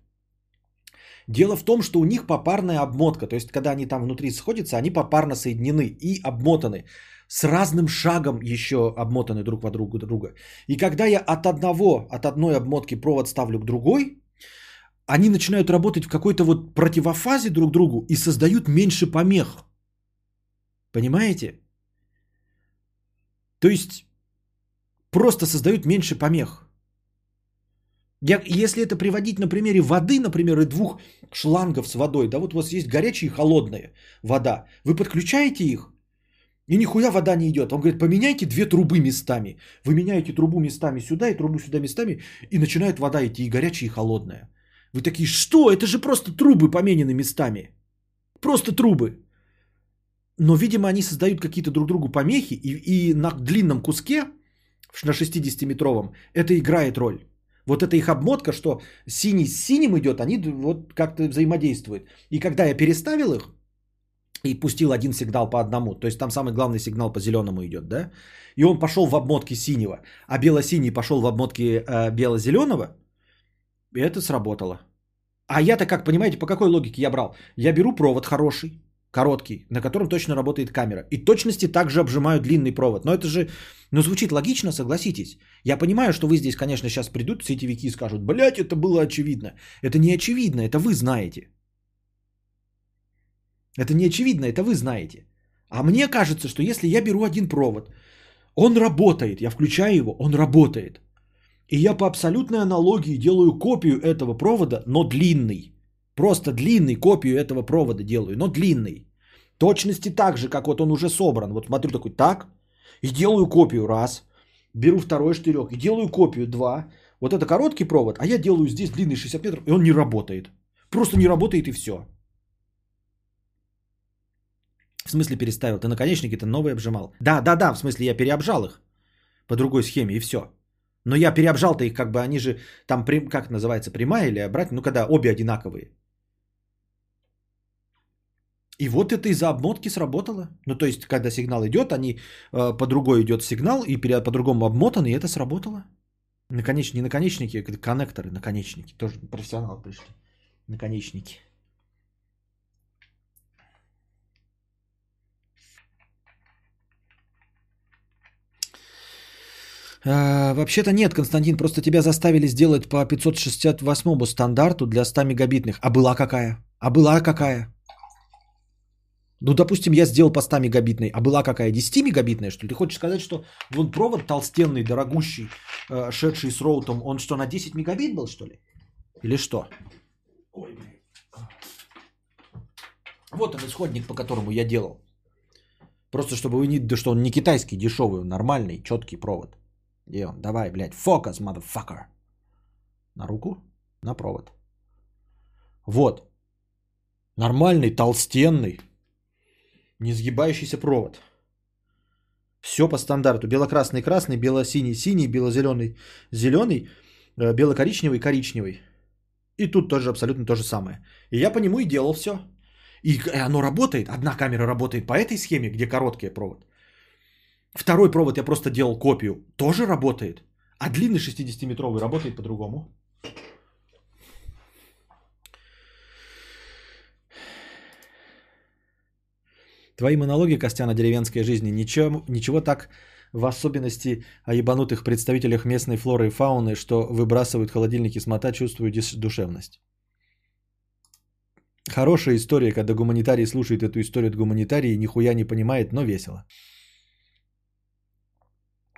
Дело в том, что у них попарная обмотка. То есть, когда они там внутри сходятся, они попарно соединены и обмотаны. С разным шагом еще обмотаны друг во друга. друга. И когда я от одного, от одной обмотки провод ставлю к другой, они начинают работать в какой-то вот противофазе друг другу и создают меньше помех. Понимаете? То есть просто создают меньше помех. Я, если это приводить на примере воды, например, и двух шлангов с водой, да, вот у вас есть горячая и холодная вода, вы подключаете их, и нихуя вода не идет. Он говорит, поменяйте две трубы местами. Вы меняете трубу местами сюда и трубу сюда местами, и начинает вода идти и горячая, и холодная. Вы такие, что? Это же просто трубы поменены местами. Просто трубы. Но, видимо, они создают какие-то друг другу помехи, и, и на длинном куске на 60-метровом, это играет роль. Вот эта их обмотка, что синий с синим идет, они вот как-то взаимодействуют. И когда я переставил их и пустил один сигнал по одному, то есть там самый главный сигнал по зеленому идет, да, и он пошел в обмотке синего, а бело-синий пошел в обмотке э, бело-зеленого, это сработало. А я-то, как понимаете, по какой логике я брал? Я беру провод хороший, короткий, на котором точно работает камера. И точности также обжимаю длинный провод. Но это же, ну, звучит логично, согласитесь. Я понимаю, что вы здесь, конечно, сейчас придут сетевики и скажут, блядь, это было очевидно. Это не очевидно, это вы знаете. Это не очевидно, это вы знаете. А мне кажется, что если я беру один провод, он работает, я включаю его, он работает. И я по абсолютной аналогии делаю копию этого провода, но длинный. Просто длинный копию этого провода делаю, но длинный. Точности так же, как вот он уже собран. Вот смотрю такой, так, и делаю копию раз. Беру второй штырек и делаю копию два. Вот это короткий провод, а я делаю здесь длинный 60 метров, и он не работает. Просто не работает и все. В смысле переставил? Ты наконечники-то новые обжимал? Да, да, да, в смысле я переобжал их по другой схеме и все. Но я переобжал-то их как бы, они же там, как называется, прямая или обратно, ну когда обе одинаковые. И вот это из-за обмотки сработало. Ну, то есть, когда сигнал идет, они э, по другой идет сигнал, и по-другому обмотаны, и это сработало. Наконечники, не наконечники, а коннекторы, наконечники. Тоже профессионалы пришли. Наконечники. А, вообще-то нет, Константин, просто тебя заставили сделать по 568 стандарту для 100 мегабитных. А была какая? А была какая? Ну, допустим, я сделал по 100 мегабитной, а была какая? 10 мегабитная, что ли? Ты хочешь сказать, что вон провод толстенный, дорогущий, э, шедший с роутом, он что, на 10 мегабит был, что ли? Или что? Ой, блин. Вот он исходник, по которому я делал. Просто чтобы вы не... Да что он не китайский, дешевый, он нормальный, четкий провод. Где он? Давай, блядь, фокус, motherfucker. На руку, на провод. Вот. Нормальный, толстенный, не сгибающийся провод. Все по стандарту. Бело-красный красный, бело-синий синий, бело-зеленый зеленый, э, бело-коричневый коричневый. И тут тоже абсолютно то же самое. И я по нему и делал все. И оно работает. Одна камера работает по этой схеме, где короткий провод. Второй провод я просто делал копию. Тоже работает. А длинный 60-метровый работает по-другому. Твои монологи, Костян, о деревенской жизни, ничего, ничего так в особенности о ебанутых представителях местной флоры и фауны, что выбрасывают холодильники смота, чувствую душевность. Хорошая история, когда гуманитарий слушает эту историю от гуманитарии и нихуя не понимает, но весело.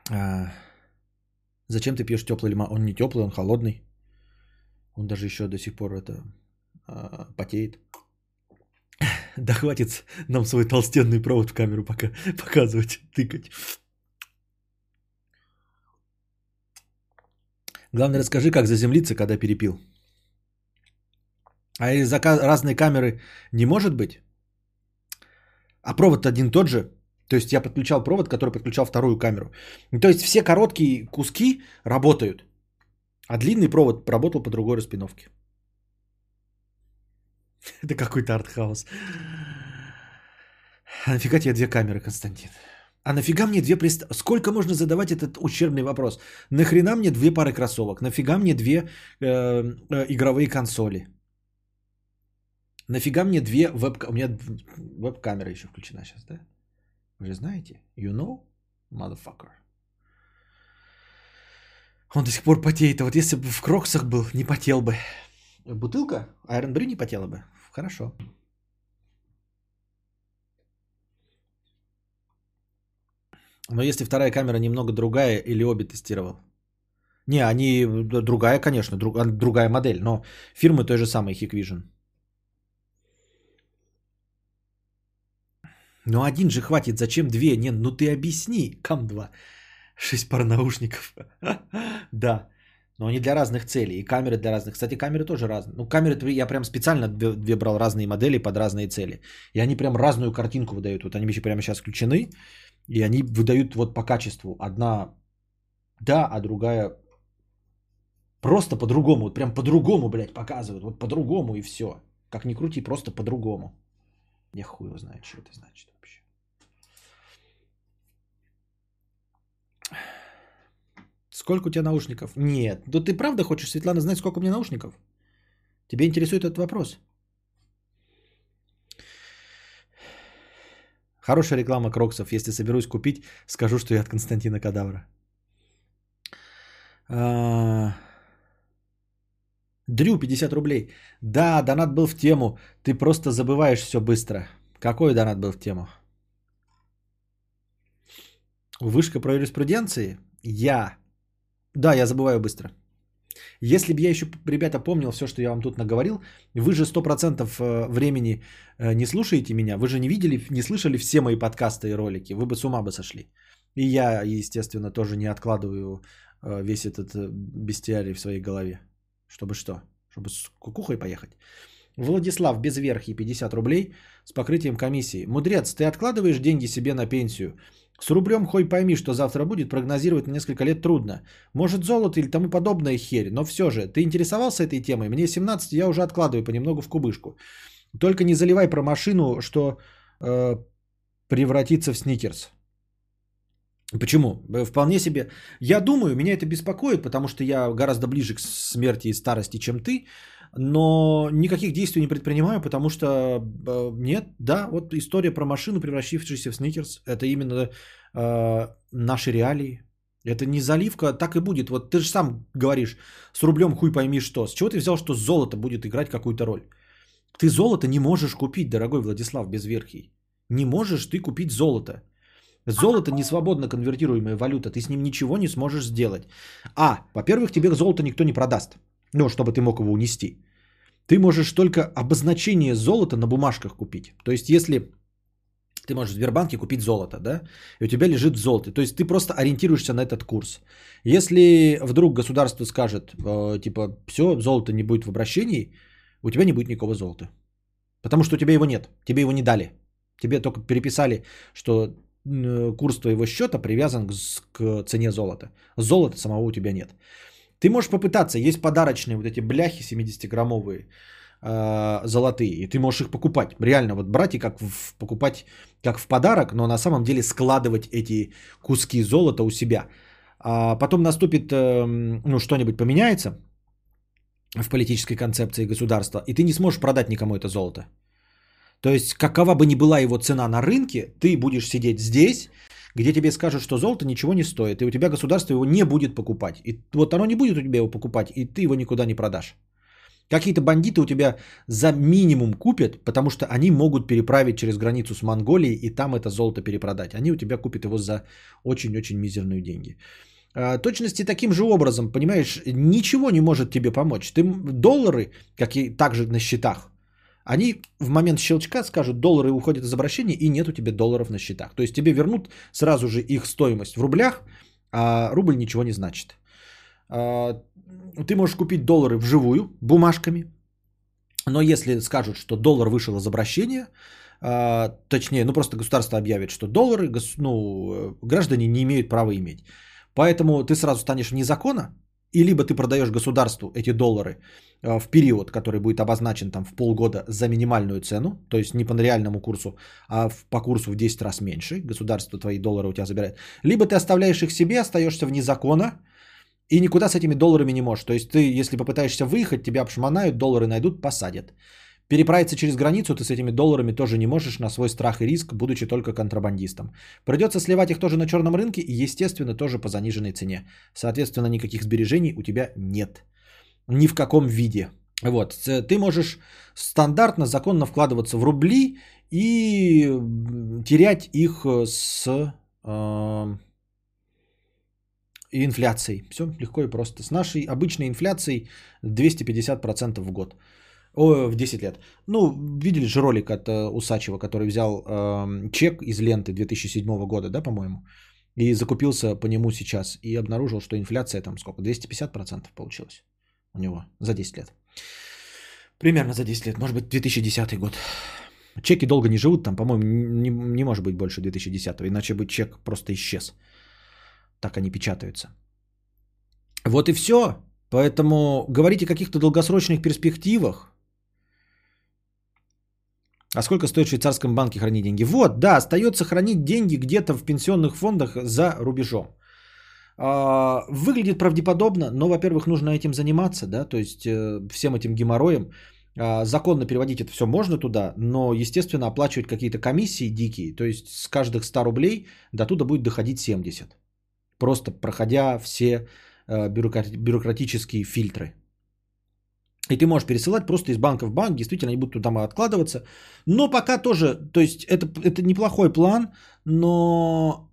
А, зачем ты пьешь теплый лимон? Он не теплый, он холодный. Он даже еще до сих пор это а, потеет. Да хватит нам свой толстенный провод в камеру пока показывать, тыкать. Главное, расскажи, как заземлиться, когда перепил. А из-за разной камеры не может быть? А провод один тот же. То есть я подключал провод, который подключал вторую камеру. То есть все короткие куски работают. А длинный провод работал по другой распиновке. (laughs) Это какой-то артхаус. А нафига тебе две камеры, Константин? А нафига мне две прист... Сколько можно задавать этот ущербный вопрос? Нахрена мне две пары кроссовок? Нафига мне две э, э, игровые консоли? Нафига мне две веб... У меня веб-камера еще включена сейчас, да? Вы же знаете? You know, motherfucker. Он до сих пор потеет. А вот если бы в кроксах был, не потел бы. Бутылка Iron не потела бы. Хорошо. Но если вторая камера немного другая или обе тестировал? Не, они другая, конечно, друг- а, другая модель, но фирмы той же самой Hikvision. Ну один же хватит, зачем две? Не, ну ты объясни, кам два. Шесть пар наушников. (laughs) Да, но они для разных целей. И камеры для разных. Кстати, камеры тоже разные. Ну, камеры я прям специально две, брал разные модели под разные цели. И они прям разную картинку выдают. Вот они еще прямо сейчас включены. И они выдают вот по качеству. Одна да, а другая просто по-другому. Вот прям по-другому, блядь, показывают. Вот по-другому и все. Как ни крути, просто по-другому. Я хуй его знает, что это значит вообще. Сколько у тебя наушников? Нет. Да ты правда хочешь, Светлана, знать, сколько у меня наушников? Тебя интересует этот вопрос? Хорошая реклама Кроксов. Если соберусь купить, скажу, что я от Константина Кадавра. А, Дрю, 50 рублей. Да, донат был в тему. Ты просто забываешь все быстро. Какой донат был в тему? Вышка про юриспруденции? Я. Да, я забываю быстро. Если бы я еще, ребята, помнил все, что я вам тут наговорил, вы же 100% э, времени э, не слушаете меня, вы же не видели, не слышали все мои подкасты и ролики, вы бы с ума бы сошли. И я, естественно, тоже не откладываю э, весь этот бестиарий в своей голове. Чтобы что? Чтобы с кукухой поехать. Владислав Безверхий, 50 рублей с покрытием комиссии. Мудрец, ты откладываешь деньги себе на пенсию? С рублем хоть пойми, что завтра будет, прогнозировать на несколько лет трудно. Может золото или тому подобная херь, но все же, ты интересовался этой темой? Мне 17, я уже откладываю понемногу в кубышку. Только не заливай про машину, что э, превратится в сникерс. Почему? Вполне себе. Я думаю, меня это беспокоит, потому что я гораздо ближе к смерти и старости, чем ты. Но никаких действий не предпринимаю, потому что э, нет, да, вот история про машину, превратившуюся в сникерс, это именно э, наши реалии. Это не заливка, так и будет. Вот ты же сам говоришь, с рублем хуй пойми что. С чего ты взял, что золото будет играть какую-то роль? Ты золото не можешь купить, дорогой Владислав Безверхий. Не можешь ты купить золото. Золото не свободно конвертируемая валюта, ты с ним ничего не сможешь сделать. А, во-первых, тебе золото никто не продаст, ну, чтобы ты мог его унести. Ты можешь только обозначение золота на бумажках купить. То есть, если ты можешь в Сбербанке купить золото, да, и у тебя лежит золото. То есть ты просто ориентируешься на этот курс. Если вдруг государство скажет, э, типа, все, золото не будет в обращении, у тебя не будет никакого золота. Потому что у тебя его нет, тебе его не дали. Тебе только переписали, что э, курс твоего счета привязан к, цене золота. Золота самого у тебя нет. Ты можешь попытаться, есть подарочные вот эти бляхи 70-граммовые, э, золотые, и ты можешь их покупать. Реально, вот брать и как в- покупать как в подарок, но на самом деле складывать эти куски золота у себя. А потом наступит, эм, ну, что-нибудь поменяется в политической концепции государства, и ты не сможешь продать никому это золото. То есть, какова бы ни была его цена на рынке, ты будешь сидеть здесь, где тебе скажут, что золото ничего не стоит, и у тебя государство его не будет покупать. И вот оно не будет у тебя его покупать, и ты его никуда не продашь. Какие-то бандиты у тебя за минимум купят, потому что они могут переправить через границу с Монголией и там это золото перепродать. Они у тебя купят его за очень-очень мизерные деньги. А, Точности таким же образом, понимаешь, ничего не может тебе помочь. Ты доллары, как и также на счетах, они в момент щелчка скажут, доллары уходят из обращения и нет у тебя долларов на счетах. То есть тебе вернут сразу же их стоимость в рублях, а рубль ничего не значит. А, Ты можешь купить доллары вживую, бумажками, но если скажут, что доллар вышел из обращения, а, точнее, ну просто государство объявит, что доллары ну, э, граждане не имеют права иметь. Поэтому ты сразу станешь вне закона, и либо ты продаешь государству эти доллары э, в период, который будет обозначен там в полгода за минимальную цену, то есть не по реальному курсу, а по курсу в 10 раз меньше, государство твои доллары у тебя забирает. Либо ты оставляешь их себе, остаешься вне закона, и никуда с этими долларами не можешь. То есть ты, если попытаешься выехать, тебя обшмонают, доллары найдут, посадят. Переправиться через границу ты с этими долларами тоже не можешь на свой страх и риск, будучи только контрабандистом. Придется сливать их тоже на черном рынке и, естественно, тоже по заниженной цене. Соответственно, никаких сбережений у тебя нет. Ни в каком виде. Вот. Ты можешь стандартно, законно вкладываться в рубли и терять их э, с э, инфляцией. Все легко и просто. С нашей обычной инфляцией 250% в год. О, в 10 лет. Ну, видели же ролик от э, Усачева, который взял эм, чек из ленты 2007 года, да, по-моему, и закупился по нему сейчас, и обнаружил, что инфляция там сколько, 250% получилось у него за 10 лет. Примерно за 10 лет, может быть, 2010 год. Чеки долго не живут, там, по-моему, не, не может быть больше 2010, иначе бы чек просто исчез. Так они печатаются. Вот и все. Поэтому говорить о каких-то долгосрочных перспективах. А сколько стоит в швейцарском банке хранить деньги? Вот, да, остается хранить деньги где-то в пенсионных фондах за рубежом. А, Выглядит правдеподобно, но, во-первых, нужно этим заниматься, да, то есть э, всем этим геморроем. А, Законно переводить это все можно туда, но, естественно, оплачивать какие-то комиссии дикие, то есть с каждых 100 рублей до туда будет доходить 70. Просто проходя все э, бюрократи- бюрократические фильтры. И ты можешь пересылать просто из банка в банк, действительно, они будут туда откладываться. Но пока тоже, то есть это, это неплохой план, но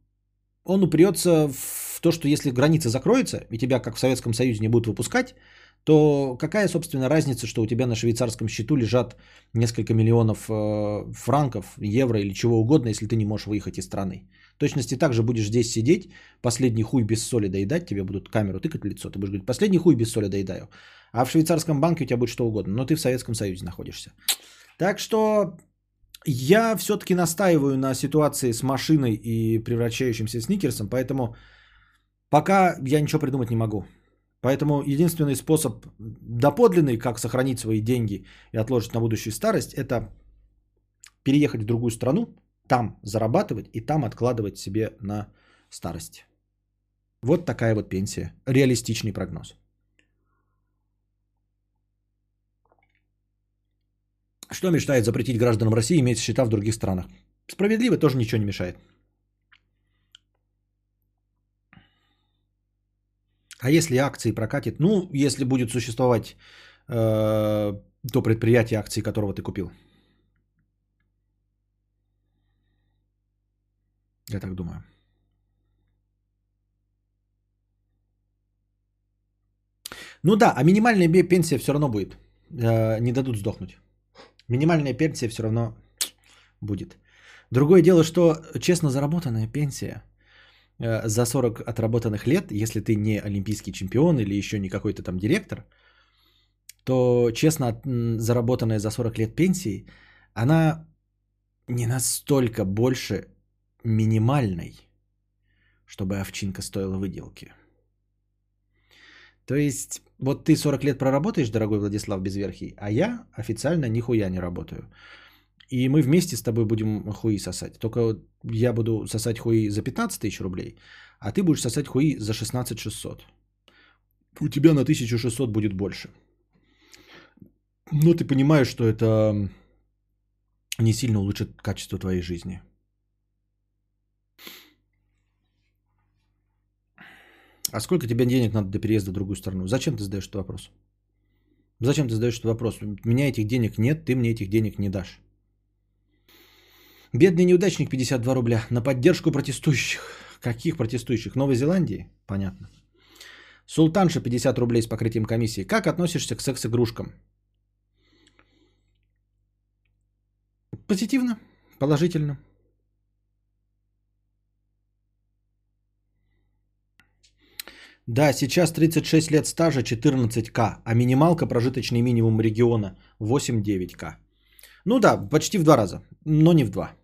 он упрется в то, что если граница закроется, и тебя, как в Советском Союзе, не будут выпускать, то какая, собственно, разница, что у тебя на швейцарском счету лежат несколько миллионов э, франков, евро или чего угодно, если ты не можешь выехать из страны. Точности так же будешь здесь сидеть, последний хуй без соли доедать, тебе будут камеру тыкать в лицо, ты будешь говорить, последний хуй без соли доедаю. А в швейцарском банке у тебя будет что угодно, но ты в Советском Союзе находишься. Так что я все-таки настаиваю на ситуации с машиной и превращающимся сникерсом, поэтому пока я ничего придумать не могу. Поэтому единственный способ доподлинный, как сохранить свои деньги и отложить на будущую старость, это переехать в другую страну, там зарабатывать и там откладывать себе на старость. Вот такая вот пенсия. Реалистичный прогноз. Что мешает запретить гражданам России иметь счета в других странах? Справедливо тоже ничего не мешает. А если акции прокатит, ну, если будет существовать э, то предприятие, акции которого ты купил. Я так думаю. Ну да, а минимальная пенсия все равно будет. Э, не дадут сдохнуть. Минимальная пенсия все равно будет. Другое дело, что честно заработанная пенсия э, за 40 отработанных лет, если ты не олимпийский чемпион или еще не какой-то там директор, то честно заработанная за 40 лет пенсии, она не настолько больше минимальной, чтобы овчинка стоила выделки. То есть, вот ты 40 лет проработаешь, дорогой Владислав Безверхий, а я официально нихуя не работаю. И мы вместе с тобой будем хуи сосать. Только я буду сосать хуи за 15 тысяч рублей, а ты будешь сосать хуи за 16 600. У тебя на 1600 будет больше. Но ты понимаешь, что это не сильно улучшит качество твоей жизни. А сколько тебе денег надо до переезда в другую страну? Зачем ты задаешь этот вопрос? Зачем ты задаешь этот вопрос? У меня этих денег нет, ты мне этих денег не дашь. Бедный неудачник 52 рубля на поддержку протестующих. Каких протестующих? Новой Зеландии? Понятно. Султанша 50 рублей с покрытием комиссии. Как относишься к секс-игрушкам? Позитивно, положительно. Да, сейчас 36 лет стажа 14к, а минималка прожиточный минимум региона 8-9к. Ну да, почти в два раза, но не в два.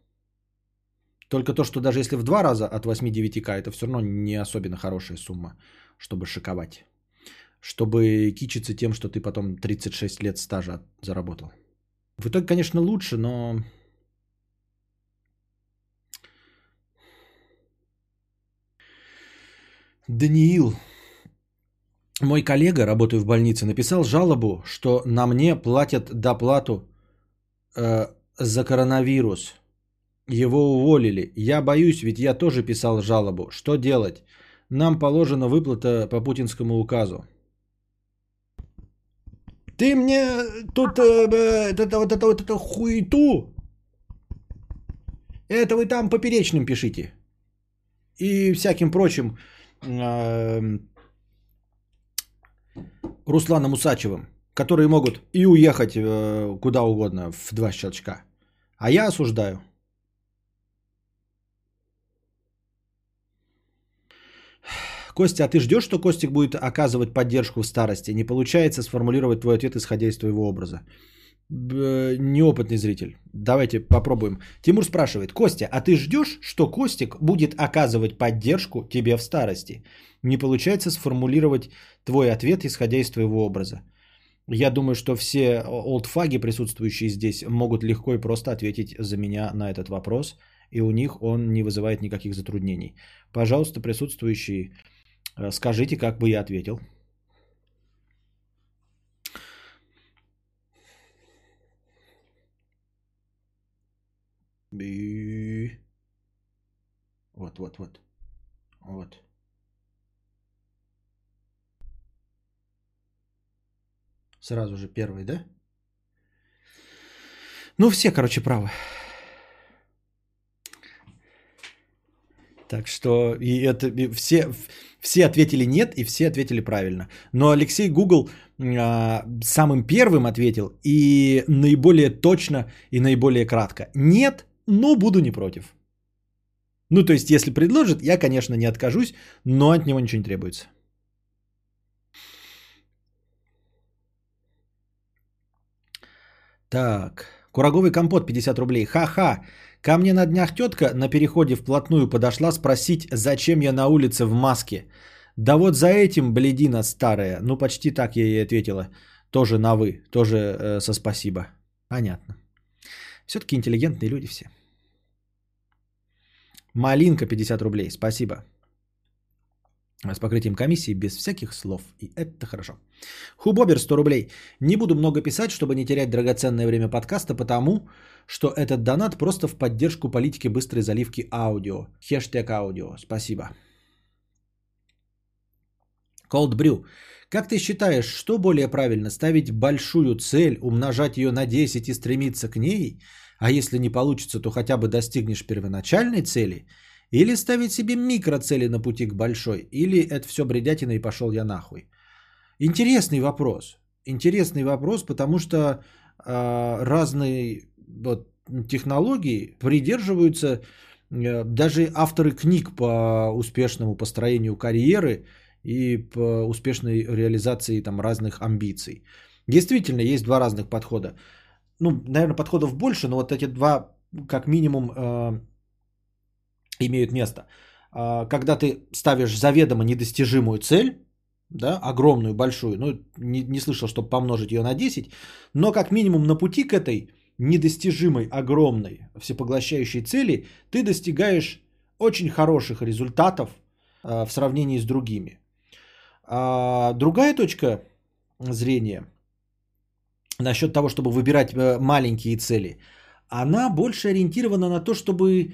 Только то, что даже если в два раза от 8-9к, это все равно не особенно хорошая сумма, чтобы шиковать. Чтобы кичиться тем, что ты потом 36 лет стажа заработал. В итоге, конечно, лучше, но... Даниил, мой коллега, работаю в больнице, написал жалобу, что на мне платят доплату э, за коронавирус. Его уволили. Я боюсь, ведь я тоже писал жалобу. Что делать? Нам положена выплата по путинскому указу. Ты мне тут э, э, это, вот это вот эту хуету. Это вы там поперечным пишите. И всяким прочим э, Русланом Усачевым, которые могут и уехать э, куда угодно в два щелчка. А я осуждаю. Костя, а ты ждешь, что Костик будет оказывать поддержку в старости? Не получается сформулировать твой ответ, исходя из твоего образа. Неопытный зритель. Давайте попробуем. Тимур спрашивает. Костя, а ты ждешь, что Костик будет оказывать поддержку тебе в старости? Не получается сформулировать твой ответ, исходя из твоего образа. Я думаю, что все олдфаги, присутствующие здесь, могут легко и просто ответить за меня на этот вопрос, и у них он не вызывает никаких затруднений. Пожалуйста, присутствующие, э, скажите, как бы я ответил. Би. Вот, вот, вот. Вот. Сразу же первый, да? Ну, все, короче, правы. Так что и это и все, все ответили нет, и все ответили правильно. Но Алексей Google а, самым первым ответил и наиболее точно и наиболее кратко. Нет, но буду не против. Ну, то есть, если предложит, я, конечно, не откажусь, но от него ничего не требуется. Так, Кураговый компот 50 рублей. Ха-ха. Ко мне на днях тетка на переходе вплотную подошла спросить, зачем я на улице в маске. Да вот за этим, бледина старая. Ну, почти так я ей ответила. Тоже на вы, тоже э, со спасибо. Понятно. Все-таки интеллигентные люди все. Малинка 50 рублей. Спасибо. С покрытием комиссии без всяких слов. И это хорошо. Хубобер 100 рублей. Не буду много писать, чтобы не терять драгоценное время подкаста, потому что этот донат просто в поддержку политики быстрой заливки аудио. Хештег аудио. Спасибо. Cold Brew. Как ты считаешь, что более правильно? Ставить большую цель, умножать ее на 10 и стремиться к ней? А если не получится, то хотя бы достигнешь первоначальной цели? Или ставить себе микроцели на пути к большой? Или это все бредятина и пошел я нахуй? Интересный вопрос. Интересный вопрос, потому что э, разные вот, технологии придерживаются э, даже авторы книг по успешному построению карьеры и по успешной реализации там разных амбиций. Действительно, есть два разных подхода. Ну, наверное, подходов больше, но вот эти два, как минимум, э, имеют место. Э, когда ты ставишь заведомо недостижимую цель, да, огромную, большую, ну, не, не слышал, чтобы помножить ее на 10, но как минимум на пути к этой недостижимой, огромной, всепоглощающей цели, ты достигаешь очень хороших результатов э, в сравнении с другими. А другая точка зрения насчет того, чтобы выбирать э, маленькие цели, она больше ориентирована на то, чтобы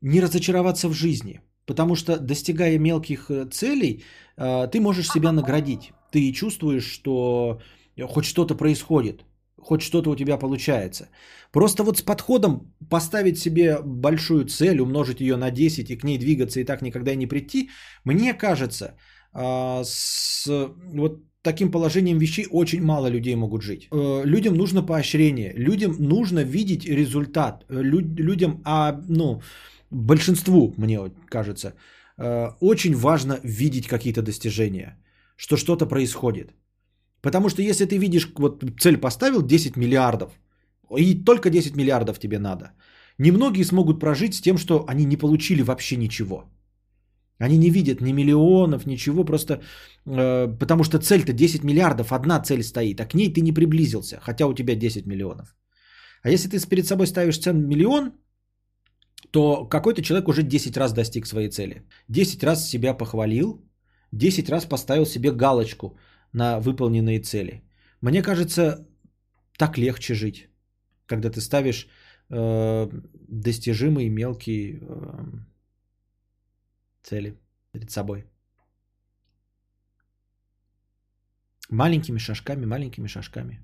не разочароваться в жизни. Потому что достигая мелких э, целей, э, ты можешь себя наградить. Ты чувствуешь, что хоть что-то происходит, хоть что-то у тебя получается. Просто вот с подходом поставить себе большую цель, умножить ее на 10 и к ней двигаться и так никогда и не прийти, мне кажется, с вот таким положением вещей очень мало людей могут жить. Э, людям нужно поощрение, людям нужно видеть результат, э, людям, а, ну, большинству, мне кажется, э, очень важно видеть какие-то достижения, что что-то происходит. Потому что если ты видишь, вот цель поставил 10 миллиардов, и только 10 миллиардов тебе надо, немногие смогут прожить с тем, что они не получили вообще ничего. Они не видят ни миллионов, ничего, просто э, потому что цель-то 10 миллиардов, одна цель стоит, а к ней ты не приблизился, хотя у тебя 10 миллионов. А если ты перед собой ставишь цен миллион, то какой-то человек уже 10 раз достиг своей цели. 10 раз себя похвалил, 10 раз поставил себе галочку на выполненные цели. Мне кажется, так легче жить, когда ты ставишь э, достижимые мелкие э, цели перед собой. Маленькими шажками, маленькими шажками.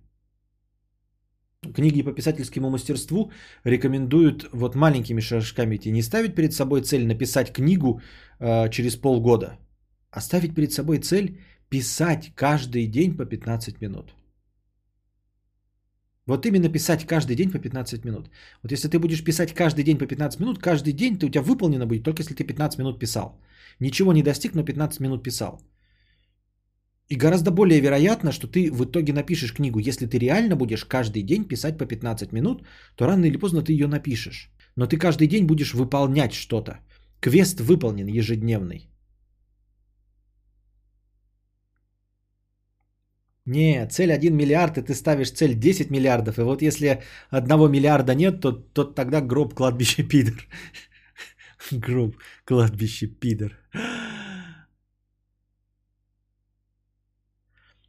Книги по писательскому мастерству рекомендуют вот маленькими шажками идти. Не ставить перед собой цель написать книгу э, через полгода, а ставить перед собой цель писать каждый день по 15 минут. Вот именно писать каждый день по 15 минут. Вот если ты будешь писать каждый день по 15 минут, каждый день ты, у тебя выполнено будет только если ты 15 минут писал. Ничего не достиг, но 15 минут писал. И гораздо более вероятно, что ты в итоге напишешь книгу. Если ты реально будешь каждый день писать по 15 минут, то рано или поздно ты ее напишешь. Но ты каждый день будешь выполнять что-то. Квест выполнен ежедневный. Не, цель 1 миллиард, и ты ставишь цель 10 миллиардов. И вот если одного миллиарда нет, то, то тогда гроб, кладбище, пидор. (laughs) Гроб, кладбище, пидор.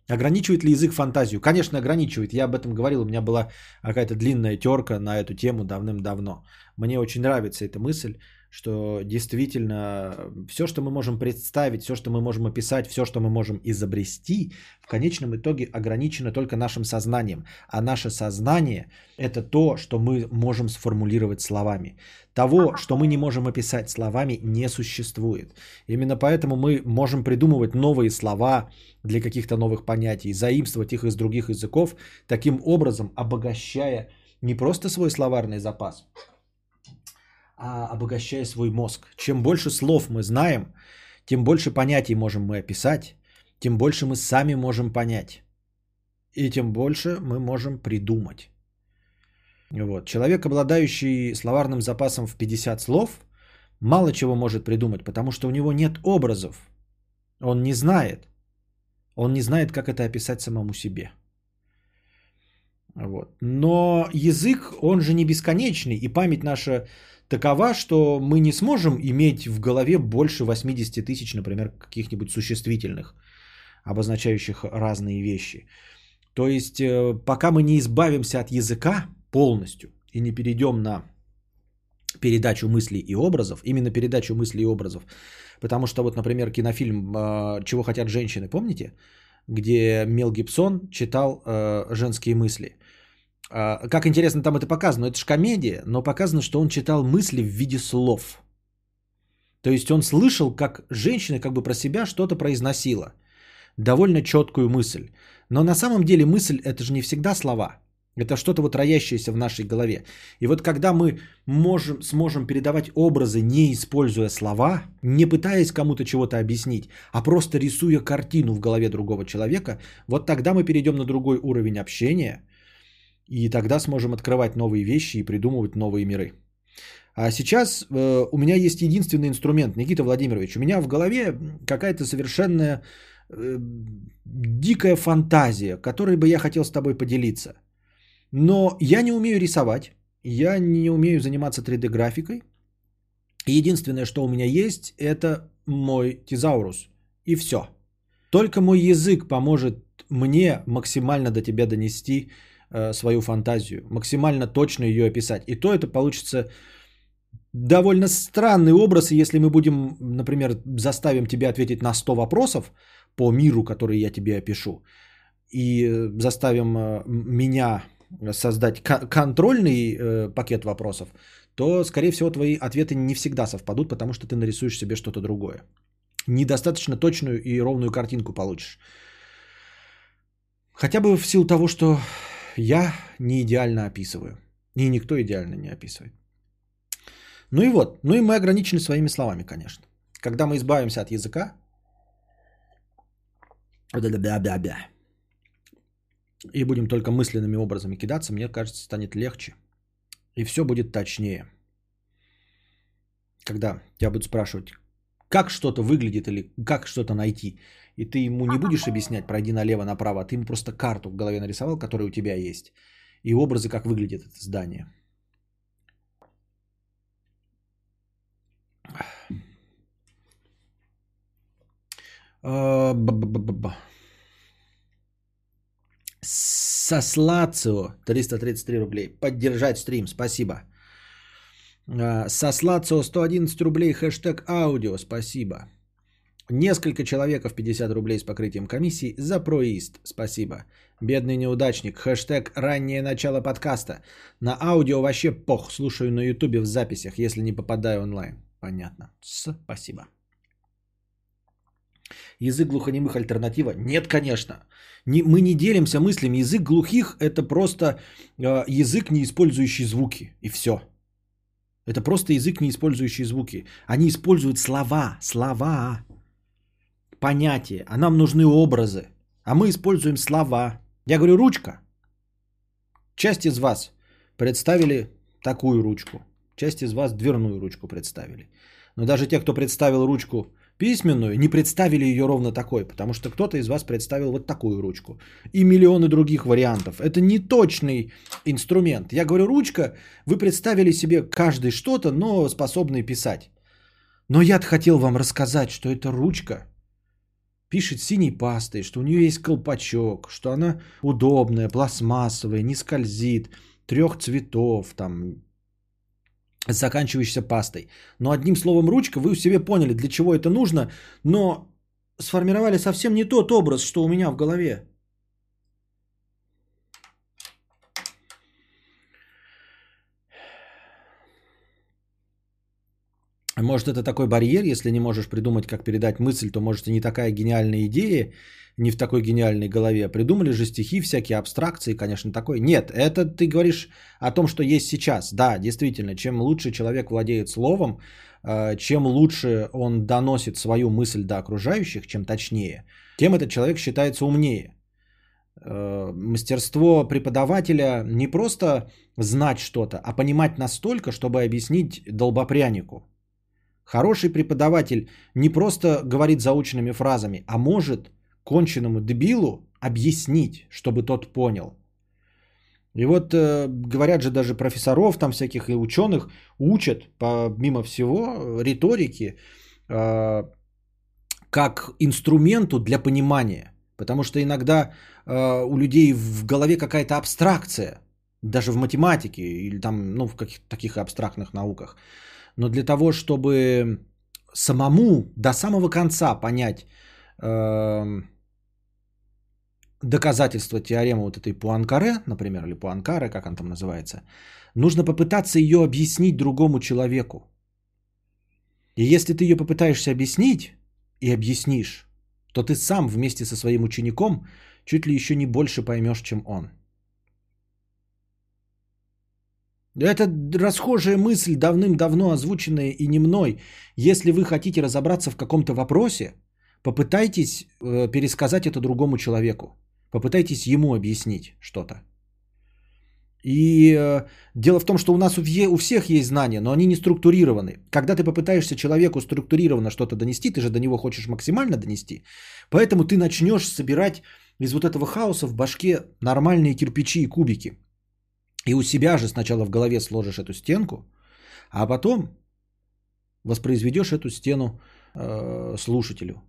Ограничивает ли язык фантазию? Конечно, ограничивает. Я об этом говорил. У меня была какая-то длинная терка на эту тему давным-давно. Мне очень нравится эта мысль что действительно все, что мы можем представить, все, что мы можем описать, все, что мы можем изобрести, в конечном итоге ограничено только нашим сознанием. А наше сознание – это то, что мы можем сформулировать словами. Того, что мы не можем описать словами, не существует. Именно поэтому мы можем придумывать новые слова для каких-то новых понятий, заимствовать их из других языков, таким образом обогащая не просто свой словарный запас, обогащая свой мозг. Чем больше слов мы знаем, тем больше понятий можем мы описать, тем больше мы сами можем понять. И тем больше мы можем придумать. Вот. Человек, обладающий словарным запасом в 50 слов, мало чего может придумать, потому что у него нет образов. Он не знает. Он не знает, как это описать самому себе. Вот. Но язык, он же не бесконечный, и память наша такова, что мы не сможем иметь в голове больше 80 тысяч, например, каких-нибудь существительных, обозначающих разные вещи. То есть, э, пока мы не избавимся от языка полностью и не перейдем на передачу мыслей и образов, именно передачу мыслей и образов. Потому что вот, например, кинофильм э, «Чего хотят женщины», помните? Где Мел Гибсон читал э, женские мысли. А, Как интересно там это показано, это же комедия, но показано, что он читал мысли в виде слов. То есть он слышал, как женщина как бы про себя что-то произносила. Довольно четкую мысль. Но на самом деле мысль это же не всегда слова. Это что-то вот роящееся в нашей голове. И вот когда мы можем, сможем передавать образы, не используя слова, не пытаясь кому-то чего-то объяснить, а просто рисуя картину в голове другого человека, вот тогда мы перейдем на другой уровень общения, и тогда сможем открывать новые вещи и придумывать новые миры. А сейчас э, у меня есть единственный инструмент, Никита Владимирович. У меня в голове какая-то совершенная э, дикая фантазия, которой бы я хотел с тобой поделиться. Но я не умею рисовать, я не умею заниматься 3D-графикой. Единственное, что у меня есть, это мой тизаурус. И все. Только мой язык поможет мне максимально до тебя донести свою фантазию, максимально точно ее описать. И то это получится довольно странный образ, если мы будем, например, заставим тебя ответить на 100 вопросов по миру, который я тебе опишу, и э, заставим э, меня создать ко- контрольный э, пакет вопросов, то, скорее всего, твои ответы не всегда совпадут, потому что ты нарисуешь себе что-то другое. Недостаточно точную и ровную картинку получишь. Хотя бы в силу того, что я не идеально описываю. И никто идеально не описывает. Ну и вот. Ну и мы ограничены своими словами, конечно. Когда мы избавимся от языка, и будем только мысленными образами кидаться, мне кажется, станет легче. И все будет точнее. Когда тебя будут спрашивать, как что-то выглядит или как что-то найти, и ты ему не будешь объяснять, пройди налево, направо, а ты ему просто карту в голове нарисовал, которая у тебя есть, и образы, как выглядит это здание. А. Сослацио 333 рублей. Поддержать стрим. Спасибо. А, Сослацио 111 рублей. Хэштег аудио. Спасибо. Несколько человеков 50 рублей с покрытием комиссии за проезд. Спасибо. Бедный неудачник. Хэштег раннее начало подкаста. На аудио вообще пох. Слушаю на ютубе в записях, если не попадаю онлайн. Понятно. Спасибо. Язык глухонемых альтернатива? Нет, конечно. Не, мы не делимся мыслями. Язык глухих это просто э, язык, не использующий звуки. И все. Это просто язык, не использующий звуки. Они используют слова, слова, понятия. А нам нужны образы. А мы используем слова. Я говорю ручка. Часть из вас представили такую ручку. Часть из вас дверную ручку представили. Но даже те, кто представил ручку письменную, не представили ее ровно такой, потому что кто-то из вас представил вот такую ручку. И миллионы других вариантов. Это не точный инструмент. Я говорю, ручка, вы представили себе каждый что-то, но способный писать. Но я хотел вам рассказать, что эта ручка пишет синей пастой, что у нее есть колпачок, что она удобная, пластмассовая, не скользит, трех цветов, там, с заканчивающейся пастой. Но одним словом ручка, вы себе поняли, для чего это нужно, но сформировали совсем не тот образ, что у меня в голове. Может, это такой барьер, если не можешь придумать, как передать мысль, то, может, и не такая гениальная идея, не в такой гениальной голове. Придумали же стихи, всякие абстракции, конечно, такой. Нет, это ты говоришь о том, что есть сейчас. Да, действительно, чем лучше человек владеет словом, э, чем лучше он доносит свою мысль до окружающих, чем точнее, тем этот человек считается умнее. Э, Мастерство преподавателя не просто знать что-то, а понимать настолько, чтобы объяснить долбопрянику. Хороший преподаватель не просто говорит заученными фразами, а может конченному дебилу объяснить, чтобы тот понял. И вот э, говорят же даже профессоров там всяких и ученых учат помимо всего риторики э, как инструменту для понимания. Потому что иногда э, у людей в голове какая-то абстракция. даже в математике или там, ну, в каких-то таких абстрактных науках. Но для того, чтобы самому до самого конца понять э, доказательства теоремы вот этой Пуанкаре, например, или Пуанкаре, как он там называется, нужно попытаться ее объяснить другому человеку. И если ты ее попытаешься объяснить и объяснишь, то ты сам вместе со своим учеником чуть ли еще не больше поймешь, чем он. Это расхожая мысль, давным-давно озвученная и не мной. Если вы хотите разобраться в каком-то вопросе, попытайтесь э, пересказать это другому человеку. Попытайтесь ему объяснить что-то. И э, дело в том, что у нас у, у всех есть знания, но они не структурированы. Когда ты попытаешься человеку структурированно что-то донести, ты же до него хочешь максимально донести, поэтому ты начнешь собирать из вот этого хаоса в башке нормальные кирпичи и кубики. И у себя же сначала в голове сложишь эту стенку, а потом воспроизведешь эту стену э, слушателю.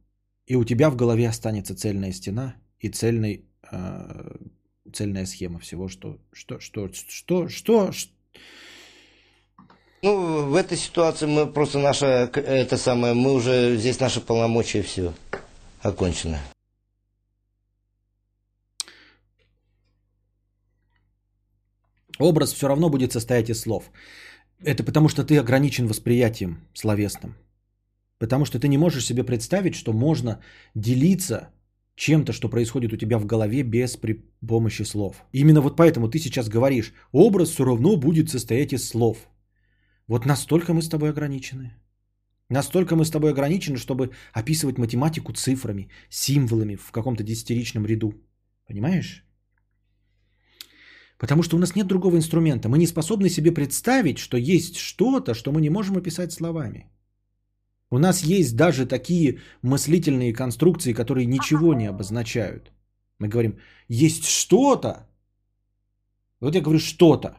И у тебя в голове останется цельная стена и цельный, э, цельная схема всего, что, что, что, что, что, что. Ну, в этой ситуации мы просто наша, это самое, мы уже, здесь наши полномочия все окончено. Образ все равно будет состоять из слов. Это потому, что ты ограничен восприятием словесным. Потому что ты не можешь себе представить, что можно делиться чем-то, что происходит у тебя в голове без при помощи слов. Именно вот поэтому ты сейчас говоришь, образ все равно будет состоять из слов. Вот настолько мы с тобой ограничены. Настолько мы с тобой ограничены, чтобы описывать математику цифрами, символами в каком-то десятиричном ряду. Понимаешь? Потому что у нас нет другого инструмента. Мы не способны себе представить, что есть что-то, что мы не можем описать словами. У нас есть даже такие мыслительные конструкции, которые ничего не обозначают. Мы говорим, есть что-то. Вот я говорю, что-то.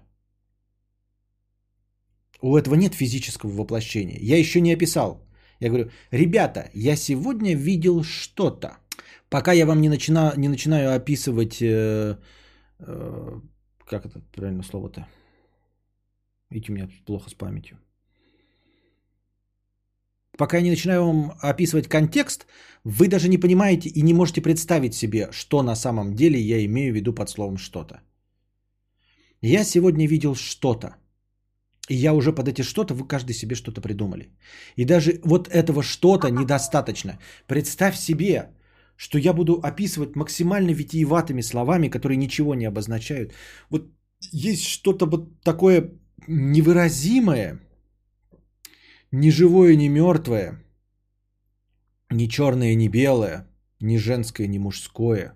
У этого нет физического воплощения. Я еще не описал. Я говорю, ребята, я сегодня видел что-то. Пока я вам не, начина, не начинаю описывать э, э, как это правильно слово-то? Видите, у меня плохо с памятью. Пока я не начинаю вам описывать контекст, вы даже не понимаете и не можете представить себе, что на самом деле я имею в виду под словом что-то. Я сегодня видел что-то. И я уже под эти что-то, вы каждый себе что-то придумали. И даже вот этого что-то недостаточно. Представь себе, что я буду описывать максимально витиеватыми словами, которые ничего не обозначают. Вот есть что-то вот такое невыразимое, ни живое, ни мертвое, ни черное, ни белое, ни женское, ни мужское,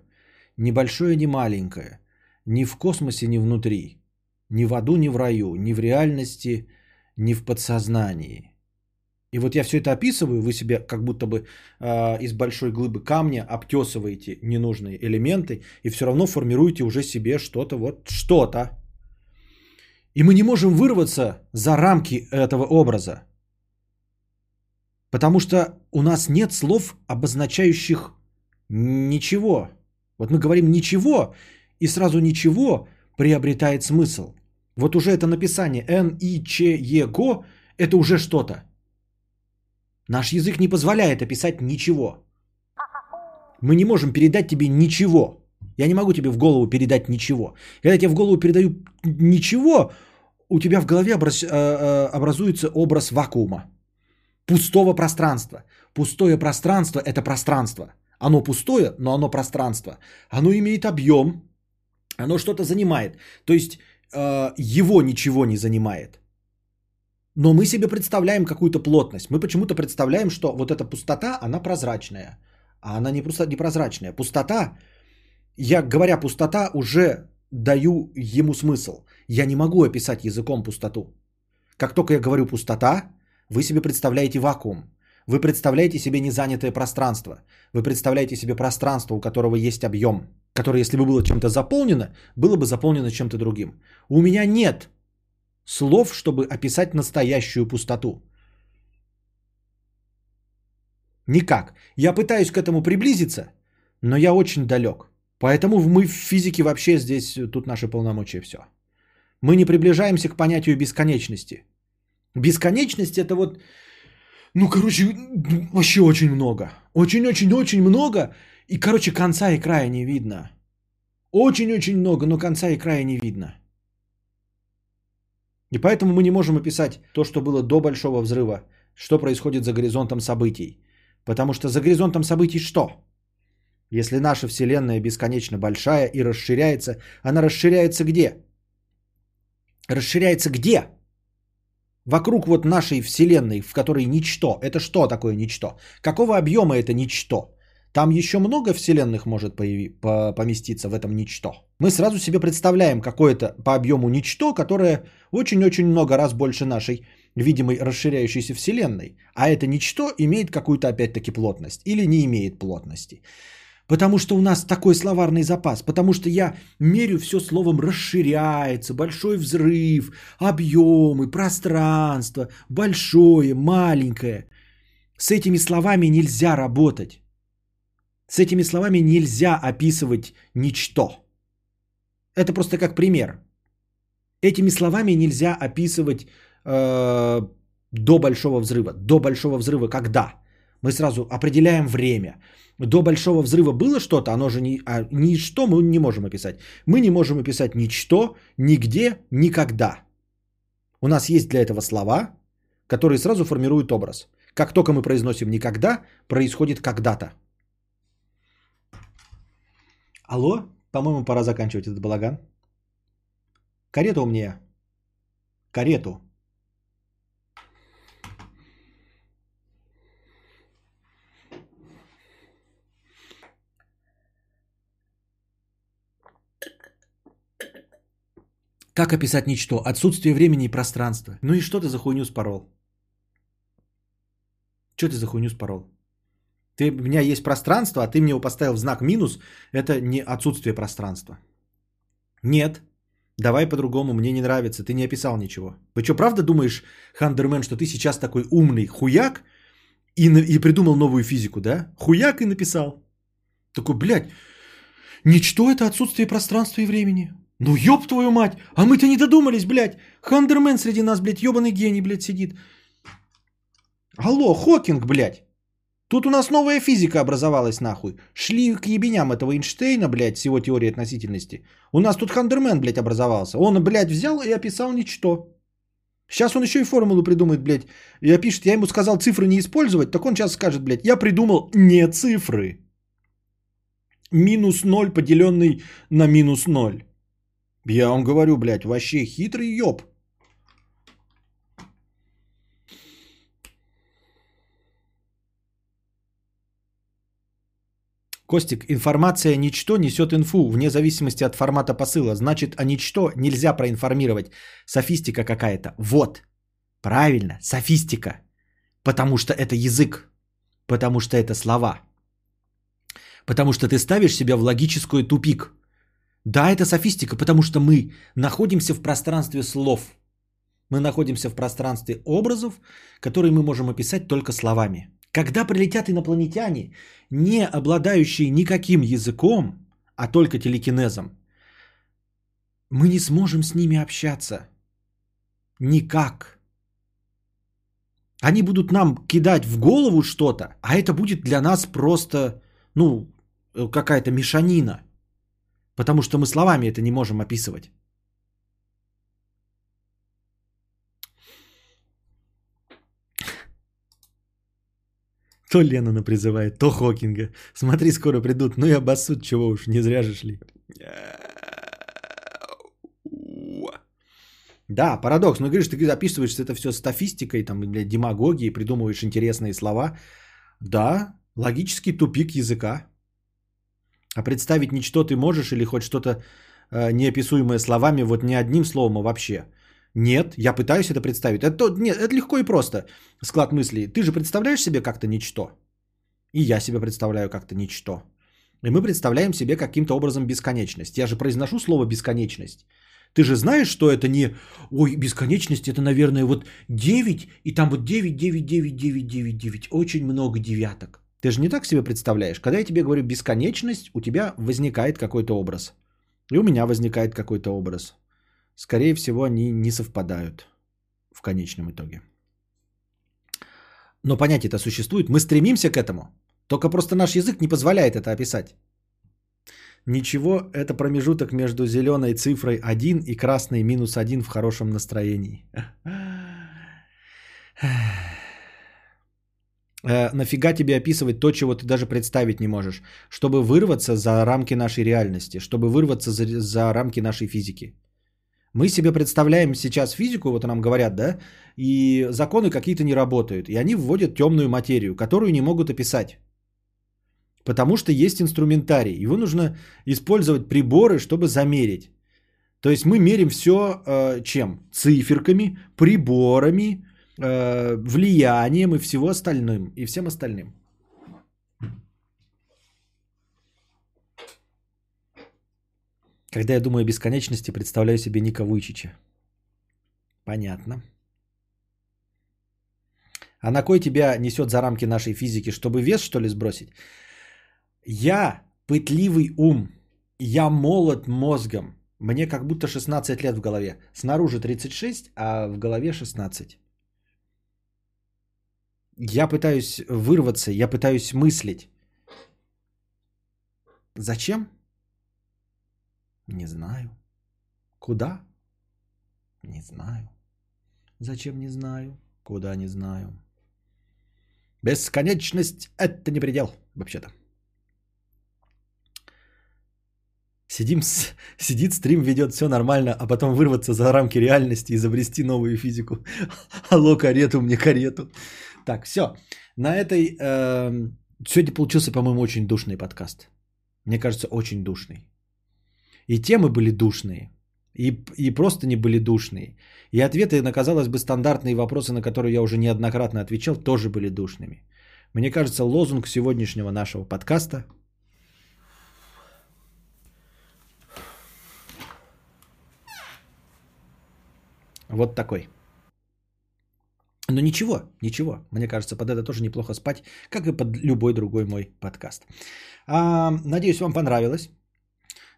ни большое, ни маленькое, ни в космосе, ни внутри, ни в аду, ни в раю, ни в реальности, ни в подсознании – и вот я все это описываю, вы себе как будто бы э, из большой глыбы камня обтесываете ненужные элементы и все равно формируете уже себе что-то, вот что-то. И мы не можем вырваться за рамки этого образа. Потому что у нас нет слов, обозначающих ничего. Вот мы говорим ничего, и сразу ничего приобретает смысл. Вот уже это написание Н, И, Ч, Е, Го, это уже что-то. Наш язык не позволяет описать ничего. Мы не можем передать тебе ничего. Я не могу тебе в голову передать ничего. Когда я тебе в голову передаю ничего, у тебя в голове образ, э, э, образуется образ вакуума. Пустого пространства. Пустое пространство – это пространство. Оно пустое, но оно пространство. Оно имеет объем, оно что-то занимает. То есть э, его ничего не занимает. Но мы себе представляем какую-то плотность. Мы почему-то представляем, что вот эта пустота, она прозрачная. А она не просто непрозрачная. Пустота, я говоря пустота, уже даю ему смысл. Я не могу описать языком пустоту. Как только я говорю пустота, вы себе представляете вакуум. Вы представляете себе незанятое пространство. Вы представляете себе пространство, у которого есть объем, которое, если бы было чем-то заполнено, было бы заполнено чем-то другим. У меня нет слов, чтобы описать настоящую пустоту. Никак. Я пытаюсь к этому приблизиться, но я очень далек. Поэтому мы в физике вообще здесь, тут наши полномочия все. Мы не приближаемся к понятию бесконечности. Бесконечность это вот, ну, короче, вообще очень много. Очень-очень-очень много. И, короче, конца и края не видно. Очень-очень много, но конца и края не видно. И поэтому мы не можем описать то, что было до Большого взрыва, что происходит за горизонтом событий. Потому что за горизонтом событий что? Если наша Вселенная бесконечно большая и расширяется, она расширяется где? Расширяется где? Вокруг вот нашей Вселенной, в которой ничто. Это что такое ничто? Какого объема это ничто? Там еще много вселенных может появи, по, поместиться в этом ничто. Мы сразу себе представляем какое-то по объему ничто, которое очень-очень много раз больше нашей видимой расширяющейся вселенной. А это ничто имеет какую-то опять-таки плотность или не имеет плотности. Потому что у нас такой словарный запас, потому что я мерю все словом расширяется, большой взрыв, объемы, пространство, большое, маленькое. С этими словами нельзя работать. С этими словами нельзя описывать ничто. Это просто как пример. Этими словами нельзя описывать э, до большого взрыва. До большого взрыва когда? Мы сразу определяем время. До большого взрыва было что-то, оно же не, а ничто мы не можем описать. Мы не можем описать ничто, нигде, никогда. У нас есть для этого слова, которые сразу формируют образ. Как только мы произносим никогда, происходит когда-то. Алло, по-моему, пора заканчивать этот балаган. Карету мне. Карету. Как описать ничто? Отсутствие времени и пространства. Ну и что ты за хуйню спорол? Что ты за хуйню спорол? Ты, у меня есть пространство, а ты мне его поставил в знак минус. Это не отсутствие пространства. Нет. Давай по-другому, мне не нравится. Ты не описал ничего. Вы что, правда думаешь, Хандермен, что ты сейчас такой умный хуяк и, и придумал новую физику, да? Хуяк и написал. Такой, блядь, ничто это отсутствие пространства и времени. Ну ёб твою мать, а мы-то не додумались, блядь. Хандермен среди нас, блядь, ёбаный гений, блядь, сидит. Алло, Хокинг, блядь. Тут у нас новая физика образовалась, нахуй. Шли к ебеням этого Эйнштейна, блядь, с его теорией относительности. У нас тут Хандермен, блядь, образовался. Он, блядь, взял и описал ничто. Сейчас он еще и формулу придумает, блядь. Я пишет, я ему сказал цифры не использовать, так он сейчас скажет, блядь, я придумал не цифры. Минус ноль, поделенный на минус ноль. Я вам говорю, блядь, вообще хитрый ёб. Костик, информация ничто несет инфу, вне зависимости от формата посыла. Значит, а ничто нельзя проинформировать. Софистика какая-то. Вот. Правильно, софистика. Потому что это язык. Потому что это слова. Потому что ты ставишь себя в логическую тупик. Да, это софистика, потому что мы находимся в пространстве слов. Мы находимся в пространстве образов, которые мы можем описать только словами. Когда прилетят инопланетяне, не обладающие никаким языком, а только телекинезом, мы не сможем с ними общаться. Никак. Они будут нам кидать в голову что-то, а это будет для нас просто, ну, какая-то мешанина. Потому что мы словами это не можем описывать. То Леннона призывает, то Хокинга. Смотри, скоро придут. Ну и обоссут, чего уж, не зря же шли. Да, парадокс. Ну, говоришь, ты записываешь это все стафистикой, там, блядь, демагогией, придумываешь интересные слова. Да, логический тупик языка. А представить ничто ты можешь или хоть что-то э, неописуемое словами, вот не одним словом, а вообще. Нет, я пытаюсь это представить. Это, нет, это легко и просто. Склад мыслей. Ты же представляешь себе как-то ничто. И я себе представляю как-то ничто. И мы представляем себе каким-то образом бесконечность. Я же произношу слово бесконечность. Ты же знаешь, что это не, ой, бесконечность, это, наверное, вот 9, и там вот 9, 9, 9, 9, 9, 9, очень много девяток. Ты же не так себе представляешь. Когда я тебе говорю бесконечность, у тебя возникает какой-то образ. И у меня возникает какой-то образ. Скорее всего, они не совпадают в конечном итоге. Но понятие-то существует. Мы стремимся к этому. Только просто наш язык не позволяет это описать. Ничего, это промежуток между зеленой цифрой 1 и красной минус 1 в хорошем настроении. Э, нафига тебе описывать то, чего ты даже представить не можешь, чтобы вырваться за рамки нашей реальности, чтобы вырваться за, за рамки нашей физики. Мы себе представляем сейчас физику, вот нам говорят, да, и законы какие-то не работают, и они вводят темную материю, которую не могут описать. Потому что есть инструментарий. Его нужно использовать приборы, чтобы замерить. То есть мы мерим все э, чем? Циферками, приборами, э, влиянием и всего остальным. И всем остальным. Когда я думаю о бесконечности, представляю себе Ника Вуйчича. Понятно. А на кой тебя несет за рамки нашей физики, чтобы вес, что ли, сбросить? Я пытливый ум. Я молод мозгом. Мне как будто 16 лет в голове. Снаружи 36, а в голове 16. Я пытаюсь вырваться, я пытаюсь мыслить. Зачем? Не знаю. Куда? Не знаю. Зачем не знаю? Куда не знаю. Бесконечность – это не предел, вообще-то. Сидим, с... сидит, стрим ведет, все нормально, а потом вырваться за рамки реальности и изобрести новую физику. (laughs) Алло, карету, мне карету. Так, все. На этой... Э, сегодня получился, по-моему, очень душный подкаст. Мне кажется, очень душный. И темы были душные. И, и просто не были душные. И ответы на, казалось бы, стандартные вопросы, на которые я уже неоднократно отвечал, тоже были душными. Мне кажется, лозунг сегодняшнего нашего подкаста вот такой. Но ничего, ничего. Мне кажется, под это тоже неплохо спать, как и под любой другой мой подкаст. А, надеюсь, вам понравилось.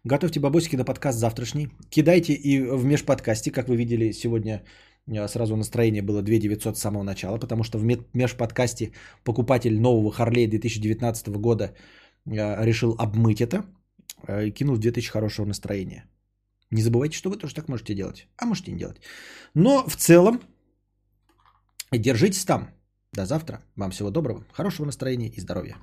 Готовьте бабосики на подкаст завтрашний. Кидайте и в межподкасте, как вы видели сегодня, э, сразу настроение было 2900 с самого начала, потому что в межподкасте покупатель нового Харлея 2019 года э, решил обмыть это э, и кинул 2000 хорошего настроения. Не забывайте, что вы тоже так можете делать, а можете не делать. Но в целом, держитесь там. До завтра. Вам всего доброго, хорошего настроения и здоровья.